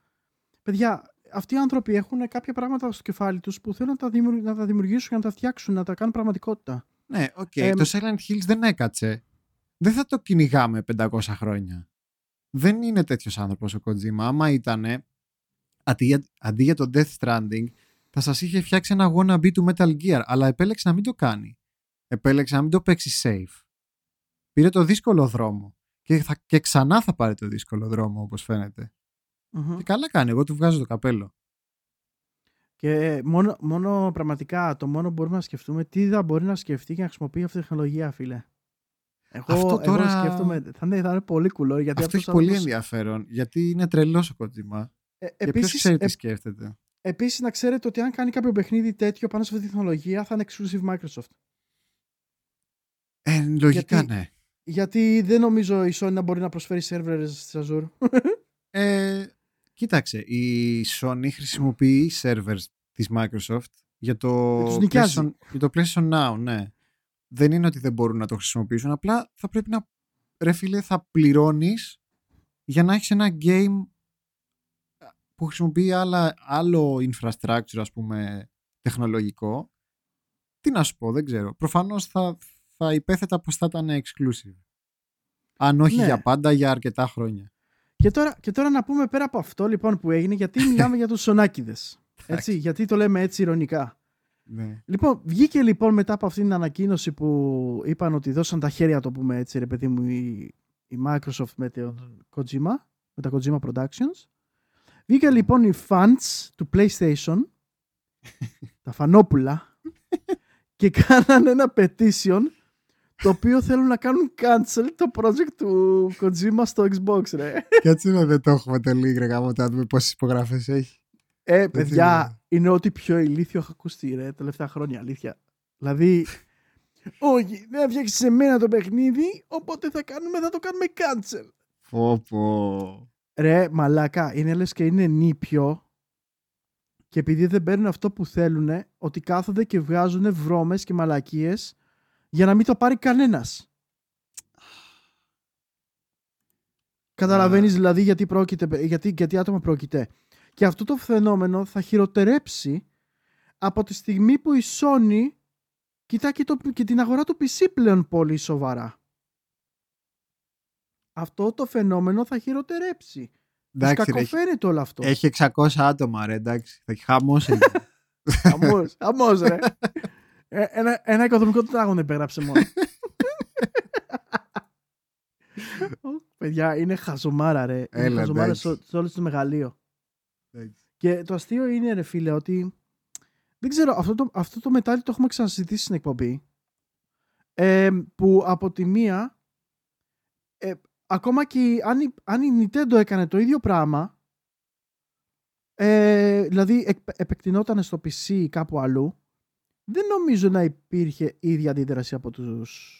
Παιδιά, αυτοί οι άνθρωποι έχουν κάποια πράγματα στο κεφάλι τους που θέλουν να τα, να τα δημιουργήσουν, να τα φτιάξουν, να τα κάνουν πραγματικότητα. Ναι, οκ. Okay. το Silent Hills δεν έκατσε. Δεν θα το κυνηγάμε 500 χρόνια. Δεν είναι τέτοιος άνθρωπος ο Kojima. Άμα ήταν αντί, αντί για το Death Stranding, θα σας είχε φτιάξει ένα wannabe του Metal Gear, αλλά επέλεξε να μην το κάνει. Επέλεξε να μην το παίξει safe. Πήρε το δύσκολο δρόμο. Και, θα, και ξανά θα πάρει το δύσκολο δρόμο, όπως Και καλά κάνει. Εγώ του βγάζω το καπέλο. Και μόνο, μόνο πραγματικά το μόνο που μπορούμε να σκεφτούμε τι θα μπορεί να σκεφτεί και να χρησιμοποιεί αυτή τη τεχνολογία, φίλε. Εγώ, αυτό τώρα... εγώ σκέφτομαι, θα είναι, θα είναι πολύ κουλό. Γιατί αυτό έχει πολύ ενδιαφέρον, γιατί είναι τρελός ο Κότζιμα. Ε, και επίσης, ξέρει τι ε, σκέφτεται. Επίσης, να ξέρετε ότι αν κάνει κάποιο παιχνίδι τέτοιο πάνω σε αυτή τη τεχνολογία, θα είναι exclusive Microsoft. Ε, λογικά γιατί, ναι. Γιατί δεν νομίζω η Sony να μπορεί να προσφέρει servers στη Azure. *laughs* Ε, κοίταξε, η Sony χρησιμοποιεί servers της Microsoft για το, PlayStation, για το PlayStation Now, ναι. Δεν είναι ότι δεν μπορούν να το χρησιμοποιήσουν, απλά θα πρέπει να, ρε φίλε, θα πληρώνεις για να έχεις ένα game που χρησιμοποιεί άλλα, άλλο infrastructure, ας πούμε, τεχνολογικό. Τι να σου πω, δεν ξέρω. Προφανώς θα, θα υπέθετα πως θα ήταν exclusive. Αν όχι ναι. για πάντα, για αρκετά χρόνια. Και τώρα, και τώρα να πούμε πέρα από αυτό λοιπόν που έγινε, γιατί *laughs* μιλάμε για τους σονάκιδες. Έτσι, γιατί το λέμε έτσι ηρωνικά. Ναι. Λοιπόν, βγήκε λοιπόν μετά από αυτήν την ανακοίνωση που είπαν ότι δώσαν τα χέρια, το πούμε έτσι, ρε παιδί μου, η, η Microsoft με το Kojima, με τα Kojima Productions. Βγήκε λοιπόν οι fans του PlayStation, *laughs* τα φανόπουλα, και κάνανε ένα petition το οποίο θέλουν να κάνουν cancel το project του Kojima στο Xbox, ρε. Κάτσε να δεν το έχουμε τελείω, ρε γάμο, να δούμε πόσες υπογραφές έχει. Ε, παιδιά, είναι ό,τι πιο ηλίθιο έχω ακούσει ρε, τελευταία χρόνια, αλήθεια. Δηλαδή, όχι, δεν θα φτιάξεις σε μένα το παιχνίδι, οπότε θα, κάνουμε, θα το κάνουμε cancel. Φόπο. Ρε, μαλάκα, είναι λες και είναι νήπιο και επειδή δεν παίρνουν αυτό που θέλουν, ότι κάθονται και βγάζουν βρώμες και μαλακίες για να μην το πάρει κανένας. Καταλαβαίνεις δηλαδή γιατί, πρόκειται, γιατί, γιατί άτομα πρόκειται. Και αυτό το φαινόμενο θα χειροτερέψει από τη στιγμή που η Sony κοιτά και, το, και την αγορά του PC πλέον πολύ σοβαρά. Αυτό το φαινόμενο θα χειροτερέψει. Εντάξει, κακοφαίνεται όλο αυτό. Έχει 600 άτομα, ρε, εντάξει. Θα έχει χαμός εκεί. *laughs* χαμός, χαμός, ρε. Ε, ένα, ένα οικοδομικό τετράγωνο υπέγραψε μόνο. *laughs* Παιδιά, είναι χαζομάρα, ρε. είναι χαζομάρα σε, σε όλο το μεγαλείο. Και το αστείο είναι, ρε φίλε, ότι δεν ξέρω, αυτό το, αυτό το μετάλλιο το έχουμε ξανασυζητήσει στην εκπομπή. Ε, που από τη μία, ε, ακόμα και αν η, αν η Nintendo έκανε το ίδιο πράγμα, ε, δηλαδή επ, επεκτηνόταν στο PC ή κάπου αλλού, δεν νομίζω να υπήρχε ίδια αντίδραση από τους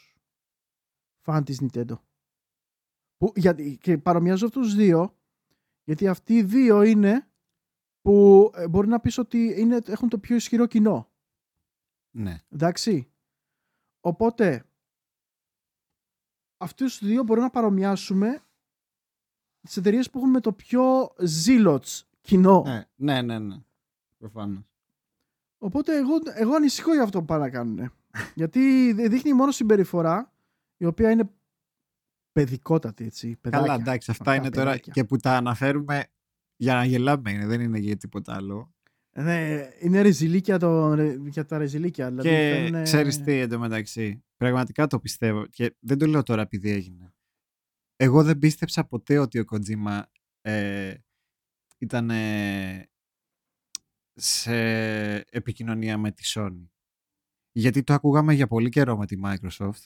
φαν της Nintendo. Που, γιατί, και παρομοιάζω αυτούς τους δύο, γιατί αυτοί οι δύο είναι που ε, μπορεί να πεις ότι είναι, έχουν το πιο ισχυρό κοινό. Ναι. Εντάξει. Οπότε, αυτούς τους δύο μπορούμε να παρομοιάσουμε τις εταιρείε που έχουν το πιο ζήλωτς κοινό. Ναι, ναι, ναι. ναι. Προφανώς. Οπότε εγώ, εγώ ανησυχώ για αυτό που πάνε να κάνουν. *laughs* Γιατί δείχνει μόνο συμπεριφορά η οποία είναι παιδικότατη, έτσι. Παιδάκια. Καλά, εντάξει, αυτά Αυτά, είναι τώρα παιδάκια. και που τα αναφέρουμε για να γελάμε είναι, δεν είναι για τίποτα άλλο. Ναι, είναι ρεζιλίκια το, για τα ρεζιλίκια. Δηλαδή και φέρνουνε- ξέρεις τι εντωμεταξύ, πραγματικά το πιστεύω και δεν το λέω τώρα επειδή έγινε. Εγώ δεν πίστεψα ποτέ ότι ο Kojima ε, ήταν ε, σε επικοινωνία με τη Sony. Γιατί το ακούγαμε για πολύ καιρό με τη Microsoft.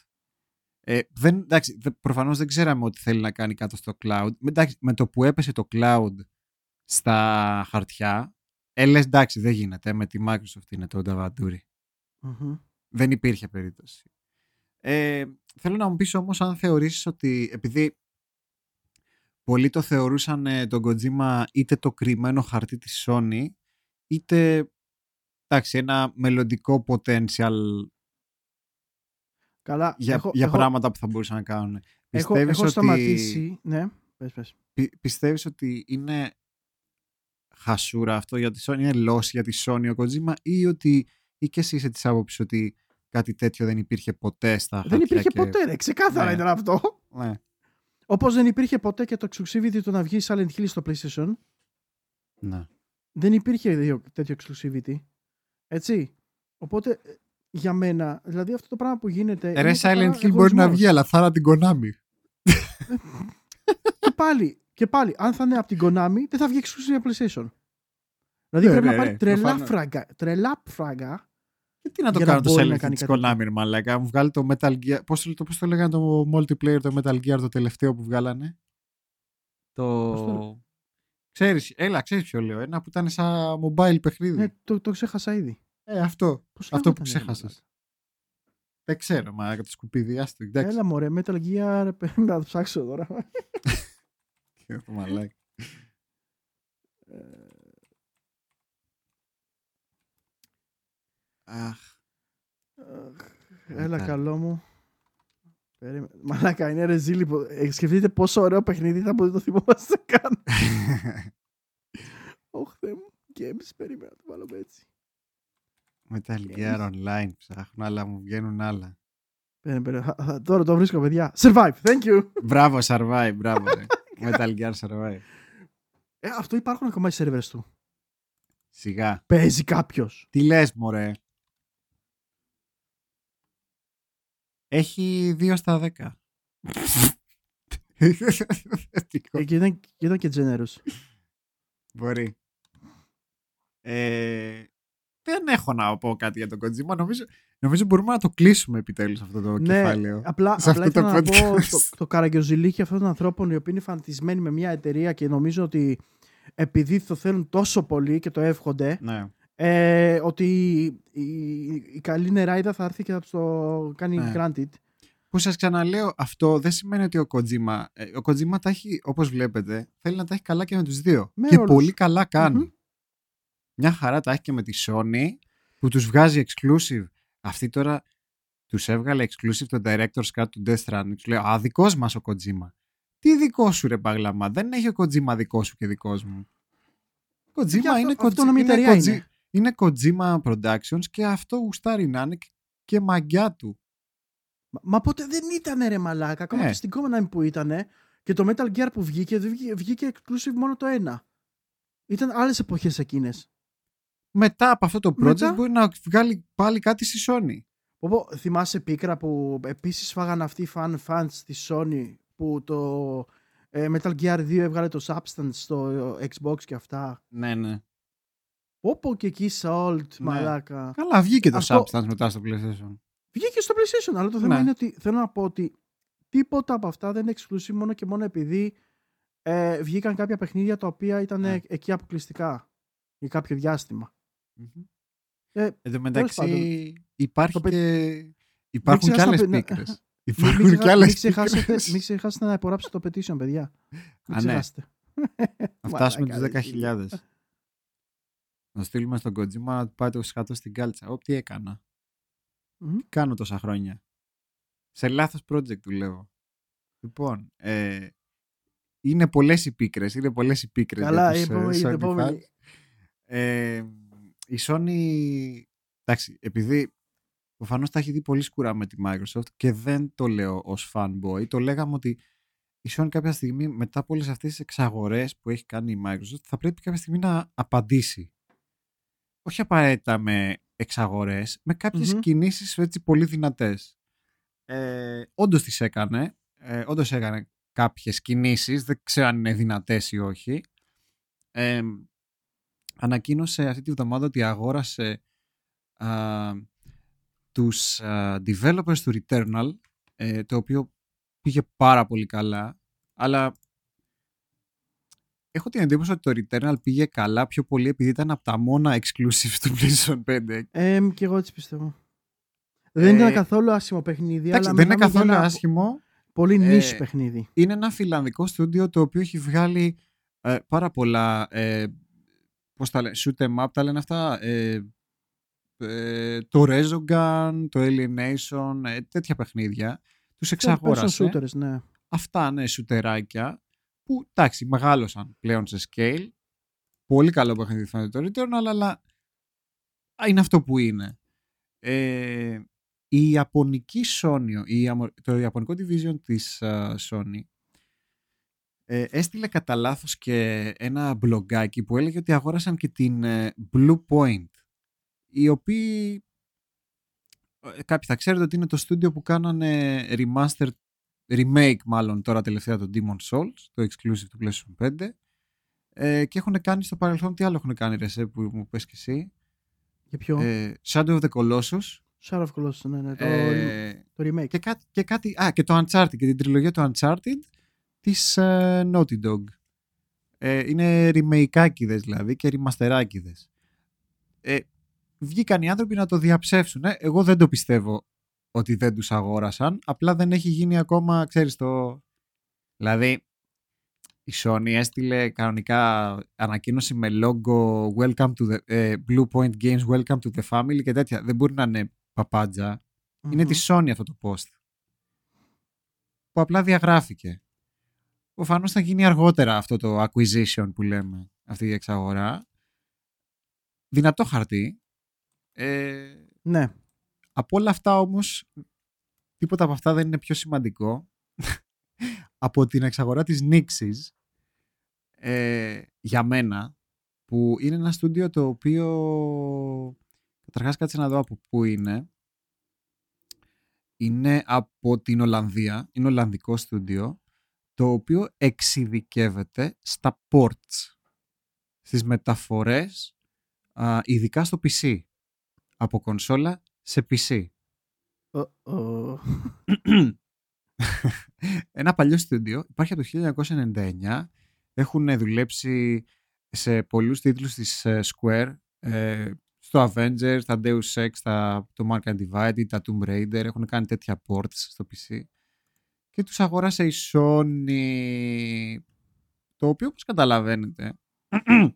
Ε, δεν, εντάξει, δε- προφανώς δεν ξέραμε ότι θέλει να κάνει κάτω στο cloud. Με, εντάξει, με το που έπεσε το cloud στα χαρτιά, ε, λες, εντάξει, δεν γίνεται. Με τη Microsoft είναι το νταβαντούρι. Μμμ. Δεν υπήρχε περίπτωση. Ε, θέλω να μου πεις όμως αν θεωρήσεις ότι επειδή πολλοί το θεωρούσαν ε, τον Kojima είτε το κρυμμένο χαρτί της Sony είτε εντάξει, ένα μελλοντικό potential Καλά, για, έχω, για έχω, πράγματα που θα μπορούσαν να κάνουν. έχω, Πιστεύεις έχω ότι, σταματήσει. Ναι, πες, πες. πι- πιστεύεις ότι είναι χασούρα αυτό για τη Sony, είναι loss για τη Sony ο Kojima ή ότι ή και εσύ είσαι της άποψης ότι κάτι τέτοιο δεν υπήρχε ποτέ στα Δεν χαρτιά υπήρχε και... ποτέ, ρε. Ξεκάθαρα Ναι. ήταν αυτό. Ναι. Όπως δεν υπήρχε ποτέ και το exclusivity το να βγει Silent Hill στο PlayStation. ναι. Δεν υπήρχε διο- τέτοιο exclusivity. Έτσι. Οπότε, ε, για μένα, δηλαδή αυτό το πράγμα που γίνεται. Ε, Ρε είναι Silent καθαρά Hill μπορεί να εγωισμός. βγει, αλλά θα είναι την Konami. και πάλι, και πάλι, αν θα είναι από την Konami, δεν θα βγει exclusive για PlayStation. Δηλαδή Ναι, πρέπει ναι, να πάρει ναι, τρελά προφανώς. φράγκα, τρελά φράγκα. Και τι να το Για να κάνω το μπορεί να Silent Hill κάνει της κάτι Konami, ρε μαλάκα. Μου βγάλει το Metal Gear. Πώς, το- πώς το λέγανε το multiplayer, το Metal Gear, το τελευταίο που βγάλανε; Το... Πώς το Ξέρεις, έλα, ξέρεις ποιο λέω. Ένα που ήταν σαν mobile παιχνίδι. Ναι, το, το ξέχασα ήδη. Ε, αυτό. Πώς αυτό που λέγονταν, ρε ξέχασες. Δεν ξέρω, μα το σκουπίδι, άστο. μαλάκα. Εντάξει. Έλα μωρέ, Metal Gear, πρέπει *laughs* να το ψάξω τώρα. *laughs* *laughs* Το μαλάκα. Αχ. Έλα Metal. καλό μου. Περίμε- Μαλάκα, είναι ρεζίλι. που- ε, Σκεφτείτε πόσο ωραίο παιχνίδι θα που δεν το θυμόμαστε *laughs* καν. *laughs* Ωχ, Θεέ μου. Games, περίμενα να το βάλουμε έτσι. Metal Gear Online ψάχνω, αλλά μου βγαίνουν άλλα. Περίμενε, περίμενε. Θα- θα- Τώρα το βρίσκω, παιδιά. Survive, thank you. Μπράβο, Survive, μπράβο. Ρε. Metal Gear Survive. Ε, αυτό υπάρχουν ακόμα οι σερβέρες του. Σιγά. Παίζει κάποιος. Τι λες, μωρέ; Έχει 2 στα 10. Θετικό. Ε, και, ήταν, και ήταν και generous. Μπορεί. Ε, δεν έχω να πω κάτι για τον Kojima. Νομίζω, νομίζω μπορούμε να το κλείσουμε επιτέλους αυτό το ναι, κεφάλαιο. απλά, σε απλά αυτό το ήθελα να πω podcast. το, το καραγκιοζηλίκι αυτών των ανθρώπων οι οποίοι είναι φαντισμένοι με μια εταιρεία και νομίζω ότι επειδή το θέλουν τόσο πολύ και το εύχονται, Ναι. ε, ότι η, η καλή νεράιδα θα έρθει και θα τους το κάνει Ναι. granted. Που σας ξαναλέω, αυτό δεν σημαίνει ότι ο Kojima, ε, ο Kojima τα έχει, όπως βλέπετε, θέλει να τα έχει καλά και με τους δύο. Με και όλους. πολύ καλά κάνει. Μμμ. Μια χαρά τα έχει και με τη Sony, που τους βγάζει exclusive. Αυτή τώρα τους έβγαλε exclusive το Director's Cut του Death Stranding. Τους λέει, α, δικός μας ο Kojima. Τι δικό σου ρε παγλαμά, δεν έχει ο Kojima δικό σου και δικός μου. Kojima Και αυτό- είναι, αυτόνομη είναι, εταιρεία Koji- είναι. είναι Kojima Productions και αυτό γουστάρει να είναι και μαγιά του. Μα, μα ποτέ δεν ήταν ρε μαλάκα. Ακόμα Ναι. και στην Common που ήταν και το Metal Gear που βγήκε, δεν βγήκε, βγήκε exclusive μόνο το ένα. Ήταν άλλες εποχές εκείνες. Μετά από αυτό το project Μετά- μπορεί να βγάλει πάλι κάτι στη Sony. Όπω θυμάσαι πίκρα που επίσης φάγαν αυτοί οι fan fans στη Sony που το ε, Metal Gear 2 έβγαλε το Substance στο Xbox και αυτά; Ναι, ναι.Όπο και εκεί Salt, Ναι. μαλάκα. Καλά, βγήκε το Αυτό- Substance μετά στο PlayStation. Βγήκε στο PlayStation, αλλά το θέμα Ναι. είναι ότι θέλω να πω ότι τίποτα από αυτά δεν είναι exclusive μόνο και μόνο επειδή ε, βγήκαν κάποια παιχνίδια τα οποία ήταν Ναι. εκεί αποκλειστικά για κάποιο διάστημα. Ε, Εν τω μεταξύ πάντων, υπάρχει το πε- και... Υπάρχουν και ξεχάσεις να άλλες πει- να- πίκρες. Υπάρχουν μην, και άλλες μην, ξεχάσετε, πίκρες. μην ξεχάσετε να υπογράψετε το petition, παιδιά. Μην Α, ναι. ξεχάσετε. Να *laughs* φτάσουμε τους Μαλάκα, 10.000. Να στείλουμε στον Kojima να του πάει το σκάτω στην κάλτσα. Ω, τι έκανα. Μμμ. Τι κάνω τόσα χρόνια. Σε λάθος project δουλεύω. Λοιπόν, ε, είναι πολλές οι πίκρες. Είναι πολλές οι πίκρες Καλά, για τους είπαμε ε, για την Sony επόμενη. fans. Ε, η Sony, εντάξει, επειδή προφανώς τα έχει δει πολύ σκουρά με τη Microsoft και δεν το λέω ως fanboy, το λέγαμε ότι η Sony κάποια στιγμή μετά από όλες αυτές τις εξαγορές που έχει κάνει η Microsoft θα πρέπει κάποια στιγμή να απαντήσει. Όχι απαραίτητα με εξαγορές, με κάποιες Μμμ. κινήσεις έτσι πολύ δυνατές. Ε, όντως τις έκανε, ε, όντως έκανε κάποιες κινήσεις, δεν ξέρω αν είναι δυνατές ή όχι. Ε, ανακοίνωσε αυτή τη βδομάδα ότι αγόρασε α, τους α, developers του Returnal, ε, το οποίο πήγε πάρα πολύ καλά, αλλά έχω την εντύπωση ότι το Returnal πήγε καλά πιο πολύ επειδή ήταν από τα μόνα exclusives του PlayStation 5. Εμ, και εγώ έτσι πιστεύω. Δεν Ε, ήταν καθόλου άσχημο παιχνίδι, Εντάξει, αλλά δεν είναι μιλάμε για καθόλου ένα άσχημο. Πολύ Ε, νης παιχνίδι. είναι ένα φιλανδικό στούντιο το οποίο έχει βγάλει ε, πάρα πολλά ε, πώς τα λένε, shoot em up τα λένε αυτά ε, ε, το Resogun, το Alienation ε, τέτοια παιχνίδια τους Person εξαγόρασε. shooters, ναι. αυτά ναι σουτεράκια που εντάξει μεγάλωσαν πλέον σε scale. Πολύ καλό παιχνίδι φαίνεται το Returnal αλλά α, είναι αυτό που είναι. Ε, η Ιαπωνική Sony η, Ιαμο- το Ιαπωνικό division της α, Sony ε, έστειλε κατά λάθος και ένα μπλογκάκι που έλεγε ότι αγόρασαν και την ε, Blue Point οι οποίοι ε, κάποιοι θα ξέρετε ότι είναι το στούντιο που κάνανε remaster remake μάλλον τώρα τελευταία το Demon Souls το exclusive του PlayStation 5 ε, και έχουν κάνει στο παρελθόν τι άλλο έχουν κάνει ρε εσύ, που μου πες και εσύ; Για ποιο; ε, Shadow of the Colossus Shadow of Colossus, ναι, ναι. Το, ε, το remake. και, κάτι, και κάτι α και το Uncharted και την τριλογία του Uncharted της ε, Naughty Dog ε, είναι remake δηλαδή και ρημαστεράκιδες ε, βγήκαν οι άνθρωποι να το διαψεύσουν ε. εγώ δεν το πιστεύω ότι δεν τους αγόρασαν απλά δεν έχει γίνει ακόμα ξέρεις το δηλαδή η Sony έστειλε κανονικά ανακοίνωση με logo welcome to the ε, Blue Point Games welcome to the family και τέτοια δεν μπορεί να είναι παπάντζα είναι Μμμ. της Sony αυτό το post. Που απλά διαγράφηκε. Προφανώς θα γίνει αργότερα αυτό το acquisition που λέμε, αυτή η εξαγορά. Δυνατό χαρτί. Ε, Ναι. από όλα αυτά όμως, τίποτα από αυτά δεν είναι πιο σημαντικό *laughs* από την εξαγορά της Nixis ε, για μένα, που είναι ένα στούντιο το οποίο καταρχάς κάτσε να δω από πού είναι είναι από την Ολλανδία, είναι Ολλανδικό στούντιο το οποίο εξειδικεύεται στα ports στις μεταφορές α, ειδικά στο PC από κονσόλα σε PC Ο- ο- ένα παλιό στούντιο υπάρχει από το 1999 έχουν δουλέψει σε πολλούς τίτλους της ε, Square ε, στο Avengers, τα Deus Ex, τα, το Mark and Divided, τα Tomb Raider έχουν κάνει τέτοια ports στο PC και τους αγόρασε η Sony το οποίο όπως καταλαβαίνετε *clears throat*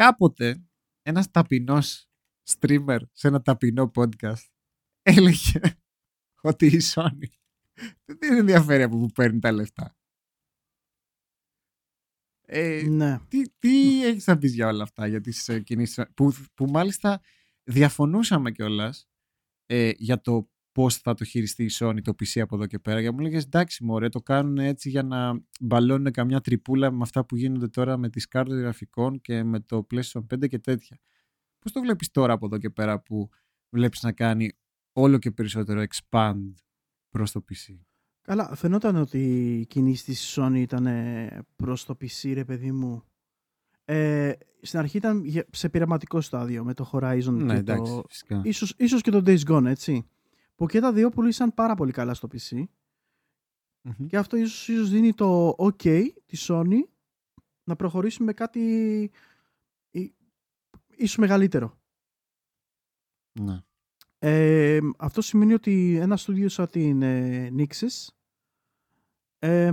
κάποτε ένας ταπεινός streamer σε ένα ταπεινό podcast έλεγε *laughs* ότι η Sony δεν την ενδιαφέρει από πού παίρνει τα λεφτά. Ε, ναι. τι, τι έχεις να πεις για όλα αυτά, για τις ε, κινήσεις, που, που μάλιστα διαφωνούσαμε κιόλας ε, για το πώς θα το χειριστεί η Sony το PC από εδώ και πέρα. Για μου λέγες εντάξει μωρέ, το κάνουν έτσι για να μπαλώνουν καμιά τρυπούλα με αυτά που γίνονται τώρα με τις κάρτες γραφικών και με το PlayStation 5 και τέτοια. Πώς το βλέπεις τώρα από εδώ και πέρα που βλέπεις να κάνει όλο και περισσότερο expand προς το PC. Καλά, φαινόταν ότι η κινήση της Sony ήταν ε, προς το PC, ρε παιδί μου. Ε, στην αρχή ήταν για- σε πειραματικό στάδιο με το Horizon Ναι, και εντάξει, το... φυσικά. Ίσως, ίσως και το Days Gone, έτσι. Που και τα δύο πουλήσαν πάρα πολύ καλά στο PC. Μμμ. Και αυτό ίσως, ίσως δίνει το OK τη Sony να προχωρήσει με κάτι ί- ίσως μεγαλύτερο. Ναι. Ε, αυτό σημαίνει ότι ένα στούντιο σαν την ε, Nixis ε,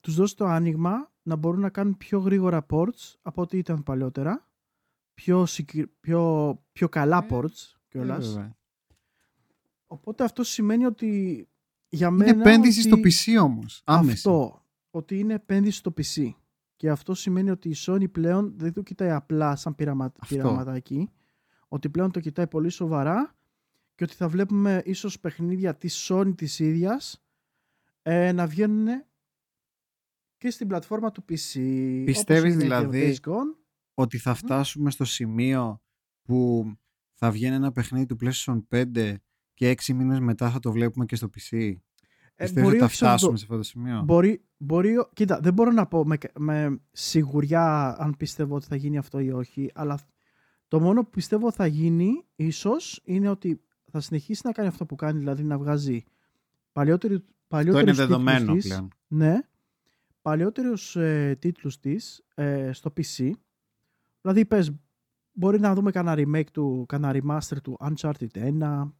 τους δώσει το άνοιγμα να μπορούν να κάνουν πιο γρήγορα ports από ό,τι ήταν παλιότερα. Πιο, πιο, πιο καλά Ε, ports κιόλας. Βέβαια. Οπότε αυτό σημαίνει ότι για μένα... Είναι επένδυση ότι στο PC όμως. Άμεση. Αυτό, ότι είναι επένδυση στο PC. Και αυτό σημαίνει ότι η Sony πλέον δεν το κοιτάει απλά σαν πειραμα... Αυτό. πειραματάκι, ότι πλέον το κοιτάει πολύ σοβαρά και ότι θα βλέπουμε ίσως παιχνίδια της Sony της ίδιας ε, να βγαίνουν και στην πλατφόρμα του PC. Πιστεύεις όπως έγινε δηλαδή το Days Gone. ότι θα φτάσουμε στο σημείο που θα βγαίνει ένα παιχνίδι του PlayStation 5 και έξι μήνες μετά θα το βλέπουμε και στο PC. Ε, Πιστεύεις ότι θα όχι σε αυτό το- φτάσουμε σε αυτό το σημείο; Μπορεί, μπορεί, κοίτα, δεν μπορώ να πω με, με σιγουριά αν πιστεύω ότι θα γίνει αυτό ή όχι, αλλά το μόνο που πιστεύω θα γίνει ίσως είναι ότι θα συνεχίσει να κάνει αυτό που κάνει, δηλαδή να βγάζει παλιότερη, Αυτό είναι παλιότερους δεδομένο τίτλους της, πλέον. Ναι, παλιότερους ε, τίτλους της ε, στο PC. Δηλαδή πες, μπορεί να δούμε κανένα remake του, κανένα remaster του Uncharted 1,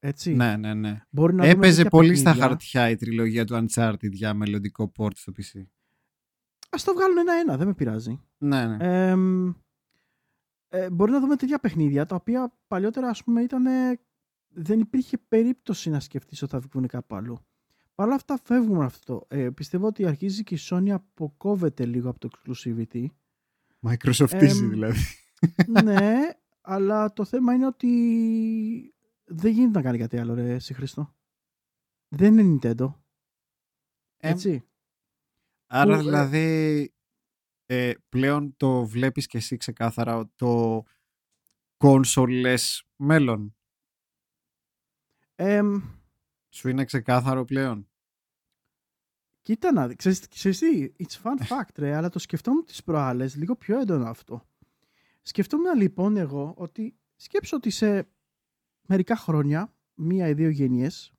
έτσι. Ναι, ναι, ναι. Μπορεί να δούμε Έπαιζε τέτοια πολύ στα παιχνίδια. χαρτιά η τριλογία του Uncharted για μελλοντικό port στο PC. Ας το βγάλουν ένα-ένα, δεν με πειράζει. Ναι, ναι. Εμ, ε, μπορεί να δούμε τέτοια παιχνίδια τα οποία παλιότερα ας πούμε ήταν δεν υπήρχε περίπτωση να σκεφτείς ότι θα βγουν κάπου αλλού. Παρ' όλα αυτά φεύγουμε από αυτό. Ε, πιστεύω ότι αρχίζει και η Sony αποκόβεται λίγο από το exclusivity. Microsoftίζει εμ, δηλαδή. ναι, αλλά το θέμα είναι ότι δεν γίνεται να κάνει κάτι άλλο ρε εσύ Χριστό. Δεν είναι Nintendo. Ε, Έτσι. Άρα που, ε, δηλαδή ε, πλέον το βλέπεις και εσύ ξεκάθαρα το console-less μέλλον; Εμ, Σου είναι ξεκάθαρο πλέον; Κοίτα να δει. Ξέρεις, ξέρεις τι, it's fun fact ρε, αλλά το σκεφτόμουν τις προάλλες λίγο πιο έντονο αυτό. Σκεφτόμουν λοιπόν εγώ ότι σκέψω ότι σε μερικά χρόνια, μία ή δύο γενιές,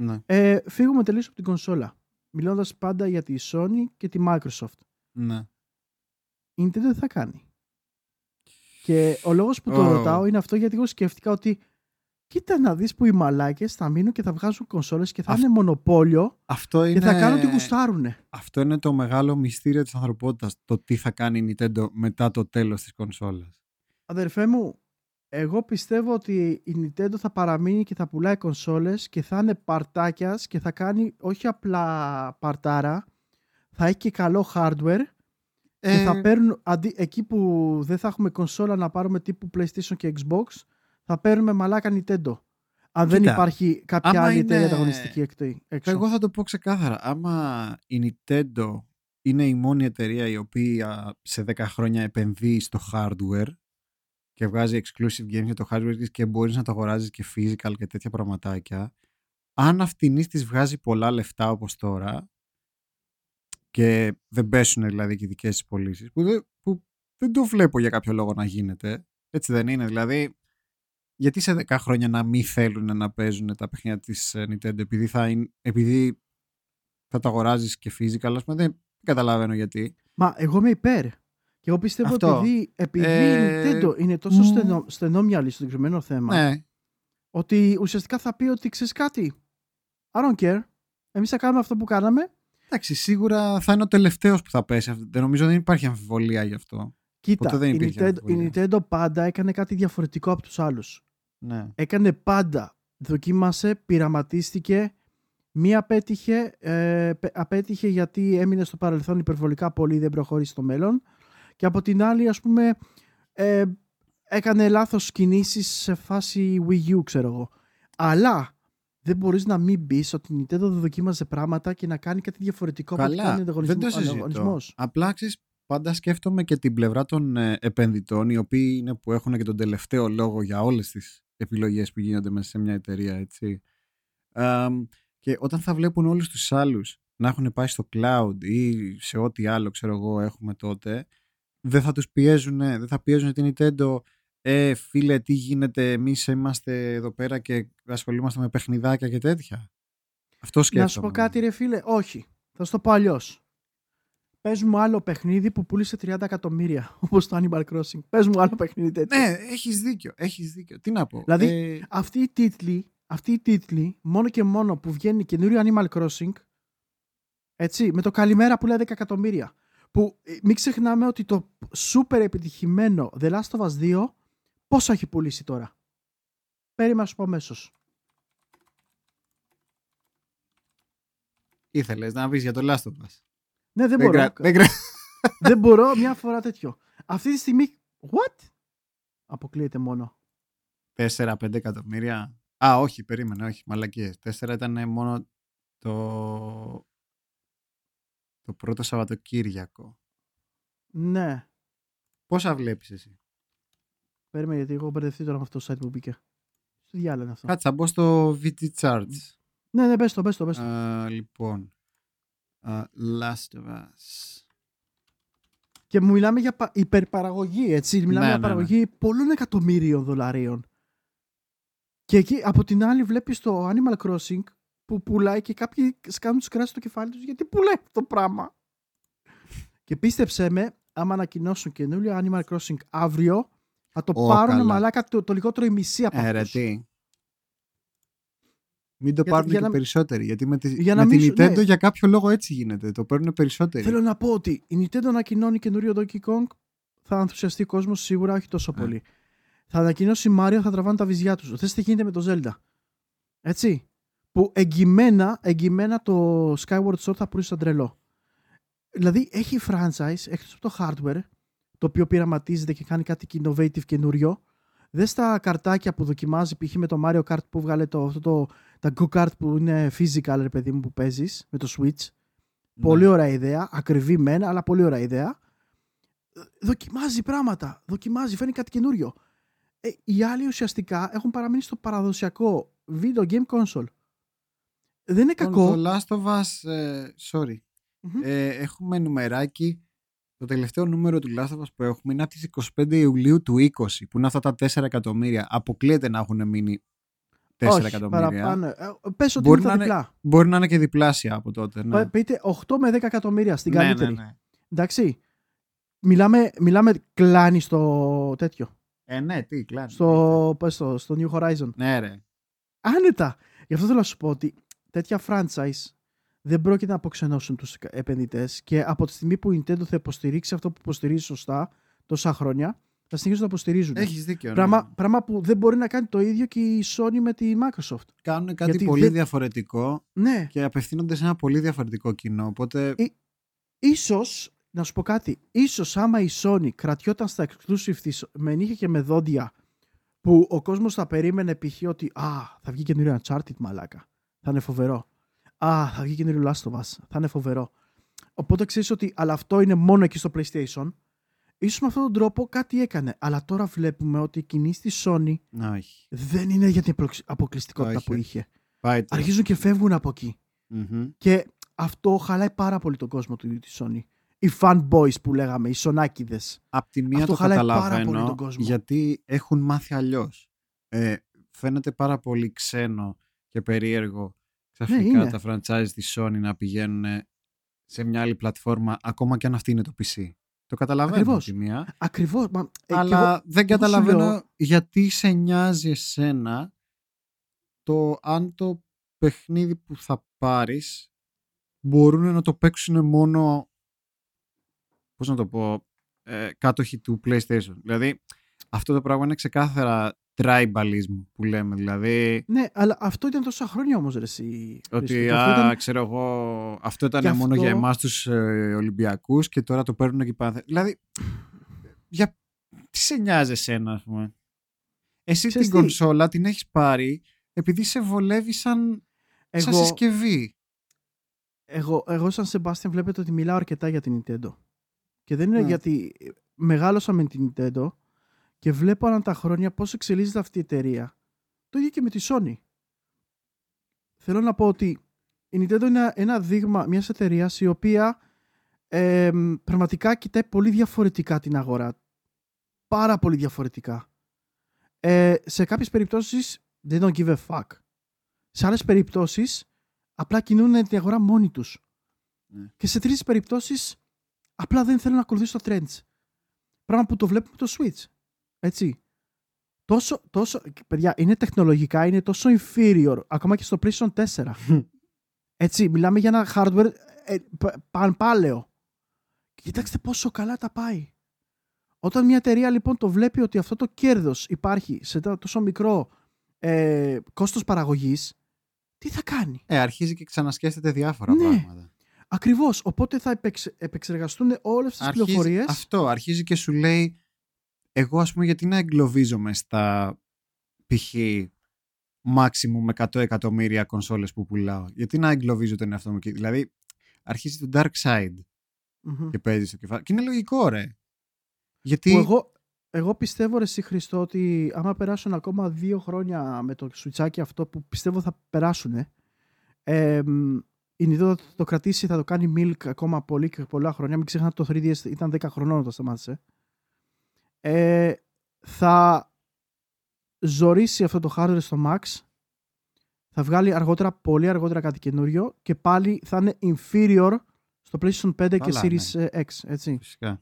Ναι, ε, φύγουμε τελείως από την κονσόλα. Μιλώντας πάντα για τη Sony και τη Microsoft. ναι. Η Nintendo δεν θα κάνει; Και ο λόγος που το Ω. ρωτάω είναι αυτό γιατί εγώ σκέφτηκα ότι κοίτα να δεις που οι μαλάκες θα μείνουν και θα βγάζουν κονσόλες και θα Αυτό- είναι μονοπόλιο Αυτό είναι, και θα κάνουν ό,τι γουστάρουνε. αυτό είναι το μεγάλο μυστήριο της ανθρωπότητας. Το τι θα κάνει η Nintendo μετά το τέλος της κονσόλας. Αδερφέ μου, εγώ πιστεύω ότι η Nintendo θα παραμείνει και θα πουλάει κονσόλες και θα είναι παρτάκιας και θα κάνει όχι απλά παρτάρα, θα έχει και καλό hardware και Ε, θα παίρνουν, αντί, εκεί που δεν θα έχουμε κονσόλα να πάρουμε τύπου PlayStation και Xbox, θα παίρνουμε μαλάκα Nintendo. Αν δεν Κοίτα, υπάρχει κάποια άμα άλλη είναι- εταιρεία ανταγωνιστική εκτό- έξω. Εγώ θα το πω ξεκάθαρα. Άμα η Nintendo είναι η μόνη εταιρεία η οποία σε 10 χρόνια επενδύει στο hardware και βγάζει exclusive games για το hardware της και μπορείς να το αγοράζεις και physical και τέτοια πραγματάκια αν αυτήν της βγάζει πολλά λεφτά όπως τώρα και δεν πέσουν δηλαδή και οι δικές της πωλήσεις, που, δεν- που δεν το βλέπω για κάποιο λόγο να γίνεται έτσι δεν είναι δηλαδή γιατί σε 10 χρόνια να μην θέλουν να παίζουν τα παιχνίδια της ε, Nintendo επειδή θα, είναι, επειδή θα τα αγοράζεις και physical ας πούμε δεν καταλαβαίνω γιατί Μα εγώ είμαι υπέρ. Και εγώ πιστεύω Αυτό. επειδή, επειδή Ε, η Nintendo είναι τόσο μ. στενό, στενόμυαλη στο συγκεκριμένο θέμα, ναι ότι ουσιαστικά θα πει ότι ξέρεις κάτι. I don't care. Εμείς θα κάνουμε αυτό που κάναμε. εντάξει σίγουρα θα είναι ο τελευταίος που θα πέσει Αυτό- δεν νομίζω δεν υπάρχει αμφιβολία γι' αυτό Κοίτα, Ποτέ δεν η, υπήρχε Nintendo, η αμφιβολία. Nintendo πάντα έκανε κάτι διαφορετικό από τους άλλους. ναι Έκανε πάντα. Δοκίμασε, πειραματίστηκε. Μία απέτυχε, ε, πε- απέτυχε γιατί έμεινε στο παρελθόν υπερβολικά πολύ, δεν προχώρησε στο μέλλον. Και από την άλλη, ας πούμε, ε, έκανε λάθος κινήσεις σε φάση Wii U, ξέρω εγώ. Αλλά δεν μπορείς να μην μπεις ότι η Nintendo δεν δοκίμαζε πράγματα και να κάνει κάτι διαφορετικό από ό,τι κάνει Καλά, ο δεν το ανταγωνισμο- συζητώ. ανταγωνισμός. Απλά ξέρεις, πάντα σκέφτομαι και την πλευρά των ε, επενδυτών, οι οποίοι είναι που έχουν και τον τελευταίο λόγο για όλες τις επιλογές που γίνονται μέσα σε μια εταιρεία, έτσι. Αμ, και όταν θα βλέπουν όλους τους άλλους να έχουν πάει στο cloud ή σε ό,τι άλλο, ξέρω εγώ, έχουμε τότε, δεν θα τους πιέζουν, δεν θα πιέζουν την Nintendo ε, φίλε, τι γίνεται, εμείς είμαστε εδώ πέρα και ασχολούμαστε με παιχνιδάκια και τέτοια. Αυτό σκέφτομαι. Να σου πω κάτι ρε φίλε, όχι. Θα σου το πω αλλιώς. Πες μου άλλο παιχνίδι που πούλησε 30 εκατομμύρια, *laughs* όπως το Animal Crossing. Πες μου άλλο παιχνίδι τέτοιο. Ναι, έχεις δίκιο, έχεις δίκιο. Τι να πω. Δηλαδή, Ε, Αυτοί οι τίτλοι, αυτοί οι τίτλοι, μόνο και μόνο που βγαίνει καινούριο Animal Crossing, έτσι, με το καλημέρα που λέει 10 εκατομμύρια. Που ε, μην ξεχνάμε ότι το super επιτυχημένο The Last of Us 2 πόσο έχει πουλήσει τώρα; Περίμενα να σου πω αμέσως. ήθελες να πεις για το Last of Us; Ναι, δεν μπορώ. κρα- δεν κρα- *laughs* δεν μπορώ μια φορά τέτοιο. Αυτή τη στιγμή. What? Αποκλείεται μόνο. 4-5 εκατομμύρια. Α, όχι, περίμενε, όχι, μαλακίες. 4 ήταν μόνο το... το πρώτο Σαββατοκύριακο. Ναι. Πόσα βλέπεις εσύ; Περίμενε γιατί εγώ έχω μπερδευτεί τώρα με αυτό το site που μπήκε. Στο διάλογο είναι αυτό; Κάτσε, θα μπω στο VT Charts. Ναι, ναι, πες το, πες το, πες το. Α, λοιπόν. Α, Last of Us. Και μου μιλάμε για πα- υπερπαραγωγή, έτσι. Μιλάμε Ναι, για ναι, παραγωγή πολλών εκατομμύριων δολαρίων. Και εκεί από την άλλη βλέπεις το Animal Crossing που πουλάει και κάποιοι σκάνουν τους κράτους στο κεφάλι τους γιατί πουλάει αυτό το πράγμα. και πίστεψέ με, άμα ανακοινώσουν καινούριο Animal Crossing αύριο, θα το Ω, πάρουν καλά. μαλάκα το, το λιγότερο η μισή από Ε, ρε, αυτούς. τι. Μην το Για- πάρουν για και να- περισσότεροι. Γιατί με, τη, Για να με μην την σου- Nintendo ναι. για κάποιο λόγο έτσι γίνεται. Το παίρνουν περισσότεροι. Θέλω να πω ότι η Nintendo ανακοινώνει καινούριο Donkey Kong, θα ενθουσιαστεί ο κόσμος σίγουρα, όχι τόσο Ναι. πολύ. Θα ανακοινώσει Mario, θα τραβάνε τα βυζιά τους. Θες τι γίνεται με το Zelda. Έτσι. Που εγκυμένα, εγκυμένα το Skyward Sword θα πουλήσει σαν τρελό. Δηλαδή έχει franchise εκτός από το hardware, το οποίο πειραματίζεται και κάνει κάτι innovative καινούριο. Δες τα καρτάκια που δοκιμάζει, π.χ. με το Mario Kart που βγάλε το, αυτό το, τα go-kart που είναι physical, ρε παιδί μου, που παίζεις με το Switch. Ναι. Πολύ ωραία ιδέα. Ακριβή μεν, αλλά πολύ ωραία ιδέα. Ε, Δοκιμάζει πράγματα. Δοκιμάζει, φαίνει κάτι καινούριο. Ε, οι άλλοι ουσιαστικά έχουν παραμείνει στο παραδοσιακό video game console. Δεν είναι Λοιπόν, κακό. Το Last of Us, ε, sorry. Μμμ. Ε, έχουμε νουμεράκι. Το τελευταίο νούμερο του Last of Us που έχουμε είναι από τις 25 Ιουλίου του 20, που είναι αυτά τα 4 εκατομμύρια. Αποκλείεται να έχουν μείνει 4 Όχι, εκατομμύρια. παραπάνω. Ε, πες ότι Μπορεί είναι τα να είναι- διπλά. Μπορεί να είναι και διπλάσια από τότε. Ναι. Π- Πείτε 8 με 10 εκατομμύρια στην ναι, καλύτερη. ναι, ναι. Εντάξει. Μιλάμε, μιλάμε κλάνη στο τέτοιο. Ε, ναι, τι, κλάνει. Στο, πες το, στο New Horizon. Ναι, ρε. Άνετα. Γι' αυτό θέλω να σου πω ότι τέτοια franchise δεν πρόκειται να αποξενώσουν τους επενδυτές και από τη στιγμή που η Nintendo θα υποστηρίξει αυτό που υποστηρίζει σωστά τόσα χρόνια, θα συνεχίσουν να υποστηρίζουν. Έχεις δίκιο. ναι. Πράγμα, πράγμα που δεν μπορεί να κάνει το ίδιο και η Sony με τη Microsoft. Κάνουν κάτι Γιατί πολύ δεν- διαφορετικό Ναι, και απευθύνονται σε ένα πολύ διαφορετικό κοινό. Οπότε Ε, ίσως, να σου πω κάτι, ίσως άμα η Sony κρατιόταν στα exclusive της με νύχια και με δόντια που ο κόσμος θα περίμενε π.χ. ότι «Α, θα βγει καινούριο Uncharted μαλάκα, θα είναι φοβερό». «Α, θα βγει καινούριο Last of Us, θα είναι φοβερό». Οπότε ξέρεις ότι αλλά αυτό είναι μόνο εκεί στο PlayStation. Ίσως με αυτόν τον τρόπο κάτι έκανε. Αλλά τώρα βλέπουμε ότι οι κινήσεις της Sony να, όχι. δεν είναι για την απο- αποκλειστικότητα Όχι, που όχι. είχε. Πάει το. Αρχίζουν και φεύγουν από εκεί. Μμμ. Και αυτό χαλάει πάρα πολύ τον κόσμο του της Sony. Οι fanboys που λέγαμε, οι σονάκιδες. Απ' τη μία Αυτό το χαλάει πάρα καταλαβαίνω πολύ τον κόσμο. γιατί έχουν μάθει αλλιώς. Ε, φαίνεται πάρα πολύ ξένο και περίεργο ξαφνικά Ναι, είναι. τα franchise της Sony να πηγαίνουν σε μια άλλη πλατφόρμα ακόμα και αν αυτή είναι το PC. Το καταλαβαίνω Ακριβώς. από τη μία, Ακριβώς. Μα, ε, και αλλά εγώ- δεν εγώ σου καταλαβαίνω λέω- γιατί σε νοιάζει εσένα το αν το παιχνίδι που θα πάρεις μπορούν να το παίξουν μόνο πώς να το πω ε, κάτοχοι του PlayStation. Δηλαδή αυτό το πράγμα είναι ξεκάθαρα tribalism που λέμε. Δηλαδή Ναι, αλλά αυτό ήταν τόσα χρόνια όμως, ρε, εσύ. ότι Χρήστο. α, Αυτό ήταν- ξέρω εγώ αυτό ήταν Και μόνο αυτό- για εμάς τους ε, Ολυμπιακούς και τώρα το παίρνουν και πάνε. Δηλαδή για τι σε νοιάζει εσένα ας πούμε; Εσύ Ξέρεις την τι; κονσόλα την έχεις πάρει επειδή σε βολεύει σαν, σαν εγώ, συσκευή. εγώ, εγώ σαν Σεμπάστιαν βλέπετε ότι μιλάω αρκετά για την Nintendo. Και δεν είναι Ναι. γιατί μεγάλωσα με την Nintendo και βλέπω ανά τα χρόνια πώς εξελίσσεται αυτή η εταιρεία. Το ίδιο και με τη Sony. Θέλω να πω ότι η Nintendo είναι ένα δείγμα μιας εταιρείας η οποία ε, πραγματικά κοιτάει πολύ διαφορετικά την αγορά. Πάρα πολύ διαφορετικά. Ε, σε κάποιες περιπτώσεις they don't give a fuck. Σε άλλες περιπτώσεις απλά κινούν την αγορά μόνοι τους. Ναι. Και σε τρεις περιπτώσεις Απλά δεν θέλουν να ακολουθήσουν τα trends. Πράγμα που το βλέπουμε το Switch. Έτσι. Τόσο, τόσο, παιδιά, είναι τεχνολογικά, είναι τόσο inferior, ακόμα και στο PlayStation 4. *laughs* Έτσι, μιλάμε για ένα hardware ε, πανπάλαιο. Κοιτάξτε πόσο καλά τα πάει. Όταν μια εταιρεία λοιπόν το βλέπει ότι αυτό το κέρδος υπάρχει σε τόσο μικρό ε, κόστος παραγωγής, τι θα κάνει; Ε, αρχίζει και ξανασκέφτεται διάφορα ναι. πράγματα. Ακριβώς. Οπότε θα επεξεργαστούν όλες τις πληροφορίες. Αυτό. Αρχίζει και σου λέει εγώ ας πούμε γιατί να εγκλωβίζομαι στα π.χ. maximum με 100 εκατομμύρια κονσόλες που πουλάω. Γιατί να εγκλωβίζω τον εαυτό μου. Δηλαδή αρχίζει το dark side και παίζει στο κεφάλι. Και είναι λογικό ρε. Γιατί... εγώ, εγώ πιστεύω ρε εσύ Χριστό ότι άμα περάσουν ακόμα δύο χρόνια με το σουιτσάκι αυτό που πιστεύω θα περάσουν ε, η Nintendo θα το κρατήσει, θα το κάνει milk ακόμα πολύ και πολλά χρόνια. Μην ξεχνάτε το 3DS ήταν 10 χρονών όταν σταμάτησε. Ε, θα ζωρίσει αυτό το hardware στο Max θα βγάλει αργότερα, πολύ αργότερα κάτι καινούριο και πάλι θα είναι inferior στο PlayStation 5 και Series ναι. X. Έτσι. Φυσικά.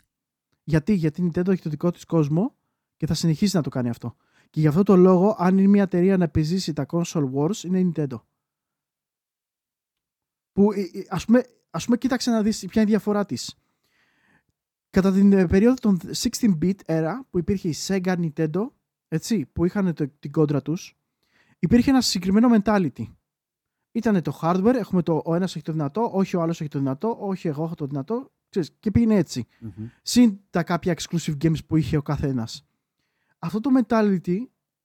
Γιατί, γιατί η Nintendo έχει το δικό της κόσμο και θα συνεχίσει να το κάνει αυτό. Και γι' αυτό το λόγο, αν είναι μια εταιρεία να επιζήσει τα console wars, είναι η Nintendo. Που, ε, ε, ας πούμε, ας πούμε κοίταξε να δεις ποια είναι η διαφορά της. Κατά την ε, περίοδο των 16-bit era που υπήρχε η Sega Nintendo, έτσι, που είχαν το, την κόντρα τους, υπήρχε ένα συγκεκριμένο mentality. Ήταν το hardware, έχουμε το ο ένας έχει το δυνατό, όχι ο άλλος έχει το δυνατό, όχι εγώ έχω το δυνατό, ξέρεις, και πήγαινε έτσι. Mm-hmm. Συν τα κάποια exclusive games που είχε ο καθένας. Αυτό το mentality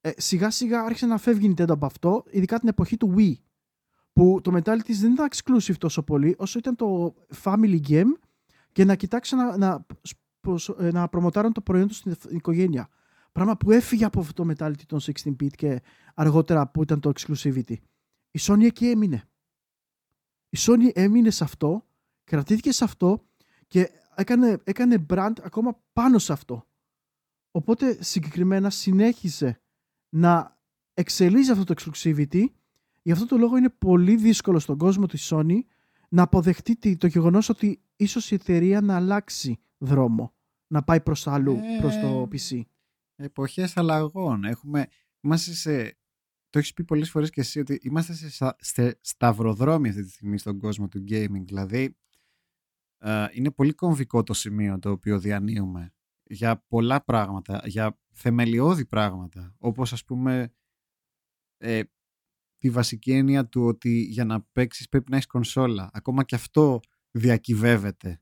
ε, σιγά σιγά άρχισε να φεύγει η Nintendo από αυτό, ειδικά την εποχή του Wii. Που το mentality δεν ήταν exclusive τόσο πολύ, όσο ήταν το family game και να κοιτάξουν να, να, ε, να προμοτάρουν το προϊόν τους στην οικογένεια. Πράγμα που έφυγε από αυτό το mentality των 16-bit και αργότερα που ήταν το exclusivity. Η Sony εκεί έμεινε. Η Sony έμεινε σε αυτό, κρατήθηκε σε αυτό και έκανε, έκανε brand ακόμα πάνω σε αυτό. Οπότε συγκεκριμένα συνέχισε να εξελίζει αυτό το exclusivity. Γι' αυτό το λόγο είναι πολύ δύσκολο στον κόσμο της Sony να αποδεχτεί το γεγονός ότι ίσως η εταιρεία να αλλάξει δρόμο, να πάει προς αλλού, ε, προς το PC. Εποχές αλλαγών. Έχουμε, είμαστε σε, το έχεις πει πολλές φορές και εσύ ότι είμαστε σε, σε σταυροδρόμι αυτή τη στιγμή στον κόσμο του gaming. Δηλαδή, ε, είναι πολύ κομβικό το σημείο το οποίο διανύουμε για πολλά πράγματα, για θεμελιώδη πράγματα, όπως ας πούμε ε, τη βασική έννοια του ότι για να παίξεις πρέπει να έχεις κονσόλα. Ακόμα και αυτό διακυβεύεται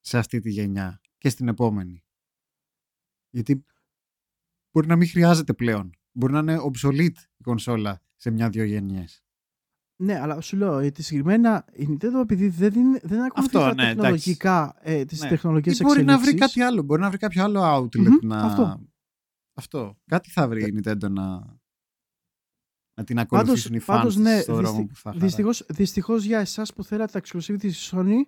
σε αυτή τη γενιά και στην επόμενη. Γιατί μπορεί να μην χρειάζεται πλέον. Μπορεί να είναι obsolete η κονσόλα σε μια-δυο γενιές. Ναι, αλλά σου λέω, γιατί συγκεκριμένα η Nintendo επειδή δεν, δεν ακολουθεί τα ναι, τεχνολογικά, ε, τις ναι. τεχνολογικές μπορεί να βρει κάτι άλλο, μπορεί να βρει κάποιο άλλο outlet να... Αυτό. Αυτό. Κάτι θα βρει η ε. Nintendo να να την ακολουθήσουν οι fans ναι, στο δρόμο που θα δυστυχώς, δυστυχώς για εσάς που θέλατε τα exclusive της Sony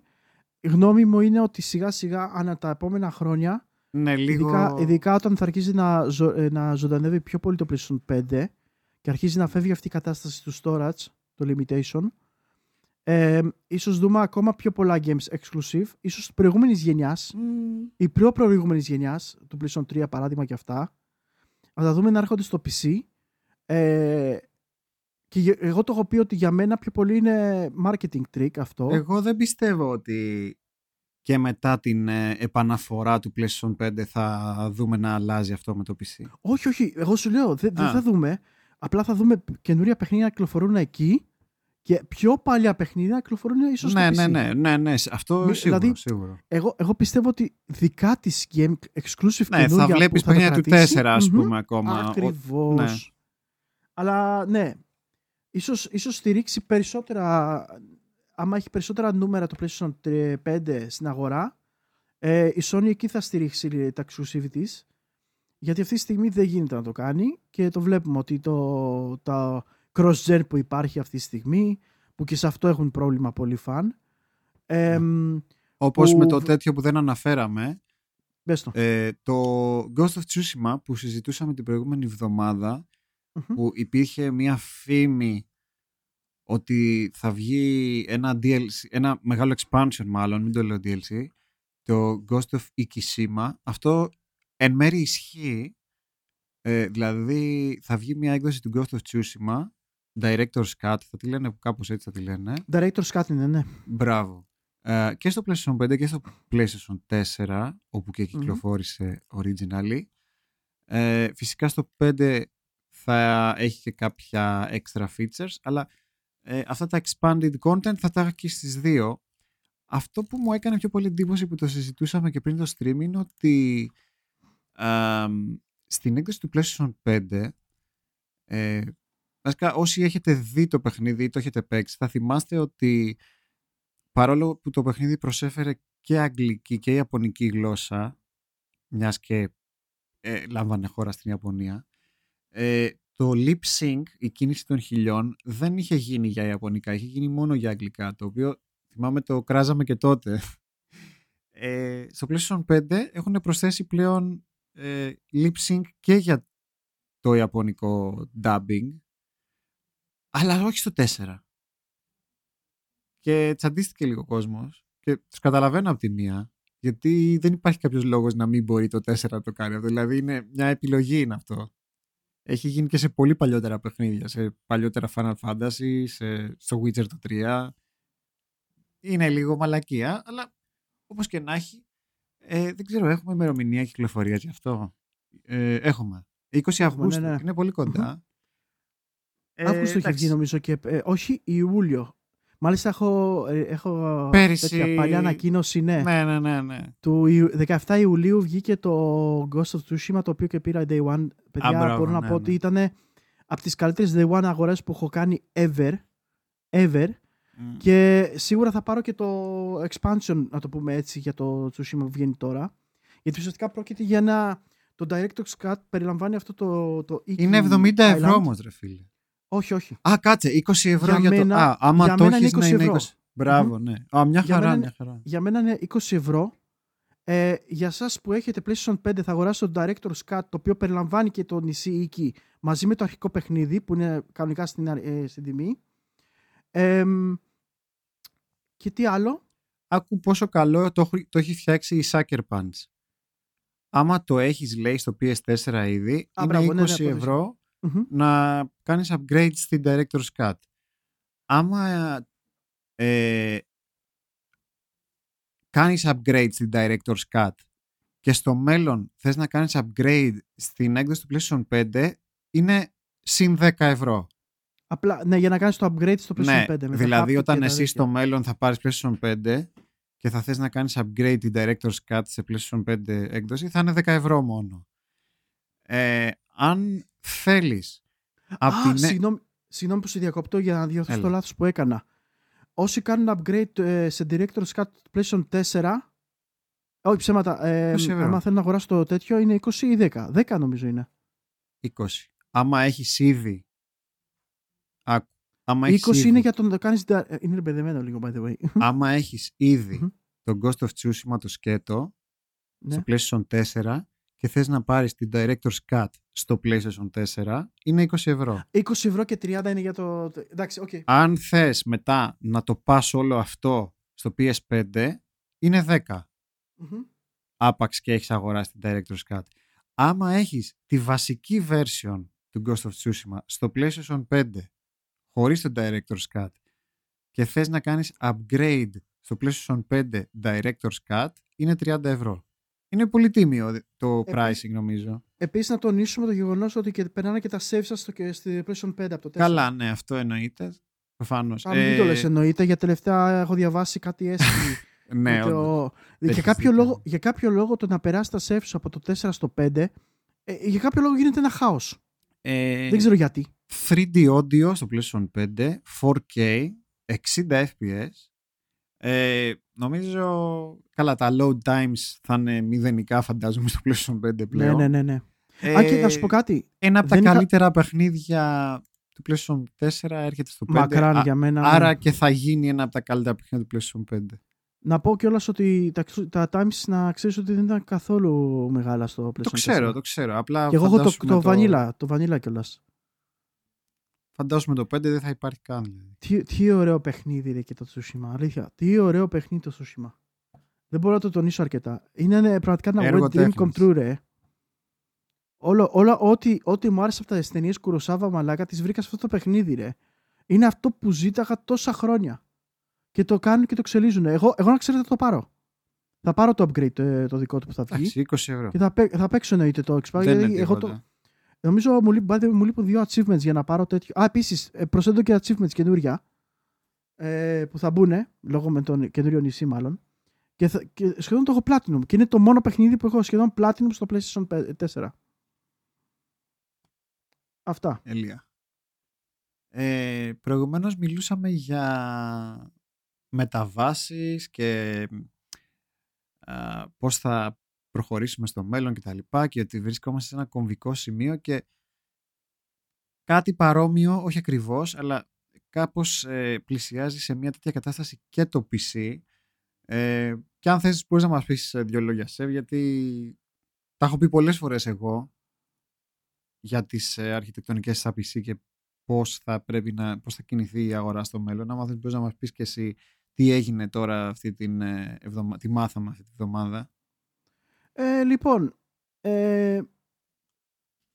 η γνώμη μου είναι ότι σιγά σιγά ανά τα επόμενα χρόνια ναι, λίγο... ειδικά, ειδικά όταν θα αρχίσει να, ζω, ε, να ζωντανεύει πιο πολύ το PlayStation 5 και αρχίζει να φεύγει αυτή η κατάσταση του storage, το limitation ε, ίσως δούμε ακόμα πιο πολλά games exclusive ίσως της προηγούμενης γενιάς mm. η πιο προηγούμενης γενιάς του PlayStation 3 παράδειγμα και αυτά θα τα δούμε να έρχονται στο PC ε, και εγώ το έχω πει ότι για μένα πιο πολύ είναι marketing trick αυτό. Εγώ δεν πιστεύω ότι και μετά την ε, επαναφορά του PlayStation 5 θα δούμε να αλλάζει αυτό με το PC. Όχι, όχι. Εγώ σου λέω, δεν θα δούμε. Απλά θα δούμε καινούρια παιχνίδια να κυκλοφορούν εκεί και πιο παλιά παιχνίδια να κυκλοφορούν ίσως ναι, στο PC. Ναι, ναι, ναι, ναι, αυτό Μη, σίγουρο, δηλαδή, σίγουρο. Εγώ, εγώ πιστεύω ότι δικά της game exclusive ναι, θα βλέπεις παιχνίδια του 4 ας πούμε ακόμα. Ακριβώς. Ναι. Αλλά ναι, ίσως, ίσως στηρίξει περισσότερα, άμα έχει περισσότερα νούμερα το PlayStation 5 στην αγορά, ε, η Sony εκεί θα στηρίξει τα exclusive γιατί αυτή τη στιγμή δεν γίνεται να το κάνει και το βλέπουμε ότι το, το cross-gen που υπάρχει αυτή τη στιγμή, που και σε αυτό έχουν πρόβλημα πολλοί φαν. Ε, Όπως με το τέτοιο που δεν αναφέραμε, το. Ε, το Ghost of Tsushima που συζητούσαμε την προηγούμενη εβδομάδα που υπήρχε μια φήμη ότι θα βγει ένα DLC, ένα μεγάλο expansion μάλλον, μην το λέω DLC, το Ghost of Ikishima. Αυτό εν μέρει ισχύει. Ε, δηλαδή θα βγει μια έκδοση του Ghost of Tsushima Director's Cut, θα τη λένε κάπως έτσι θα τη λένε. Director's Cut είναι, ναι. Μπράβο. Ε, και στο PlayStation 5 και στο PlayStation 4, όπου και κυκλοφόρησε mm originally. Ε, φυσικά στο 5 θα έχει και κάποια extra features, αλλά ε, αυτά τα expanded content θα τα έχει και στις δύο. Αυτό που μου έκανε πιο πολύ εντύπωση που το συζητούσαμε και πριν το stream είναι ότι στην έκδοση του PlayStation 5 ε, Βασικά, όσοι έχετε δει το παιχνίδι ή το έχετε παίξει, θα θυμάστε ότι παρόλο που το παιχνίδι προσέφερε και αγγλική και ιαπωνική γλώσσα, μιας και ε, λάμβανε χώρα στην Ιαπωνία, ε, το lip sync, η κίνηση των χιλιών, δεν είχε γίνει για ιαπωνικά, είχε γίνει μόνο για αγγλικά, το οποίο θυμάμαι το κράζαμε και τότε. Ε, στο PlayStation 5 έχουν προσθέσει πλέον ε, lip sync και για το ιαπωνικό dubbing αλλά όχι στο 4. Και τσαντίστηκε λίγο ο κόσμος και τους καταλαβαίνω από τη μία, γιατί δεν υπάρχει κάποιος λόγος να μην μπορεί το 4 να το κάνει αυτό. Δηλαδή είναι μια επιλογή είναι αυτό. Έχει γίνει και σε πολύ παλιότερα παιχνίδια, σε παλιότερα Final Fantasy, σε, στο Witcher το 3. Είναι λίγο μαλακία, αλλά όπως και να έχει, ε, δεν ξέρω, έχουμε ημερομηνία κυκλοφορία γι' αυτό; Ε, έχουμε. 20 Αυγούστου, ναι, ναι. είναι πολύ κοντά. Ε, Αύγουστο είχε βγει νομίζω και. Ε, όχι, Ιούλιο. Μάλιστα έχω, ε, έχω Πέρυσι... τέτοια παλιά ανακοίνωση, ναι. Ναι, ναι, ναι, ναι. Του 17 Ιουλίου βγήκε το Ghost of Tsushima, το οποίο και πήρα Day One. Παιδιά, Α, μπράβο, μπορώ να ναι, πω ναι. ότι ήταν από τις καλύτερες Day One αγορές που έχω κάνει ever. Ever. Mm. Και σίγουρα θα πάρω και το expansion, να το πούμε έτσι, για το Tsushima που βγαίνει τώρα. Γιατί ουσιαστικά πρόκειται για ένα... Το Director's Cut περιλαμβάνει αυτό το... το είναι 70 ευρώ όμως, ρε φίλε. Όχι, όχι. Α, κάτσε, 20 ευρώ για, για το. Α, άμα για το έχεις να είναι 20. Μπράβο, ναι. Α, μια χαρά, για μια χαρά. Για μένα είναι 20 ευρώ. Ε, για εσά που έχετε PlayStation 5 θα αγοράσετε το Director's Cut το οποίο περιλαμβάνει και το νησί Οίκη μαζί με το αρχικό παιχνίδι που είναι κανονικά στην, ε, στην τιμή. Ε, και τι άλλο; Άκου πόσο καλό το, το έχει φτιάξει η Sucker Punch. Άμα το έχεις λέει στο PS4 ήδη, Α, είναι μπράβο, 20 ναι, ναι, ευρώ να κάνεις upgrade στην Director's Cut. Άμα ε, κάνεις upgrade στην Director's Cut και στο μέλλον θες να κάνεις upgrade στην έκδοση του PlayStation 5 είναι συν 10 ευρώ. Απλά, ναι, για να κάνεις το upgrade στο PlayStation ναι, 5. δηλαδή όταν εσύ στο μέλλον θα πάρεις PlayStation 5 και θα θες να κάνεις upgrade την Director's Cut σε PlayStation 5 έκδοση θα είναι 10 ευρώ μόνο. Ε, αν θέλεις. Α, την... συγγνώμη, συγγνώμη που σε διακοπτώ για να διορθώσω το λάθος που έκανα. Όσοι κάνουν upgrade ε, σε Director's Cut PlayStation 4, όχι ψέματα, ε, άμα θέλουν να αγοράσουν το τέτοιο είναι 20 ή 10. 10 νομίζω είναι. 20. Άμα έχεις ήδη. Άμα 20 ήδη... είναι για το να το κάνεις. Ε, είναι μπερδεμένο λίγο, by the way. *laughs* Άμα έχεις ήδη το Ghost of Tsushima το σκέτο ναι. στο PlayStation 4 και θες να πάρεις την Director's Cut στο PlayStation 4, είναι 20 ευρώ. 20 ευρώ και 30 είναι για το... Εντάξει, okay. Αν θες μετά να το πας όλο αυτό στο PS5, είναι 10. mm Άπαξ και έχεις αγοράσει την Director's Cut. Άμα έχεις τη βασική version του Ghost of Tsushima στο PlayStation 5 χωρίς το Director's Cut και θες να κάνεις upgrade στο PlayStation 5 Director's Cut, είναι 30 ευρώ. Είναι πολύ τίμιο το pricing νομίζω. Επίσης να τονίσουμε το γεγονός ότι και περνάνε και τα save σας στο, στη PlayStation 5 από το 4. Καλά, ναι, αυτό εννοείται. Προφανώς. Αν ε... μην το λες, εννοείται, γιατί τελευταία έχω διαβάσει κάτι έσχη. *laughs* ναι, το... για, κάποιο λόγο, για κάποιο λόγο το να περάσει τα save σου από το 4 στο 5, ε, για κάποιο λόγο γίνεται ένα χάος. Ε... Δεν ξέρω γιατί. 3D audio στο PlayStation 5, 4K, 60 FPS. Ε, Νομίζω, καλά, τα load times θα είναι μηδενικά φαντάζομαι στο PlayStation 5 ναι, πλέον. Ναι, ναι, ναι. ναι. Α, και να σου πω κάτι. Ένα από τα καλύτερα παιχνίδια του PlayStation 4 έρχεται στο 5. Μακράν για μένα. Άρα ναι. και θα γίνει ένα από τα καλύτερα παιχνίδια του PlayStation 5. Να πω κιόλας ότι τα, τα times να ξέρεις ότι δεν ήταν καθόλου μεγάλα στο PlayStation 4. Το ξέρω, το ξέρω. Απλά και εγώ έχω το, το, το... το vanilla κιόλας. Φαντάζομαι το 5 δεν θα υπάρχει καν. Τι, τι ωραίο παιχνίδι είναι και το Tsushima. Αλήθεια. Τι ωραίο παιχνίδι το Tsushima. Δεν μπορώ να το τονίσω αρκετά. Είναι ε, πραγματικά ένα Έργο wet dream come τέχνης. true, ρε. Όλο, όλα, ό,τι, ό,τι μου άρεσε από τα ταινίες Κουροσάβα Μαλάκα, τις βρήκα σε αυτό το παιχνίδι, ρε. Είναι αυτό που ζήταγα τόσα χρόνια. Και το κάνουν και το εξελίζουν. Εγώ, εγώ να ξέρετε θα το πάρω. Θα πάρω το upgrade το, το δικό του που θα βγει. Εντάξει, 20 ευρώ. Και θα, παί- θα παίξω εννοείται το Xbox. Δεν είναι γιατί εγώ τίποτα. το, νομίζω μου, λείπουν- by the way, μου λείπουν δύο achievements για να πάρω τέτοιο. Α, επίσης, προσθέτω και achievements καινούρια ε, που θα μπουν λόγω με τον καινούριο νησί, μάλλον. Και, θα, και σχεδόν το έχω platinum. Και είναι το μόνο παιχνίδι που έχω σχεδόν platinum στο PlayStation 4. Αυτά. Ελία. Ε, προηγουμένως μιλούσαμε για μεταβάσεις και α, πώς θα προχωρήσουμε στο μέλλον και τα λοιπά και ότι βρισκόμαστε σε ένα κομβικό σημείο και κάτι παρόμοιο, όχι ακριβώς, αλλά κάπως ε, πλησιάζει σε μια τέτοια κατάσταση και το PC ε, και αν θες μπορείς να μας πεις ε, δύο λόγια σε γιατί τα έχω πει πολλές φορές εγώ για τις ε, αρχιτεκτονικές στα PC και πώς θα πρέπει να πώς θα κινηθεί η αγορά στο μέλλον. Αν θες μπορείς να μας πεις και εσύ τι έγινε τώρα αυτή την ε, εβδομα... τι μάθαμε αυτή τη εβδομάδα. Ε, λοιπόν, ε,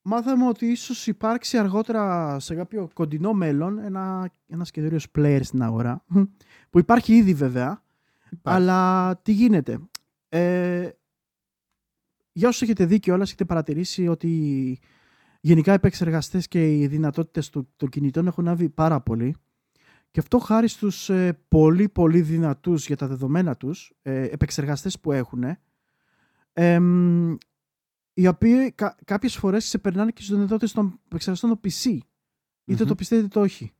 μάθαμε ότι ίσως υπάρξει αργότερα σε κάποιο κοντινό μέλλον ένα, ένας καινούριος player στην αγορά που υπάρχει ήδη βέβαια αλλά τι γίνεται; Ε, για όσους έχετε δει και όλας έχετε παρατηρήσει ότι γενικά οι επεξεργαστές και οι δυνατότητες του, των κινητών έχουν άβει πάρα πολύ και αυτό χάρη στους ε, πολύ πολύ δυνατούς για τα δεδομένα τους ε, επεξεργαστές που έχουν εμ, οι οποίοι κα, κάποιες φορές ξεπερνάνε και στις δυνατότητες των επεξεργαστών των PC είτε Μμμ. το πιστεύετε είτε όχι.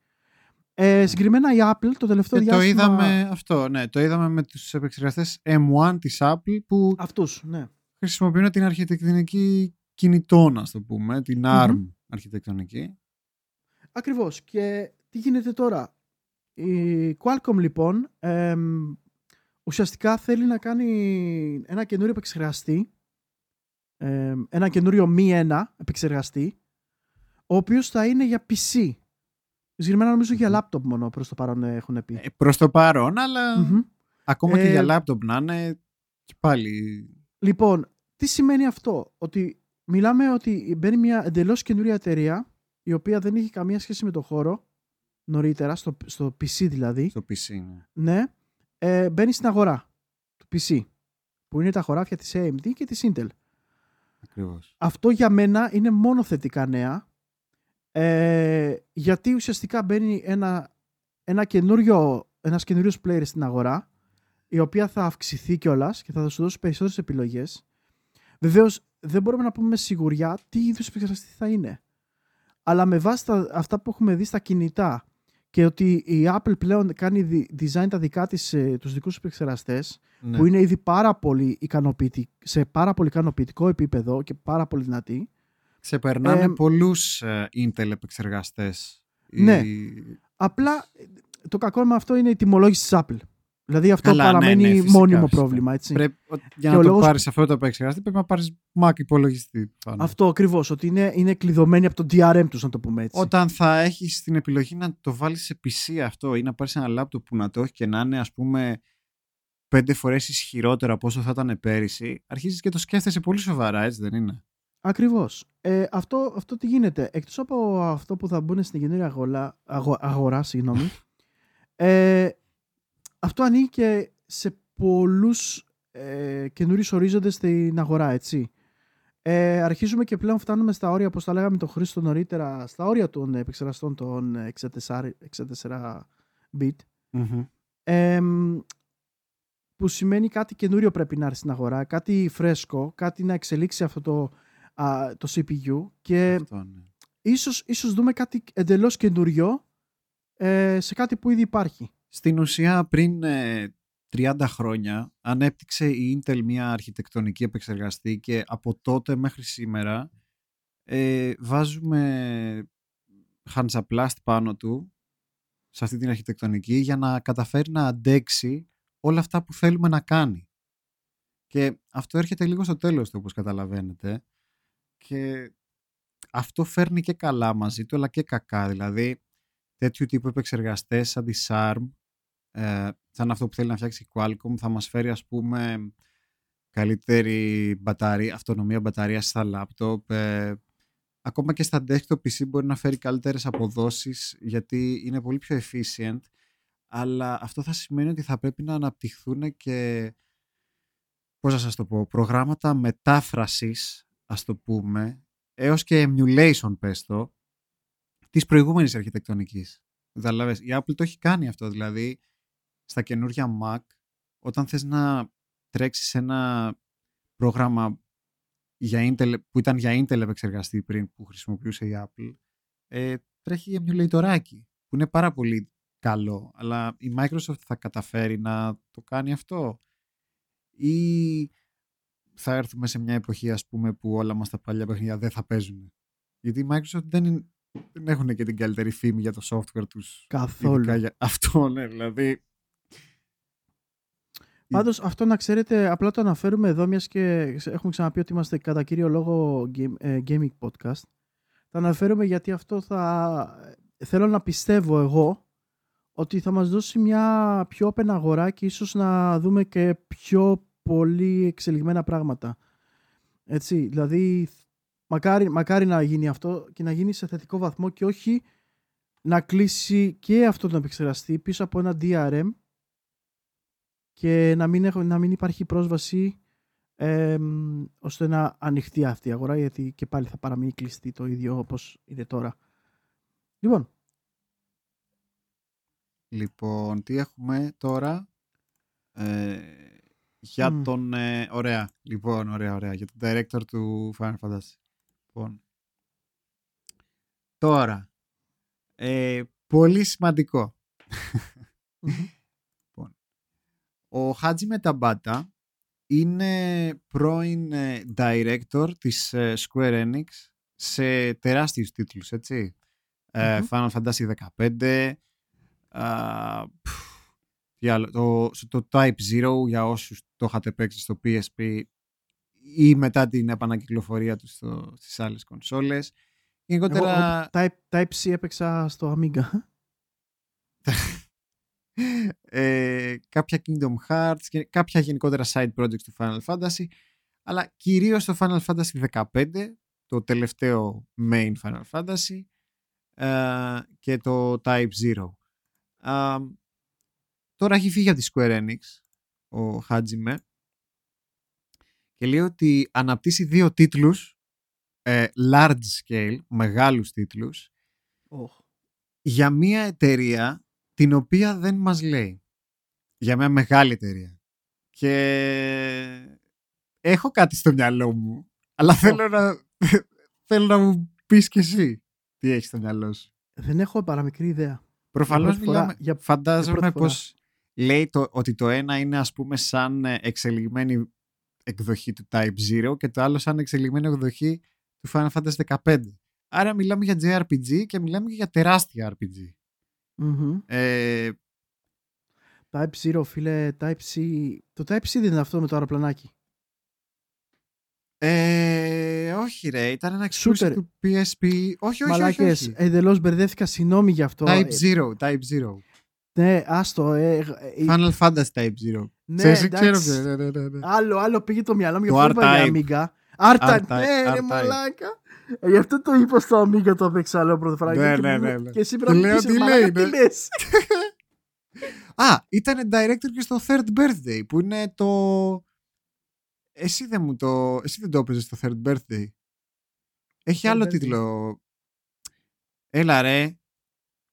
Ε, συγκεκριμένα η Apple το τελευταίο Και το διάστημα... είδαμε αυτό, ναι, το είδαμε με τους επεξεργαστές M1 της Apple που Αυτούς, ναι. χρησιμοποιούν την αρχιτεκτονική κινητών, ας το πούμε, την ARM Μμμ. αρχιτεκτονική. Ακριβώς. Και τι γίνεται τώρα; Η Qualcomm λοιπόν εμ, ουσιαστικά θέλει να κάνει ένα καινούριο επεξεργαστή εμ, ένα καινούριο μη ένα επεξεργαστή ο οποίος θα είναι για PC. Συγκεκριμένα νομίζω για laptop μόνο προς το παρόν ε, έχουν πει. Ε, προς το παρόν, αλλά Μμμ. ακόμα και Ε, για λάπτοπ να είναι και πάλι Λοιπόν, τι σημαίνει αυτό; Ότι μιλάμε ότι μπαίνει μια εντελώς καινούρια εταιρεία η οποία δεν είχε καμία σχέση με το χώρο νωρίτερα, στο, στο PC δηλαδή. στο PC. Ναι. Ναι, ε, μπαίνει στην αγορά του PC που είναι τα χωράφια της AMD και της Intel. Ακριβώς. Αυτό για μένα είναι μόνο θετικά νέα ε, γιατί ουσιαστικά μπαίνει ένα, ένα καινούριο, ένας καινούριος player στην αγορά η οποία θα αυξηθεί κιόλας και θα σου δώσει περισσότερες επιλογές. Βεβαίως δεν μπορούμε να πούμε με σιγουριά τι είδους επεξεργαστή θα είναι. Αλλά με βάση τα, αυτά που έχουμε δει στα κινητά και ότι η Apple πλέον κάνει δι- design τα δικά της, ε, τους δικούς επεξεργαστές Ναι. που είναι ήδη πάρα πολύ ικανοποιητικοί, σε πάρα πολύ ικανοποιητικό επίπεδο και πάρα πολύ δυνατή. Ξεπερνάνε Ε, πολλούς ε, Intel επεξεργαστές. Ναι. Η- Απλά ε, το κακό με αυτό είναι η τιμολόγηση της Apple. Δηλαδή αυτό Καλά, ναι, παραμένει ναι, φυσικά, μόνιμο φυσικά. πρόβλημα. Έτσι. Πρέπει, ο- για Και ο να το λόγος- πάρεις αυτό το επεξεργαστή πρέπει να πάρεις Mac υπολογιστή. πάνω. Αυτό ακριβώς. Ότι είναι, είναι κλειδωμένοι από το DRM τους, να το πούμε έτσι. Όταν θα έχεις την επιλογή να το βάλεις σε PC αυτό ή να πάρεις ένα λάπτοπ που να το έχει και να είναι ας πούμε πέντε φορές ισχυρότερο από όσο θα ήταν πέρυσι, αρχίζεις και το σκέφτεσαι πολύ σοβαρά, έτσι δεν είναι; Ακριβώς. Ε, αυτό, αυτό τι γίνεται. Εκτός από αυτό που θα μπουν στην καινούργια αγορά, αγο- αγορά συγγνώμη, *laughs* ε, αυτό ανήκει και σε πολλούς ε, καινούριους ορίζοντες στην αγορά, έτσι. Ε, αρχίζουμε και πλέον φτάνουμε στα όρια, όπως τα λέγαμε το Χρήστο νωρίτερα, στα όρια των επεξεργαστών των 64, 64 bit. Εμ, που σημαίνει κάτι καινούριο πρέπει να έρθει στην αγορά, κάτι φρέσκο, κάτι να εξελίξει αυτό το, α, το CPU και Αυτό, ναι. ίσως, ίσως δούμε κάτι εντελώς καινούριο ε, σε κάτι που ήδη υπάρχει. Στην ουσία πριν ε, 30 χρόνια ανέπτυξε η Intel μια αρχιτεκτονική επεξεργαστή και από τότε μέχρι σήμερα ε, βάζουμε Hansaplast πάνω του σε αυτή την αρχιτεκτονική για να καταφέρει να αντέξει όλα αυτά που θέλουμε να κάνει. Και αυτό έρχεται λίγο στο τέλος του όπως καταλαβαίνετε και αυτό φέρνει και καλά μαζί του αλλά και κακά. Δηλαδή τέτοιου τύπου επεξεργαστές σαν τη SARM ε, σαν αυτό που θέλει να φτιάξει η Qualcomm θα μας φέρει ας πούμε καλύτερη μπαταρία, αυτονομία μπαταρίας στα λάπτοπ ε, ακόμα και στα desktop PC μπορεί να φέρει καλύτερες αποδόσεις γιατί είναι πολύ πιο efficient αλλά αυτό θα σημαίνει ότι θα πρέπει να αναπτυχθούν και πώς θα σας το πω, προγράμματα μετάφρασης ας το πούμε έως και emulation πες το της προηγούμενης αρχιτεκτονικής. Δηλαδή, η Apple το έχει κάνει αυτό, δηλαδή στα καινούργια Mac όταν θες να τρέξεις ένα πρόγραμμα για Intel, που ήταν για Intel επεξεργαστή πριν που χρησιμοποιούσε η Apple ε, τρέχει emulatorάκι που είναι πάρα πολύ καλό αλλά η Microsoft θα καταφέρει να το κάνει αυτό; Ή θα έρθουμε σε μια εποχή ας πούμε που όλα μας τα παλιά παιχνίδια δεν θα παίζουν; Γιατί η Microsoft δεν, δεν έχουν και την καλύτερη φήμη για το software τους Καθόλου. Για... *laughs* Αυτό ναι δηλαδή Πάντως, αυτό να ξέρετε, απλά το αναφέρουμε εδώ, μιας και έχουμε ξαναπεί ότι είμαστε κατά κύριο λόγο ε, gaming podcast. Το αναφέρουμε γιατί αυτό θα. Θέλω να πιστεύω εγώ ότι θα μας δώσει μια πιο open αγορά και ίσως να δούμε και πιο πολύ εξελιγμένα πράγματα. Έτσι, δηλαδή μακάρι, μακάρι να γίνει αυτό και να γίνει σε θετικό βαθμό και όχι να κλείσει και αυτό τον επεξεργαστή πίσω από ένα DRM και να μην, έχω, να μην υπάρχει πρόσβαση ε, ώστε να ανοιχτεί αυτή η αγορά γιατί και πάλι θα παραμείνει κλειστή το ίδιο όπως είναι τώρα. Λοιπόν. Λοιπόν, τι έχουμε τώρα; Ε, για τον... Ε, ωραία, λοιπόν, ωραία, ωραία. Για τον director του Final Fantasy. Λοιπόν, τώρα, ε, πολύ σημαντικό. Ο Χάτζι Μεταμπάτα είναι πρώην ε, director της ε, Square Enix σε τεράστιους τίτλους, έτσι. Mm-hmm. Final Fantasy 15, το, το Type Zero για όσους το είχατε παίξει στο PSP ή μετά την επανακυκλοφορία τους στο, στις άλλες κονσόλες. Γενικότερα... Εγώ, type, type C έπαιξα στο Amiga. *laughs* ε, κάποια Kingdom Hearts και κάποια γενικότερα side projects του Final Fantasy αλλά κυρίως το Final Fantasy 15 το τελευταίο main Final Fantasy ε, και το Type Zero. τώρα έχει φύγει από τη Square Enix ο Hajime και λέει ότι αναπτύσσει δύο τίτλους ε, large scale, μεγάλους τίτλους για μια εταιρεία την οποία δεν μας λέει. Για μια μεγάλη εταιρεία. Και έχω κάτι στο μυαλό μου, αλλά θέλω να, *laughs* θέλω να μου πεις και εσύ τι έχεις στο μυαλό σου. Δεν έχω παραμικρή ιδέα. Προφανώς μιλάμε, για... φαντάζομαι πως λέει το, ότι το ένα είναι ας πούμε σαν ε, εξελιγμένη εκδοχή του Type 0 και το άλλο σαν εξελιγμένη εκδοχή του Final Fantasy 15. Άρα μιλάμε για JRPG και μιλάμε και για τεράστια RPG. Mm-hmm. Ε, Type-C, φίλε, Type-C. Το Type-C δεν είναι αυτό με το αεροπλανάκι. Ε, όχι ρε, ήταν ένα exclusive του PSP. Όχι, όχι, Μαλάκες, όχι, όχι. εντελώς μπερδεύτηκα, συγγνώμη γι' αυτό. Type 0, Type 0. Ναι, άστο. Ε, ε, Final Fantasy Type 0. Ναι, σε, ξέρω ναι, ναι, ναι, ναι, Άλλο, άλλο πήγε το μυαλό μου για αυτό είπα για Amiga. R-Type, ναι, ρε μαλάκα. Ε, γι' αυτό το είπα στο Amiga το έπαιξα άλλο πρώτη φορά. Ναι, ναι, ναι, ναι. Και εσύ πρέπει να πεις τι λέει. Τι λες; *laughs* Α, ήταν director και στο Third Birthday που είναι το... Εσύ δεν μου το... Εσύ δεν το έπαιζες στο Third Birthday. Έχει άλλο τίτλο. Έλα ρε.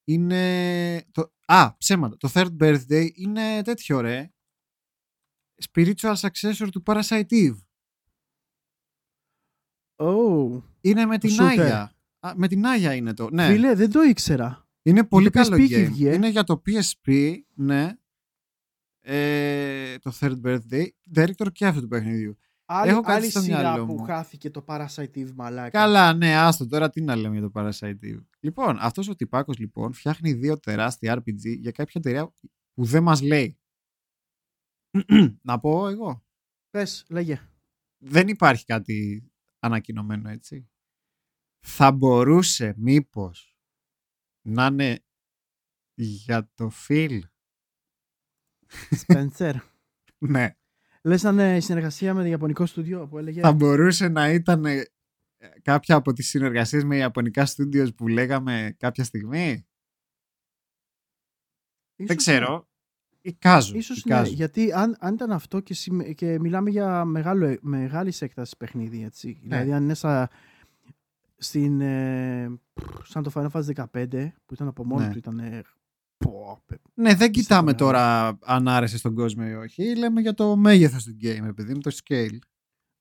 Είναι... Το... Α, ψέματα. Το Third Birthday είναι τέτοιο ρε. Spiritual successor του Parasite Eve. Oh. Είναι με την Άγια. με την Άγια είναι το. Ναι. Φίλε, δεν το ήξερα. Είναι πολύ καλό game. Είναι για το PSP, ναι. Ε, το Third Birthday. Director και αυτού του παιχνιδιού. Άλλη, Έχω κάτι άλλη στο σειρά που χάθηκε το Parasite Eve, μαλάκα. Καλά, ναι, άστο τώρα τι να λέμε για το Parasite Eve. Λοιπόν, αυτός ο τυπάκος λοιπόν φτιάχνει δύο τεράστια RPG για κάποια εταιρεία που δεν μας λέει. *clears throat* να πω εγώ. Πες, λέγε. Δεν υπάρχει κάτι ανακοινωμένο έτσι. Θα μπορούσε μήπως να είναι για το Phil Spencer. *laughs* ναι. Λες να είναι συνεργασία με το Ιαπωνικό στούντιο που έλεγε. Θα μπορούσε να ήταν ε, κάποια από τις συνεργασίες με Ιαπωνικά στούντιος που λέγαμε κάποια στιγμή; Ίσως Δεν ξέρω. Εικάζω. Ίσως ναι, γιατί αν, αν ήταν αυτό και, συμμε- και μιλάμε για μεγάλο, μεγάλης έκτασης παιχνίδι, έτσι. Ναι. Δηλαδή αν είναι σαν, στην, ε, σαν το Final Fantasy 15 που ήταν από μόνο Ναι. του, ήταν ε, πω, παι- Ναι, δεν κοιτάμε μεγάλο. τώρα αν άρεσε στον κόσμο ή όχι. Λέμε για το μέγεθος του game, επειδή με το scale.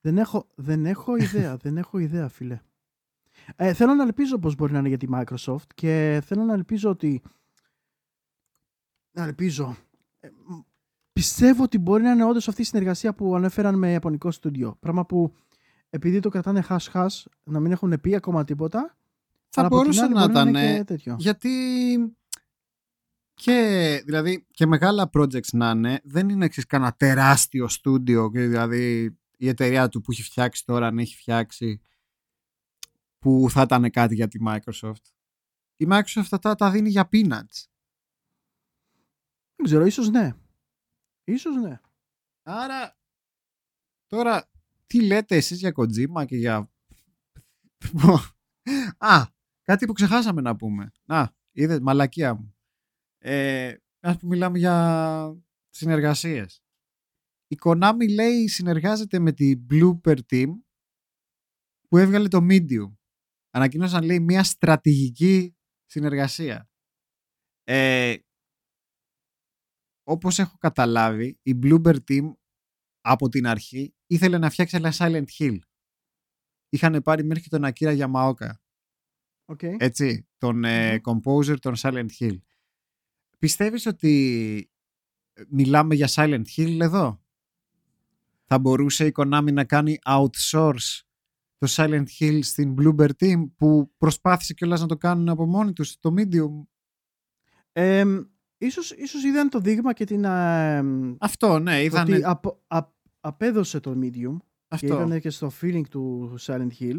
δεν, έχω, δεν έχω ιδέα, *laughs* δεν έχω ιδέα φίλε. Ε, θέλω να ελπίζω πως μπορεί να είναι για τη Microsoft και θέλω να ελπίζω ότι να ελπίζω ε, μ, πιστεύω ότι μπορεί να είναι όντως αυτή η συνεργασία που ανέφεραν με Ιαπωνικό στούντιο. Πράγμα που επειδή το κρατάνε χάς-χάς να μην έχουν πει ακόμα τίποτα. Θα αλλά από την μπορούσε άλλη να μπορεί ήταν. είναι ε, και τέτοιο. Γιατί και, δηλαδή, και μεγάλα projects να είναι, δεν είναι εξής κανένα τεράστιο στούντιο, και δηλαδή η εταιρεία του που έχει φτιάξει τώρα, αν έχει φτιάξει, που θα ήταν κάτι για τη Microsoft. Η Microsoft αυτά τα δίνει για peanuts. Δεν ξέρω, ίσως ναι. Ίσως ναι. Άρα, τώρα, τι λέτε εσείς για Kojima και για... *laughs* Α, κάτι που ξεχάσαμε να πούμε. Α, είδες, μαλακία μου. Ε, ας που μιλάμε για συνεργασίες. Η Konami λέει συνεργάζεται με τη Blooper Team που έβγαλε το Medium. Ανακοίνωσαν λέει μια στρατηγική συνεργασία. Ε, όπως έχω καταλάβει, η Bloober Team από την αρχή ήθελε να φτιάξει ένα Silent Hill. Είχαν πάρει μέχρι και τον Akira Yamaoka, Οκ. έτσι, τον ε, composer των Silent Hill. Πιστεύεις ότι μιλάμε για Silent Hill εδώ; Θα μπορούσε η Konami να κάνει outsource το Silent Hill στην Bloober Team που προσπάθησε κιόλας να το κάνουν από μόνοι τους το Medium; Ε, ίσως, ίσως είδαν το δείγμα και την... ε, Αυτό, ναι, το είδαν ότι απο- α- απέδωσε το medium και αυτό. ήταν και στο feeling του Silent Hill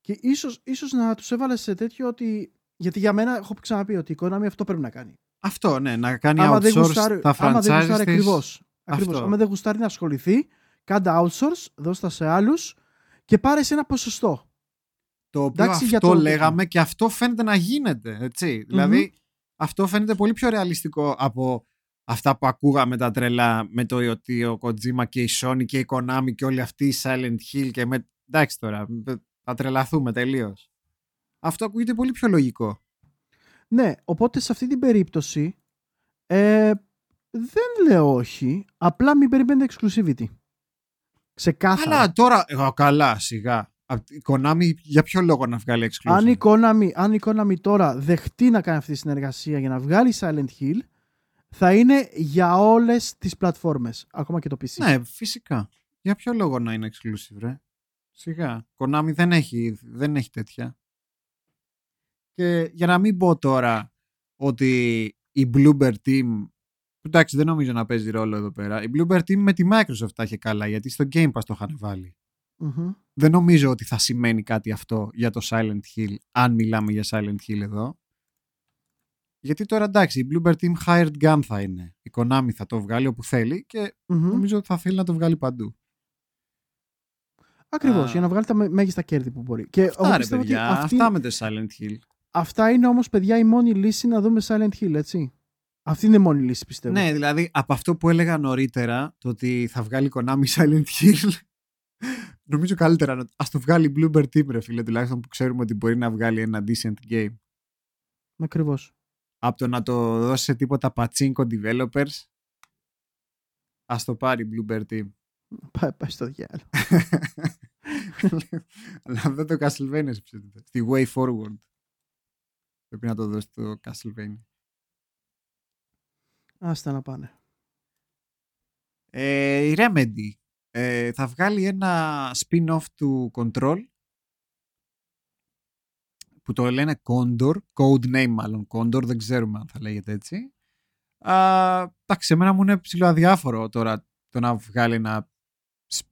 και ίσως, ίσως να τους έβαλε σε τέτοιο ότι γιατί για μένα έχω ξαναπεί ότι η Konami αυτό πρέπει να κάνει. Αυτό, ναι, να κάνει άμα δεν outsource γουστάρει, τα άμα δεν franchise γουστάρει της. ακριβώς, ακριβώς. Αυτό. Άμα δεν γουστάρει να ασχοληθεί, κάντε outsource, δώσ' τα σε άλλους και πάρε σε ένα ποσοστό. Το οποίο Εντάξει, για αυτό το- λέγαμε και αυτό φαίνεται να γίνεται. Έτσι. Δηλαδή, αυτό φαίνεται πολύ πιο ρεαλιστικό από αυτά που ακούγαμε τα τρελά με το ότι ο Kojima και η Sony και η Konami και όλοι αυτοί οι Silent Hill και με... Εντάξει τώρα, θα τρελαθούμε τελείως. Αυτό ακούγεται πολύ πιο λογικό. Ναι, οπότε σε αυτή την περίπτωση ε, δεν λέω όχι, απλά μην περιμένετε exclusivity. Ξεκάθαρα. Αλλά τώρα, ε, καλά, σιγά. Απ' Η Konami για ποιο λόγο να βγάλει exclusive; Αν η, Konami, αν η Konami τώρα δεχτεί να κάνει αυτή τη συνεργασία για να βγάλει Silent Hill, θα είναι για όλες τις πλατφόρμες, ακόμα και το PC. Ναι, φυσικά. Για ποιο λόγο να είναι exclusive, ρε; Σιγά. Konami δεν έχει, δεν έχει τέτοια. Και για να μην πω τώρα ότι η Bloober Team εντάξει δεν νομίζω να παίζει ρόλο εδώ πέρα. Η Bloober Team με τη Microsoft τα είχε καλά γιατί στο Game Pass το είχαν βάλει. Μμμ. Δεν νομίζω ότι θα σημαίνει κάτι αυτό για το Silent Hill αν μιλάμε για Silent Hill εδώ. Γιατί τώρα εντάξει η Bloober Team hired gun θα είναι. Η Konami θα το βγάλει όπου θέλει και Μμμ. νομίζω ότι θα θέλει να το βγάλει παντού. Ακριβώς, Α. για να βγάλει τα με- μέγιστα κέρδη που μπορεί. Και εγώ Αυτά ρε πιστεύω ότι παιδιά, αυτή- αυτά με το Silent Hill. αυτά είναι όμως, παιδιά, η μόνη λύση να δούμε Silent Hill, έτσι. Αυτή είναι η μόνη λύση, πιστεύω. Ναι, δηλαδή από αυτό που έλεγα νωρίτερα, το ότι θα βγάλει η Konami *laughs* Silent Hill, νομίζω καλύτερα να ας το βγάλει η Bloober Team ρε φίλε, τουλάχιστον που ξέρουμε ότι μπορεί να βγάλει ένα decent game. Ακριβώς. Από το να το δώσει σε τίποτα pachinko developers, ας το πάρει η Bloober Team. Πάει, πάει στο διάλογο. *laughs* Αλλά αυτό το Castlevania σε ψήφισε. Στη Way Forward. Πρέπει να το δώσει το Castlevania. Άστα να πάνε. Ε, η Remedy ε, θα βγάλει ένα spin-off του Control που το λένε Condor, code name μάλλον Condor, δεν ξέρουμε αν θα λέγεται έτσι. Α, εντάξει, εμένα μου είναι ψηλό αδιάφορο τώρα το να βγάλει ένα σ-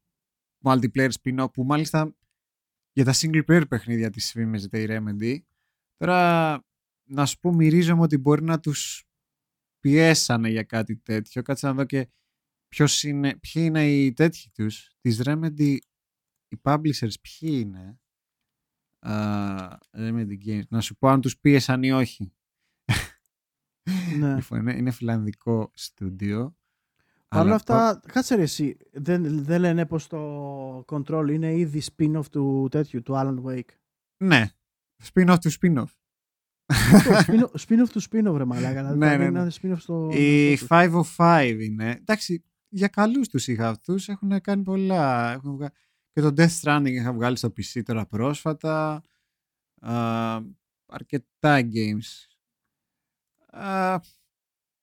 multiplayer spin-off που μάλιστα για τα single player παιχνίδια της φήμιζεται η Remedy. Τώρα να σου πω μυρίζομαι ότι μπορεί να τους πιέσανε για κάτι τέτοιο. Κάτσε να δω και ποιος είναι, ποιοι είναι οι τέτοιοι τους. Της Remedy, οι publishers ποιοι είναι. Uh, Remedy Games. Να σου πω αν τους πίεσαν ή όχι. Ναι. *laughs* Λοιπόν, είναι, είναι φιλανδικό στούντιο. Παρ' όλα Αλλά αυτά, κάτσε ρε εσύ, δεν, δεν λένε πως το Control είναι ήδη spin-off του τέτοιου, του Alan Wake. Ναι. Spin-off του spin-off. Αυτό, *laughs* spin-off, spin-off του spin-off ρε μαλάκα. δηλαδή Ναι, θα ναι, είναι ναι. ένα spin-off στο... Οι στο τους. 505 είναι. Εντάξει, για καλούς τους είχα αυτούς. Έχουν κάνει πολλά. Έχουν βγα... Και το Death Stranding είχα βγάλει στο PC τώρα πρόσφατα. Α, αρκετά games. Α,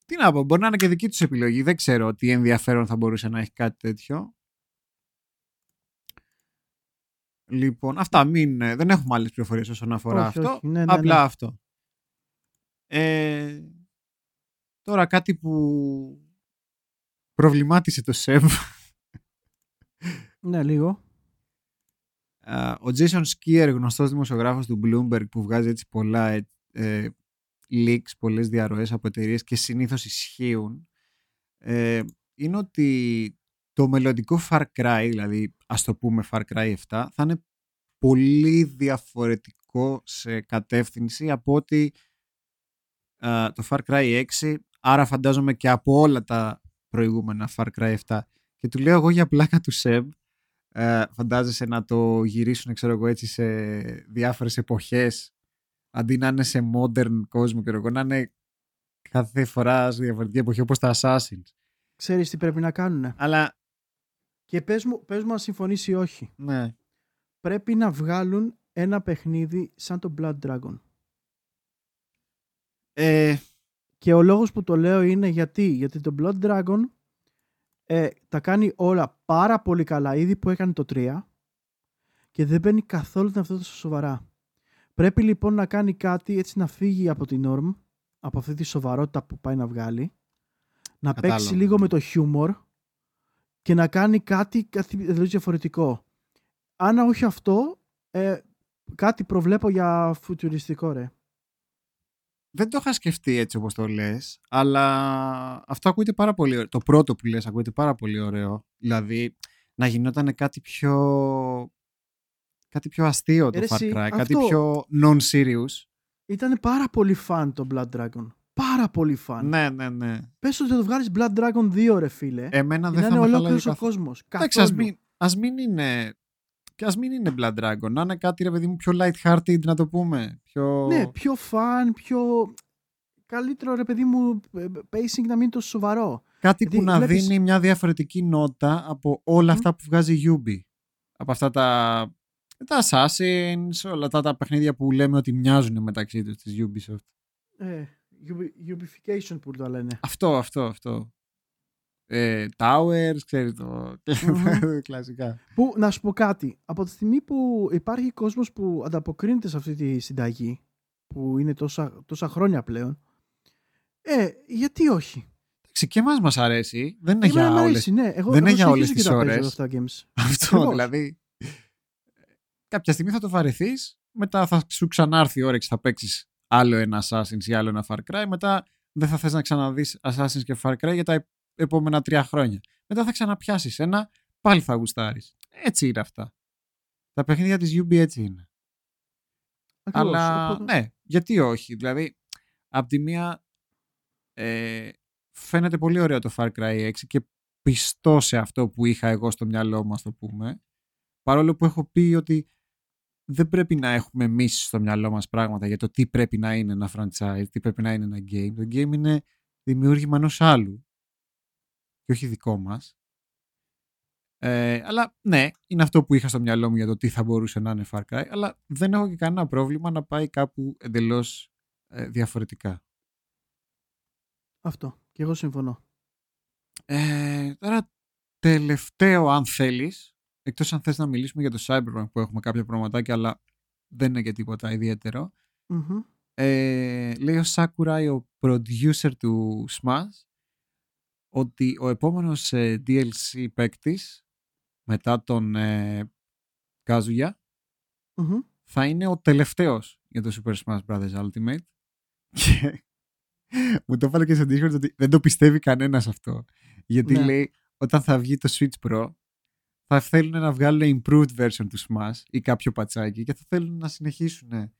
τι να πω, μπορεί να είναι και δική τους επιλογή. Δεν ξέρω τι ενδιαφέρον θα μπορούσε να έχει κάτι τέτοιο. Λοιπόν, αυτά μην, ε, δεν έχουμε άλλες πληροφορίες όσον αφορά Όχι, αυτό. όχι. Ναι, ναι, Απλά ναι. αυτό. Ε, τώρα κάτι που προβλημάτισε το ΣΕΒ. Ναι, λίγο. Α, Ο Jason Skier, γνωστός δημοσιογράφος του Bloomberg που βγάζει έτσι πολλά ε, ε, leaks, πολλές διαρροές από εταιρείες και συνήθως ισχύουν ε, είναι ότι το μελλοντικό Far Cry, δηλαδή ας το πούμε Far Cry 7 θα είναι πολύ διαφορετικό σε κατεύθυνση από ότι α, το Far Cry 6 άρα φαντάζομαι και από όλα τα προηγούμενα Far Cry 7 και του λέω εγώ για πλάκα του Seb ε, φαντάζεσαι να το γυρίσουν ξέρω εγώ έτσι σε διάφορες εποχές αντί να είναι σε modern κόσμο ξέρω εγώ, να είναι κάθε φορά σε διαφορετική εποχή όπως τα Assassins Ξέρεις τι πρέπει να κάνουνε. αλλά Και πες μου, πες μου αν συμφωνήσει ή όχι. ναι Πρέπει να βγάλουν ένα παιχνίδι σαν το Blood Dragon. ε, Και ο λόγος που το λέω είναι γιατί, γιατί το Blood Dragon ε, τα κάνει όλα πάρα πολύ καλά ήδη που έκανε το 3 και δεν μπαίνει καθόλου την αυτό τόσο σοβαρά. Πρέπει λοιπόν να κάνει κάτι έτσι να φύγει από την norm, από αυτή τη σοβαρότητα που πάει να βγάλει, να Κατάλαβα. παίξει λίγο με το χιούμορ και να κάνει κάτι, κάτι εντελώς διαφορετικό. Αν όχι αυτό, ε, κάτι προβλέπω για φουτουριστικό ρε. Δεν το είχα σκεφτεί έτσι όπως το λες, αλλά αυτό ακούγεται πάρα πολύ ωραίο. Το πρώτο που λες ακούγεται πάρα πολύ ωραίο. Δηλαδή, να γινόταν κάτι πιο... κάτι πιο αστείο το Ε, ρε Far εσύ, Cry, κάτι αυτό- πιο non-serious. Ήταν πάρα πολύ φαν το Blood Dragon. Πάρα πολύ φαν. Ναι, ναι, ναι. Πες ότι θα το βγάλεις Blood Dragon 2 ρε φίλε. Εμένα και δεν να θα είναι με χαλάει ολόκληρος ο καθόλου. κόσμος. Εντάξει, ας Καθόλου. μην, ας μην είναι... Και ας μην είναι Blood Dragon, να είναι κάτι ρε παιδί μου πιο light-hearted να το πούμε. Πιο... Ναι, πιο φαν, πιο... Καλύτερο ρε παιδί μου ε, pacing να μην είναι τόσο σοβαρό. Κάτι Γιατί που να βλέπεις- δίνει μια διαφορετική νότα από όλα Μμμ. αυτά που βγάζει η Ubi. Από αυτά τα, τα Assassins, όλα τα, τα παιχνίδια που λέμε ότι μοιάζουν μεταξύ τους της Ubisoft. Ε, ubi- Ubification που το λένε. Αυτό, αυτό, αυτό. Ε, Towers, ξέρει το. *laughs* Μμμ. Κλασικά. Που, να σου πω κάτι. Από τη στιγμή που υπάρχει κόσμος που ανταποκρίνεται σε αυτή τη συνταγή, που είναι τόσα, τόσα χρόνια πλέον, ε, γιατί όχι; Εντάξει, και εμάς μας αρέσει. Δεν είναι Εμένα για μ' όλες. αρέσει, ναι. Εγώ, δεν είναι εγώ για όλες συνεχίζω τις και τα παίζω ώρες. αυτά τα games. *laughs* Αυτό Ακριβώς. δηλαδή. Κάποια στιγμή θα το βαρεθείς, μετά θα σου ξανάρθει η όρεξη, θα παίξεις άλλο ένα Assassin's ή άλλο ένα Far Cry, μετά δεν θα θες να ξαναδείς Assassin's και Far Cry για τα επόμενα τρία χρόνια. Μετά θα ξαναπιάσεις ένα, πάλι θα γουστάρεις. Έτσι είναι αυτά. Τα παιχνίδια της UB έτσι είναι. Ακριβώς. Αλλά Οπότε- ναι, γιατί όχι. Δηλαδή, απ' τη μία ε, φαίνεται πολύ ωραίο το Far Cry 6 και πιστό σε αυτό που είχα εγώ στο μυαλό μου, ας το πούμε. Παρόλο που έχω πει ότι δεν πρέπει να έχουμε εμείς στο μυαλό μας πράγματα για το τι πρέπει να είναι ένα franchise, τι πρέπει να είναι ένα game. Το game είναι δημιούργημα ενός άλλου και όχι δικό μας. Ε, αλλά ναι, είναι αυτό που είχα στο μυαλό μου για το τι θα μπορούσε να είναι Far Cry, αλλά δεν έχω και κανένα πρόβλημα να πάει κάπου εντελώς ε, διαφορετικά. Αυτό. Και εγώ συμφωνώ. Ε, τώρα τελευταίο αν θέλεις, εκτός αν θες να μιλήσουμε για το Cyberpunk που έχουμε κάποια πραγματάκια αλλά δεν είναι και τίποτα ιδιαίτερο. Μμμ. Ε, λέει ο Sakurai, ο producer του Smash, ότι ο επόμενος ε, DLC παίκτης μετά τον ε, Kazuya Μμμ. θα είναι ο τελευταίος για το Super Smash Bros. Ultimate *laughs* και μου το έβαλε και στο Discord ότι δεν το πιστεύει κανένας αυτό. Γιατί Ναι. λέει, όταν θα βγει το Switch Pro, θα θέλουν να βγάλουν improved version του Smash ή κάποιο πατσάκι και θα θέλουν να συνεχίσουν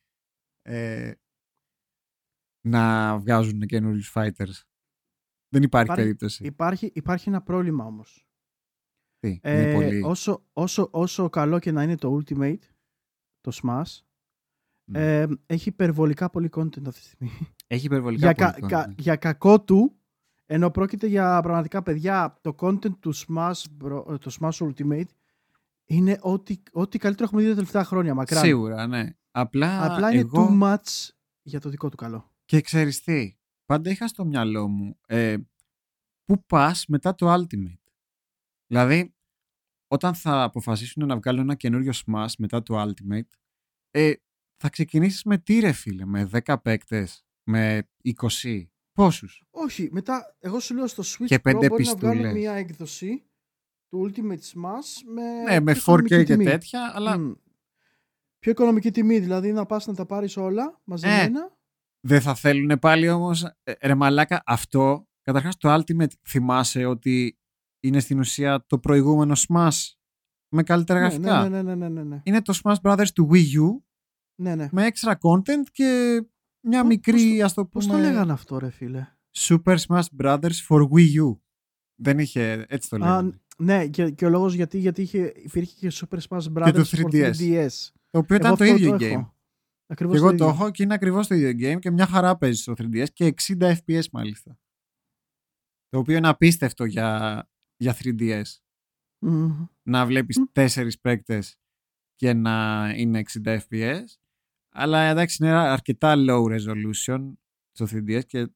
ε, να βγάζουν καινούριους fighters. Δεν υπάρχει Υπάρχει- περίπτωση. Υπάρχει, υπάρχει ένα πρόβλημα όμως. Τι, είναι Ε, πολύ... όσο, όσο, όσο καλό και να είναι το Ultimate, το Smash, Ναι. ε, έχει υπερβολικά πολύ content αυτή τη στιγμή. Έχει υπερβολικά για, πολύ κα- content, κα- ναι. για κακό του, ενώ πρόκειται για πραγματικά παιδιά, το content του Smash, Bro- το Smash Ultimate είναι ό,τι, ό,τι καλύτερο έχουμε δει τα τελευταία χρόνια, μακράν. Σίγουρα, ναι. Απλά, Απλά είναι εγώ... too much για το δικό του καλό. Και ξέρεις τι, πάντα είχα στο μυαλό μου ε, πού πας μετά το Ultimate. Δηλαδή, όταν θα αποφασίσουν να βγάλουν ένα καινούριο Smash μετά το Ultimate, ε, θα ξεκινήσεις με τι ρε φίλε, με 10 παίκτες, με 20, πόσους; Όχι, μετά εγώ σου λέω στο Switch Και Pro πέντε μπορεί να βγάλουν πιστούλες. μια έκδοση του Ultimate Smash με, ναι, με πιο 4K οικονομική και τιμή. τέτοια, αλλά Μμ. Πιο οικονομική τιμή, δηλαδή να πας να τα πάρεις όλα μαζεμένα. Δεν θα θέλουν πάλι όμως, ε, ρε μαλάκα, αυτό, καταρχάς το Ultimate θυμάσαι ότι είναι στην ουσία το προηγούμενο Smash με καλύτερα ναι, γραφικά; ναι, ναι, ναι, ναι, ναι, ναι. Είναι το Smash Brothers του Wii U ναι, ναι. με extra content και μια Πώς- μικρή, πώς το- ας το Πώς πούμε, το λέγανε αυτό ρε φίλε; Super Smash Brothers for Wii U. Δεν είχε, έτσι το Α, λέγανε. ναι, και, και ο λόγος γιατί, γιατί είχε, υπήρχε και Super Smash το Brothers for 3DS. 3DS. το οποίο ήταν Εγώ το αυτό ίδιο το game. έχω. Ακριβώς Και εγώ το ίδιο. έχω και είναι ακριβώς το ίδιο game και μια χαρά παίζει στο 3DS και 60 FPS μάλιστα. Το οποίο είναι απίστευτο για, για 3DS. Μμμ. Να βλέπεις Μμ. τέσσερις παίκτες και να είναι 60 FPS. Αλλά εντάξει είναι αρκετά low resolution στο 3DS και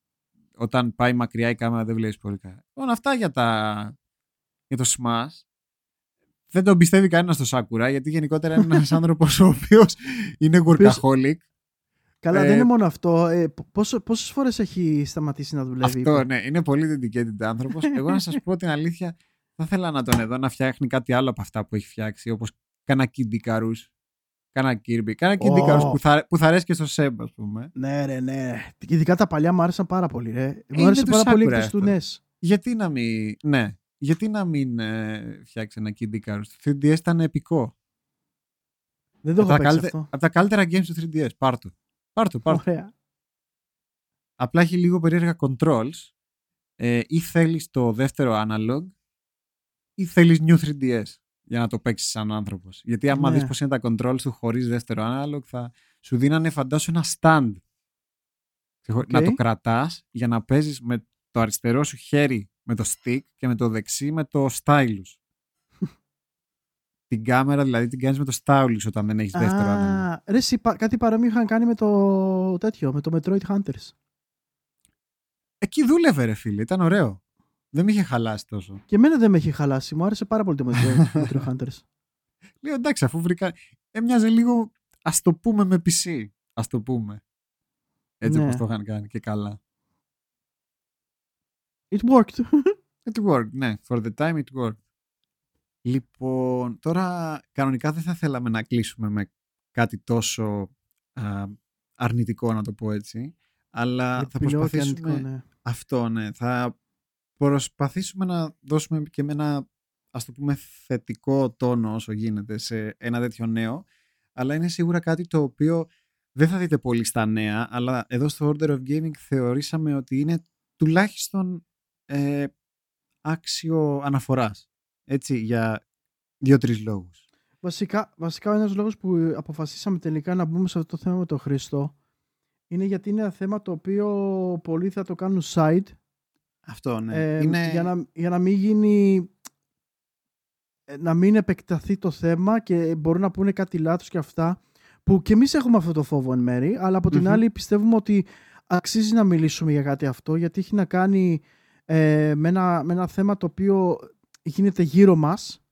όταν πάει μακριά η κάμερα δεν βλέπεις πολύ καλά. Λοιπόν αυτά για, τα... για το Smash. Δεν τον πιστεύει κανένα στο Sakura γιατί γενικότερα είναι ένας *laughs* άνθρωπος ο οποίος είναι workaholic. Καλά, Ε, δεν είναι μόνο αυτό. Ε, π- πόσο, πόσες φορές έχει σταματήσει να δουλεύει. Αυτό είπε; ναι, είναι πολύ dedicated άνθρωπος. *laughs* Εγώ να σας πω την αλήθεια, θα ήθελα να τον εδώ να φτιάχνει κάτι άλλο από αυτά που έχει φτιάξει, όπως κάνα Kid Icarus, κάνα Kirby, κάνα Kid Ω. Icarus που θα, που θα αρέσει και στο Seb, ας πούμε. Ναι, ρε, ναι. Ειδικά τα παλιά μου άρεσαν πάρα πολύ, ρε. Μου είναι άρεσε του πάρα πολύ Sakura εκτός του αυτό. NES. Γιατί να μην, ναι, γιατί να μην ε, φτιάξει ένα Kid Icarus. Το 3DS ήταν επικό. Δεν το Από έχω τα, παίξει καλυτε- αυτό. από τα καλύτερα games του 3DS. Πάρ' το. Πάρ' το, πάρ' το. Ωραία. Απλά έχει λίγο περίεργα controls. Ε, ή θέλεις το δεύτερο analog ή θέλεις new 3DS για να το παίξεις σαν άνθρωπος. Γιατί άμα Ναι. δεις πως είναι τα controls του χωρίς δεύτερο analog θα σου δίνανε φαντάσου ένα stand. OK. Να το κρατάς για να παίζεις με το αριστερό σου χέρι με το stick και με το δεξί με το stylus. την κάμερα δηλαδή την κάνεις με το stylus όταν δεν έχεις δεύτερο analog. Α, ρε, εσύ, πα- κάτι παρόμοιο είχαν κάνει με το τέτοιο, με το Metroid Hunters. Εκεί δούλευε ρε φίλε, ήταν ωραίο. Δεν με είχε χαλάσει τόσο. Και εμένα δεν με έχει χαλάσει. Μου άρεσε πάρα πολύ το Metroid, *laughs* Metroid Hunters. Λέω εντάξει, αφού βρήκα. Έμοιαζε λίγο, ας το πούμε με PC. Α το πούμε. Έτσι Ναι. όπως το είχαν κάνει και καλά. It worked. *laughs* It worked, ναι. For the time it worked. Λοιπόν, τώρα κανονικά δεν θα θέλαμε να κλείσουμε με κάτι τόσο α, αρνητικό, να το πω έτσι. Αλλά θα Πηλαιό και προσπαθήσουμε... αρνητικό, ναι. Αυτό, ναι. Θα προσπαθήσουμε να δώσουμε και με ένα, ας το πούμε, θετικό τόνο όσο γίνεται σε ένα τέτοιο νέο. Αλλά είναι σίγουρα κάτι το οποίο δεν θα δείτε πολύ στα νέα, αλλά εδώ στο Order of Gaming θεωρήσαμε ότι είναι τουλάχιστον ε, άξιο αναφοράς. Έτσι, για δύο-τρεις λόγους. Βασικά, βασικά ο ένας λόγος που αποφασίσαμε τελικά να μπούμε σε αυτό το θέμα με τον Χρήστο είναι γιατί είναι ένα θέμα το οποίο πολλοί θα το κάνουν side Αυτό, ναι. ε, είναι... για, να, για να μην γίνει ε, να μην επεκταθεί το θέμα και μπορούν να πούνε κάτι λάθος και αυτά που και εμείς έχουμε αυτό το φόβο εν μέρη αλλά από την Μμμ. άλλη πιστεύουμε ότι αξίζει να μιλήσουμε για κάτι αυτό γιατί έχει να κάνει ε, με, ένα, με ένα θέμα το οποίο γίνεται γύρω μας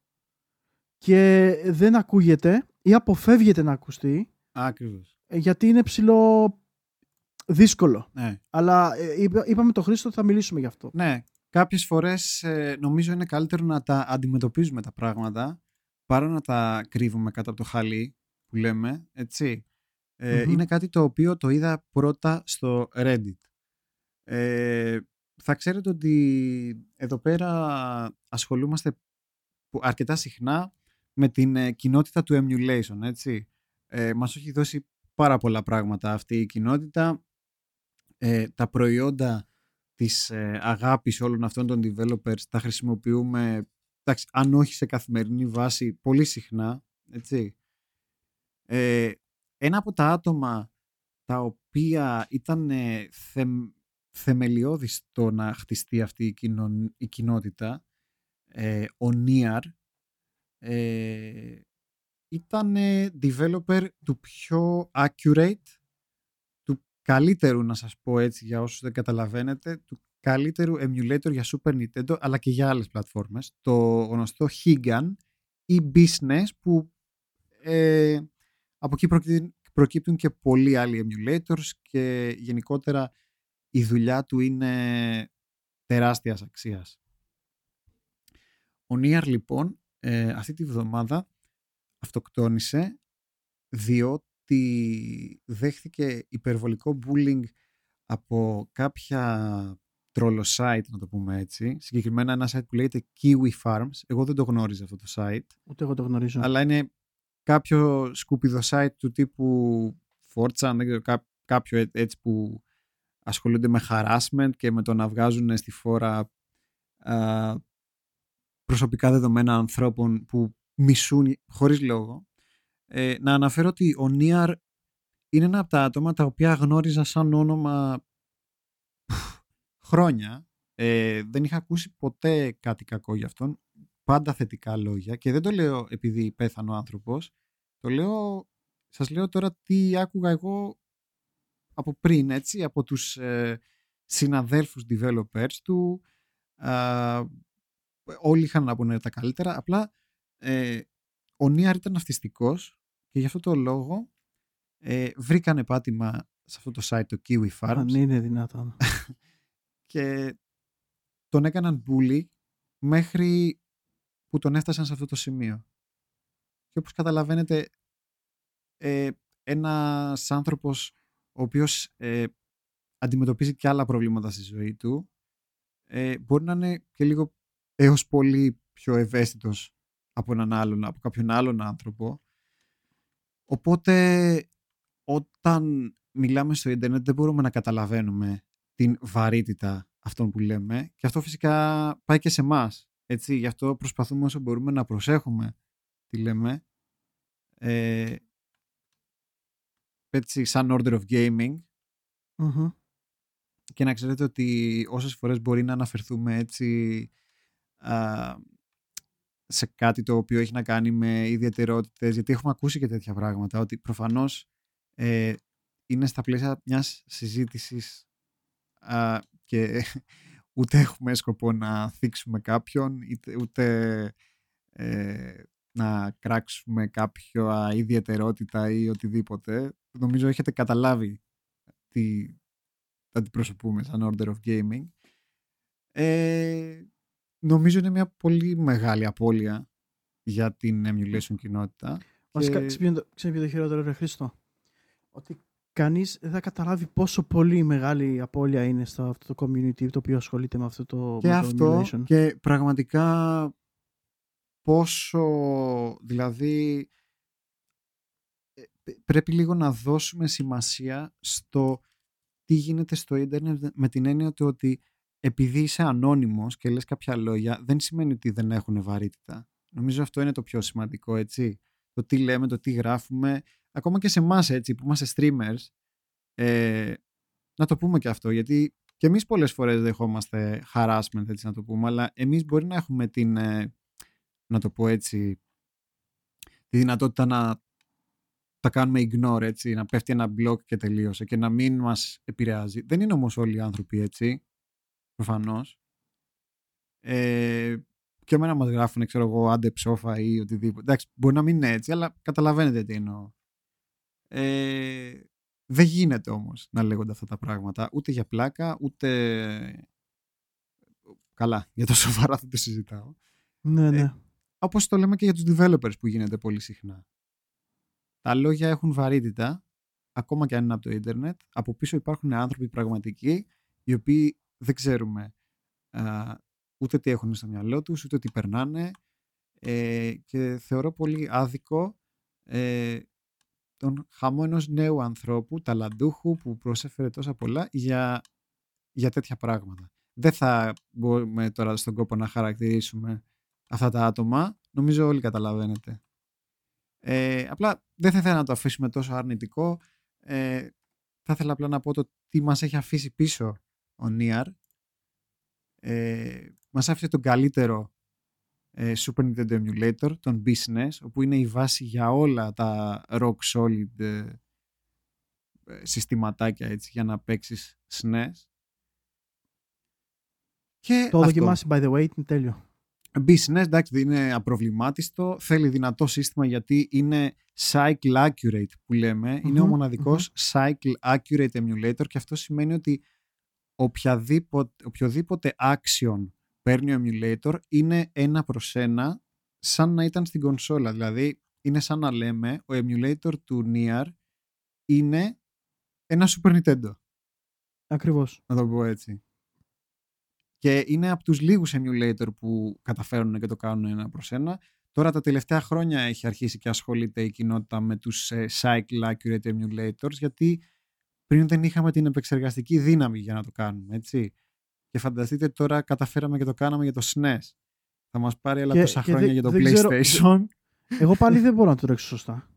και δεν ακούγεται ή αποφεύγεται να ακουστεί Ακριβώς. ε, γιατί είναι ψηλό δύσκολο. Ναι. Αλλά ε, είπα- είπαμε το Χρήστο ότι θα μιλήσουμε γι' αυτό. Ναι, κάποιες φορές ε, νομίζω είναι καλύτερο να τα αντιμετωπίζουμε τα πράγματα παρά να τα κρύβουμε κάτω από το χαλί που λέμε, έτσι. Ε, Μμμ. Είναι κάτι το οποίο το είδα πρώτα στο Reddit. Ε, θα ξέρετε ότι εδώ πέρα ασχολούμαστε αρκετά συχνά με την ε, κοινότητα του emulation, έτσι. Ε, μας έχει δώσει πάρα πολλά πράγματα αυτή η κοινότητα. Ε, τα προϊόντα της ε, αγάπης όλων αυτών των developers τα χρησιμοποιούμε, εντάξει, αν όχι σε καθημερινή βάση, πολύ συχνά, έτσι. Ε, ένα από τα άτομα τα οποία ήταν ε, θεμελιώδης στο να χτιστεί αυτή η, κοινότητα, ε, ο Νίαρ, ε, ήταν developer του πιο accurate, του καλύτερου να σας πω έτσι για όσους δεν καταλαβαίνετε, του καλύτερου emulator για Super Nintendo αλλά και για άλλες πλατφόρμες, το γνωστό Higan ή Business που ε, από εκεί προκύπτουν και πολλοί άλλοι emulators και γενικότερα η δουλειά του είναι τεράστιας αξίας. Ο Νίαρ λοιπόν ε, αυτή τη βδομάδα αυτοκτόνησε διότι δέχθηκε υπερβολικό bullying από κάποια τρόλο site, να το πούμε έτσι. Συγκεκριμένα ένα site που λέγεται Kiwi Farms. Εγώ δεν το γνώριζα αυτό το site. Ούτε εγώ το γνωρίζω. Αλλά είναι κάποιο σκουπιδο site του τύπου Fortran, δεν ξέρω, κάποιο έτσι που ασχολούνται με harassment και με το να βγάζουν στη φόρα α, προσωπικά δεδομένα ανθρώπων που μισούν χωρίς λόγο. Ε, να αναφέρω ότι ο Νίαρ είναι ένα από τα άτομα τα οποία γνώριζα σαν όνομα χρόνια. Ε, δεν είχα ακούσει ποτέ κάτι κακό για αυτόν. Πάντα θετικά λόγια και δεν το λέω επειδή πέθανε ο άνθρωπος. Το λέω, σας λέω τώρα τι άκουγα εγώ από πριν, έτσι, από τους ε, συναδέλφους developers του. όλοι είχαν να πούνε τα καλύτερα. Απλά ε, ο Νίαρ ήταν αυτιστικός και γι' αυτό το λόγο ε, βρήκανε πάτημα σε αυτό το site το Kiwi Farms. Αν είναι δυνατόν. *laughs* και τον έκαναν bully μέχρι που τον έφτασαν σε αυτό το σημείο. Και όπως καταλαβαίνετε, ε, ένας άνθρωπος ο οποίος ε, αντιμετωπίζει και άλλα προβλήματα στη ζωή του, ε, μπορεί να είναι και λίγο έως πολύ πιο ευαίσθητος από, έναν άλλον, από κάποιον άλλον άνθρωπο. Οπότε όταν μιλάμε στο ίντερνετ δεν μπορούμε να καταλαβαίνουμε την βαρύτητα αυτών που λέμε και αυτό φυσικά πάει και σε εμάς. Έτσι, γι' αυτό προσπαθούμε όσο μπορούμε να προσέχουμε τι λέμε. Ε, έτσι, σαν order of gaming. Και να ξέρετε ότι όσες φορές μπορεί να αναφερθούμε έτσι σε κάτι το οποίο έχει να κάνει με ιδιαιτερότητες, γιατί έχουμε ακούσει και τέτοια πράγματα, ότι προφανώς ε, είναι στα πλαίσια μιας συζήτησης και *laughs* ούτε έχουμε σκοπό να θίξουμε κάποιον, ούτε, ε, να κράξουμε κάποια ιδιαιτερότητα ή οτιδήποτε. Νομίζω έχετε καταλάβει τι αντιπροσωπούμε σαν Order of Gaming. Ε, νομίζω είναι μια πολύ μεγάλη απώλεια για την emulation κοινότητα. Βασικά, και... ξέρει το χειρότερο, ρε Χρήστο. Ότι κανείς δεν θα καταλάβει πόσο πολύ μεγάλη απώλεια είναι στο αυτό το community το οποίο ασχολείται με αυτό το, και αυτό, Και πραγματικά πόσο, δηλαδή, ε, πρέπει λίγο να δώσουμε σημασία στο τι γίνεται στο ίντερνετ με την έννοια του ότι επειδή είσαι ανώνυμος και λες κάποια λόγια, δεν σημαίνει ότι δεν έχουν βαρύτητα. Νομίζω αυτό είναι το πιο σημαντικό, έτσι. Το τι λέμε, το τι γράφουμε. Ακόμα και σε εμάς έτσι, που είμαστε streamers, ε, να το πούμε και αυτό, γιατί και εμείς πολλές φορές δεχόμαστε harassment, έτσι να το πούμε, αλλά εμείς μπορεί να έχουμε την, ε, να το πω έτσι, τη δυνατότητα να τα κάνουμε ignore, έτσι, να πέφτει ένα block και τελείωσε και να μην μας επηρεάζει. Δεν είναι όμως όλοι οι άνθρωποι έτσι προφανώς. Ε, και εμένα μας γράφουν, ξέρω εγώ, άντε ψόφα ή οτιδήποτε. Εντάξει, μπορεί να μην είναι έτσι, αλλά καταλαβαίνετε τι εννοώ. Ε, δεν γίνεται όμως να λέγονται αυτά τα πράγματα, ούτε για πλάκα, ούτε... Καλά, για το σοβαρά θα το συζητάω. Ναι, ναι. Ε, όπως το λέμε και για τους developers που γίνεται πολύ συχνά. Τα λόγια έχουν βαρύτητα, ακόμα και αν είναι από το ίντερνετ. Από πίσω υπάρχουν άνθρωποι πραγματικοί οι οποίοι δεν ξέρουμε ούτε τι έχουν στο μυαλό τους, ούτε τι περνάνε ε, και θεωρώ πολύ άδικο ε, τον χαμό ενός νέου ανθρώπου, ταλαντούχου που προσέφερε τόσα πολλά για, για τέτοια πράγματα. Δεν θα μπορούμε τώρα στον κόπο να χαρακτηρίσουμε αυτά τα άτομα. Νομίζω όλοι καταλαβαίνετε. Ε, απλά δεν θα ήθελα να το αφήσουμε τόσο αρνητικό. Ε, θα ήθελα απλά να πω το τι μας έχει αφήσει πίσω ο Νίαρ. Ε, μας άφησε τον καλύτερο ε, Super Nintendo Emulator, τον Business, όπου είναι η βάση για όλα τα rock solid ε, συστηματάκια έτσι, για να παίξεις SNES. Και το δοκιμάσει by the way, είναι τέλειο. Business, εντάξει, είναι απροβλημάτιστο. Θέλει δυνατό σύστημα γιατί είναι cycle accurate που λέμε. είναι ο μοναδικος cycle accurate emulator και αυτό σημαίνει ότι οποιαδήποτε, οποιοδήποτε action παίρνει ο emulator είναι ένα προς ένα σαν να ήταν στην κονσόλα. Δηλαδή είναι σαν να λέμε ο emulator του Nier είναι ένα Super Nintendo. Ακριβώς. Να το πω έτσι. Και είναι από τους λίγους emulator που καταφέρουν και το κάνουν ένα προς ένα. Τώρα τα τελευταία χρόνια έχει αρχίσει και ασχολείται η κοινότητα με τους ε, cycle accurate emulators γιατί πριν δεν είχαμε την επεξεργαστική δύναμη για να το κάνουμε, έτσι. Και φανταστείτε τώρα καταφέραμε και το κάναμε για το SNES. Θα μας πάρει άλλα τόσα χρόνια για το PlayStation. Εγώ πάλι δεν μπορώ να το ρίξω σωστά.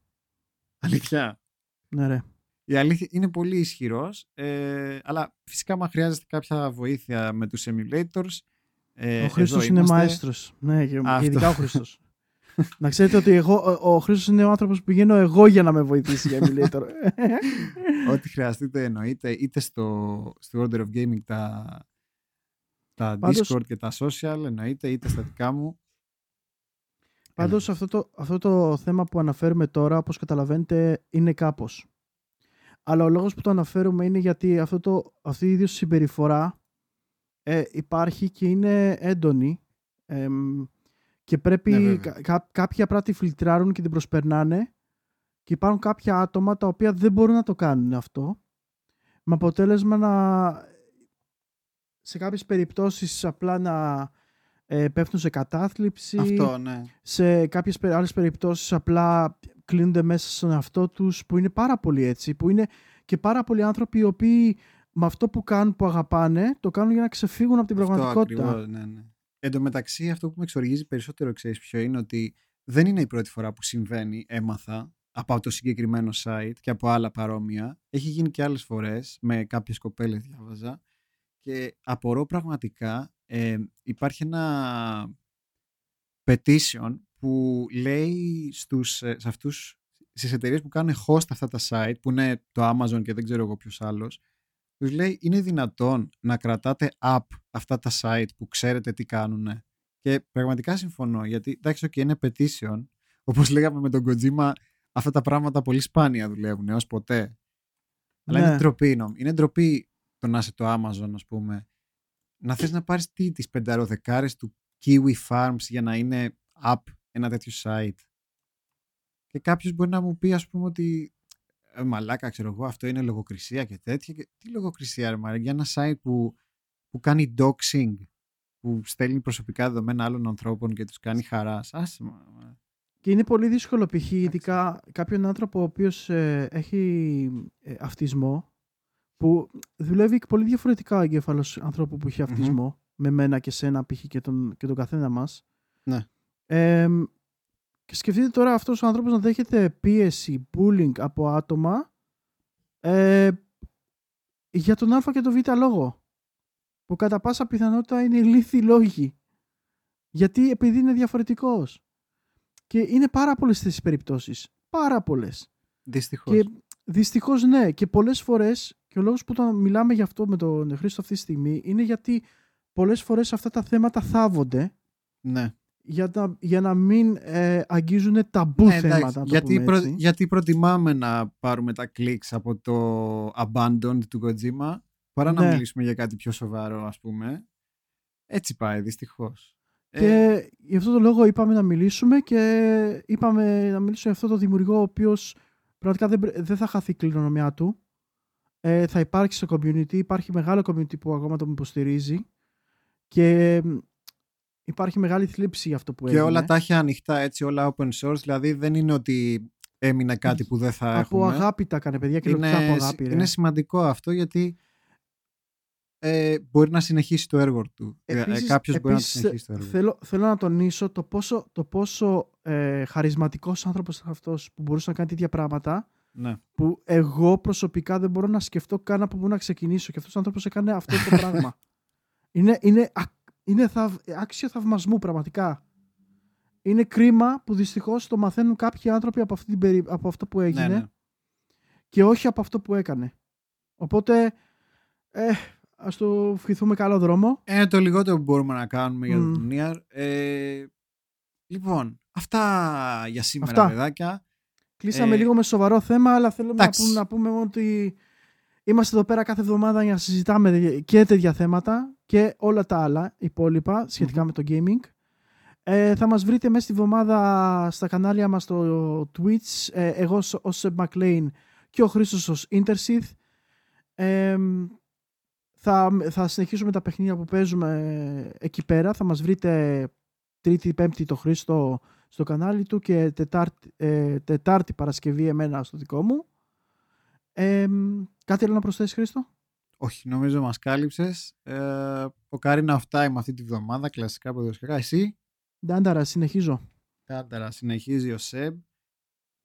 Αλήθεια. Ναι ρε. Η αλήθεια είναι πολύ ισχυρός, ε, αλλά φυσικά μα χρειάζεται κάποια βοήθεια με τους emulators. Ε, ο Χρήστος είναι μαέστρος. Ναι, και ειδικά ο Χρήστος. *laughs* να ξέρετε ότι εγώ, ο, ο Χρήστος είναι ο άνθρωπος που πηγαίνω εγώ για να με βοηθήσει για emulator. *laughs* Ό,τι χρειαστείτε εννοείται, είτε στο, στο Order of Gaming τα, τα Discord και τα social εννοείται, είτε στα δικά μου. Πάντως αυτό το, αυτό το θέμα που αναφέρουμε τώρα, όπως καταλαβαίνετε, είναι κάπως. Αλλά ο λόγος που το αναφέρουμε είναι γιατί αυτό το, αυτή η ίδια συμπεριφορά ε, υπάρχει και είναι έντονη και πρέπει ναι, κάποια πράγματα φιλτράρουν και την προσπερνάνε και υπάρχουν κάποια άτομα τα οποία δεν μπορούν να το κάνουν αυτό με αποτέλεσμα να σε κάποιες περιπτώσεις απλά να ε, πέφτουν σε κατάθλιψη. Αυτό, ναι. Σε κάποιες άλλες περιπτώσεις απλά κλείνονται μέσα στον εαυτό τους που είναι πάρα πολύ έτσι. Που είναι και πάρα πολλοί άνθρωποι οι οποίοι με αυτό που κάνουν, που αγαπάνε, το κάνουν για να ξεφύγουν από την πραγματικότητα. Αυτό ακριβώς, ναι, ναι. Εν τω μεταξύ αυτό που με εξοργίζει περισσότερο ξέρεις ποιο είναι ότι δεν είναι η πρώτη φορά που συμβαίνει, έμαθα, από το συγκεκριμένο site και από άλλα παρόμοια. Έχει γίνει και άλλες φορές, με κάποιες κοπέλες διάβαζα, και απορώ πραγματικά, ε, υπάρχει ένα petition που λέει στους, ε, σε αυτούς, στις εταιρείες που κάνουν host αυτά τα site, που είναι το Amazon και δεν ξέρω εγώ ποιος άλλος, τους λέει είναι δυνατόν να κρατάτε app αυτά τα site που ξέρετε τι κάνουν. Και πραγματικά συμφωνώ, γιατί εντάξει, okay, είναι petition, όπως λέγαμε με τον Kojima, αυτά τα πράγματα πολύ σπάνια δουλεύουν έως ποτέ. Αλλά είναι ναι. ντροπή, είναι ντροπή το να είσαι το Amazon, ας πούμε, να θες να πάρεις τι, τις πενταροδεκάρες του Kiwi Farms για να είναι app ένα τέτοιο site. Και κάποιος μπορεί να μου πει, ας πούμε, ότι ε, μαλάκα, ξέρω εγώ, αυτό είναι λογοκρισία και τέτοια. Και, τι λογοκρισία, ρε Μαρέ, για ένα site που, που κάνει doxing, που στέλνει προσωπικά δεδομένα άλλων ανθρώπων και τους κάνει χαράς. Άσε, και είναι πολύ δύσκολο π.χ. ειδικά κάποιον άνθρωπο ο οποίος ε, έχει ε, αυτισμό που δουλεύει πολύ διαφορετικά ο εγκέφαλος ανθρώπου που έχει με μένα και σένα π.χ. Και τον, και τον καθένα μας. Ναι. Και σκεφτείτε τώρα αυτός ο άνθρωπος να δέχεται πίεση, bullying από άτομα ε, για τον α και τον β λόγο. Που κατά πάσα πιθανότητα είναι λύθη λόγοι. Γιατί επειδή είναι διαφορετικός. Και είναι πάρα πολλές αυτέ τι περιπτώσεις. Πάρα πολλές. Δυστυχώς. Και δυστυχώς ναι. Και πολλές φορές, και ο λόγος που όταν μιλάμε γι' αυτό με τον Χρήστο αυτή τη στιγμή, είναι γιατί πολλές φορές αυτά τα θέματα θάβονται. Ναι. Για να, για να μην ε, αγγίζουν ταμπού ε, θέματα. γιατί, προ, γιατί προτιμάμε να πάρουμε τα κλικς από το Abandoned του Kojima παρά να ναι. μιλήσουμε για κάτι πιο σοβαρό ας πούμε. Έτσι πάει δυστυχώς. Και ε... γι' αυτό το λόγο είπαμε να μιλήσουμε και είπαμε να μιλήσουμε για αυτό το δημιουργό ο οποίος πραγματικά δεν, δεν θα χαθεί η κληρονομιά του. Ε, θα υπάρξει στο community. Υπάρχει μεγάλο community που ακόμα το υποστηρίζει. Και υπάρχει μεγάλη θλίψη για αυτό που έγινε. Και όλα τα έχει ανοιχτά έτσι, όλα open source. Δηλαδή δεν είναι ότι έμεινε κάτι που δεν θα από έχουμε. αγάπη τα έκανε, παιδιά, και είναι, από αγάπη. Ρε. είναι σημαντικό αυτό γιατί ε, μπορεί να συνεχίσει το έργο του. Ε, Επίσης, κάποιος μπορεί να επίσης, συνεχίσει το έργο του. Θέλω, θέλω να τονίσω το πόσο, το πόσο ε, χαρισματικός άνθρωπος ήταν αυτός που μπορούσε να κάνει τέτοια πράγματα Ναι. που εγώ προσωπικά δεν μπορώ να σκεφτώ καν από πού να ξεκινήσω και αυτός ο άνθρωπος έκανε αυτό το πράγμα. *laughs* Είναι, είναι, α- είναι θαυ, άξιο θαυμασμού πραγματικά. Είναι κρίμα που δυστυχώς το μαθαίνουν κάποιοι άνθρωποι από, αυτή την περί... από αυτό που έγινε Ναι, ναι. και όχι από αυτό που έκανε. Οπότε, ε, ας το ευχηθούμε καλό δρόμο. Είναι το λιγότερο που μπορούμε να κάνουμε για Μμ. τον Νίαρ. Ε, λοιπόν, αυτά για σήμερα, Αυτά. παιδάκια. Κλείσαμε Ε, λίγο με σοβαρό θέμα, αλλά θέλουμε να εντάξει. πούμε, να πούμε μόνο ότι είμαστε εδώ πέρα κάθε εβδομάδα για να συζητάμε και τέτοια θέματα και όλα τα άλλα υπόλοιπα σχετικά με το gaming. Ε, θα μας βρείτε μέσα στη εβδομάδα στα κανάλια μας στο Twitch, ε, εγώ ως- ως Seb McLean και ο Χρήστος ως Intersith. Ε, θα, θα συνεχίσουμε τα παιχνίδια που παίζουμε εκεί πέρα. Θα μας βρείτε Τρίτη, Πέμπτη το Χρήστο στο κανάλι του και Τετάρτη, ε, τετάρτη Παρασκευή εμένα στο δικό μου. Ε, κάτι άλλο να προσθέσεις Χρήστο; Όχι, νομίζω μας κάλυψες. Ε, ο Καρίνα of Time αυτή τη βδομάδα, κλασικά ποδοσφαιρικά. Εσύ, Ντάνταρα, συνεχίζω. Τάνταρα, συνεχίζει ο Σεμ.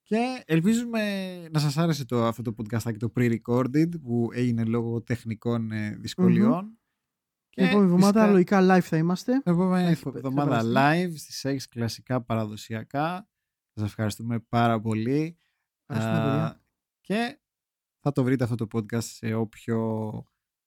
Και ελπίζουμε να σας άρεσε το, αυτό το podcast το pre-recorded που έγινε λόγω τεχνικών ε, δυσκολιών. Την επόμενη εβδομάδα φυσικά, λογικά live θα είμαστε. την επόμενη έχει- εβδομάδα θα live στις 6 κλασικά παραδοσιακά. Σας ευχαριστούμε πάρα πολύ. Ευχαριστούμε, Α, παιδιά. και θα το βρείτε αυτό το podcast σε, όποιο,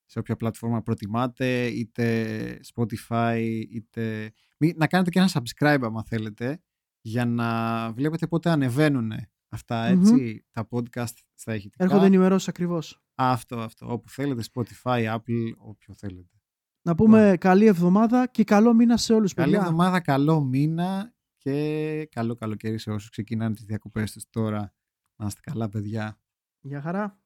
σε όποια πλατφόρμα προτιμάτε, είτε Spotify, είτε... Μη- να κάνετε και ένα subscribe άμα θέλετε, για να βλέπετε πότε ανεβαίνουν αυτά, έτσι, τα podcast στα ηχητικά. Έρχονται ενημερώσεις ακριβώς. Αυτό, αυτό. Όπου θέλετε, Spotify, Apple, όποιο θέλετε. Να πούμε καλή εβδομάδα και καλό μήνα σε όλους, Καλή παιδιά. εβδομάδα, καλό μήνα και καλό καλοκαίρι σε όσους ξεκινάνε τις διακοπές τους τώρα. Να είστε καλά, παιδιά. Γεια χαρά.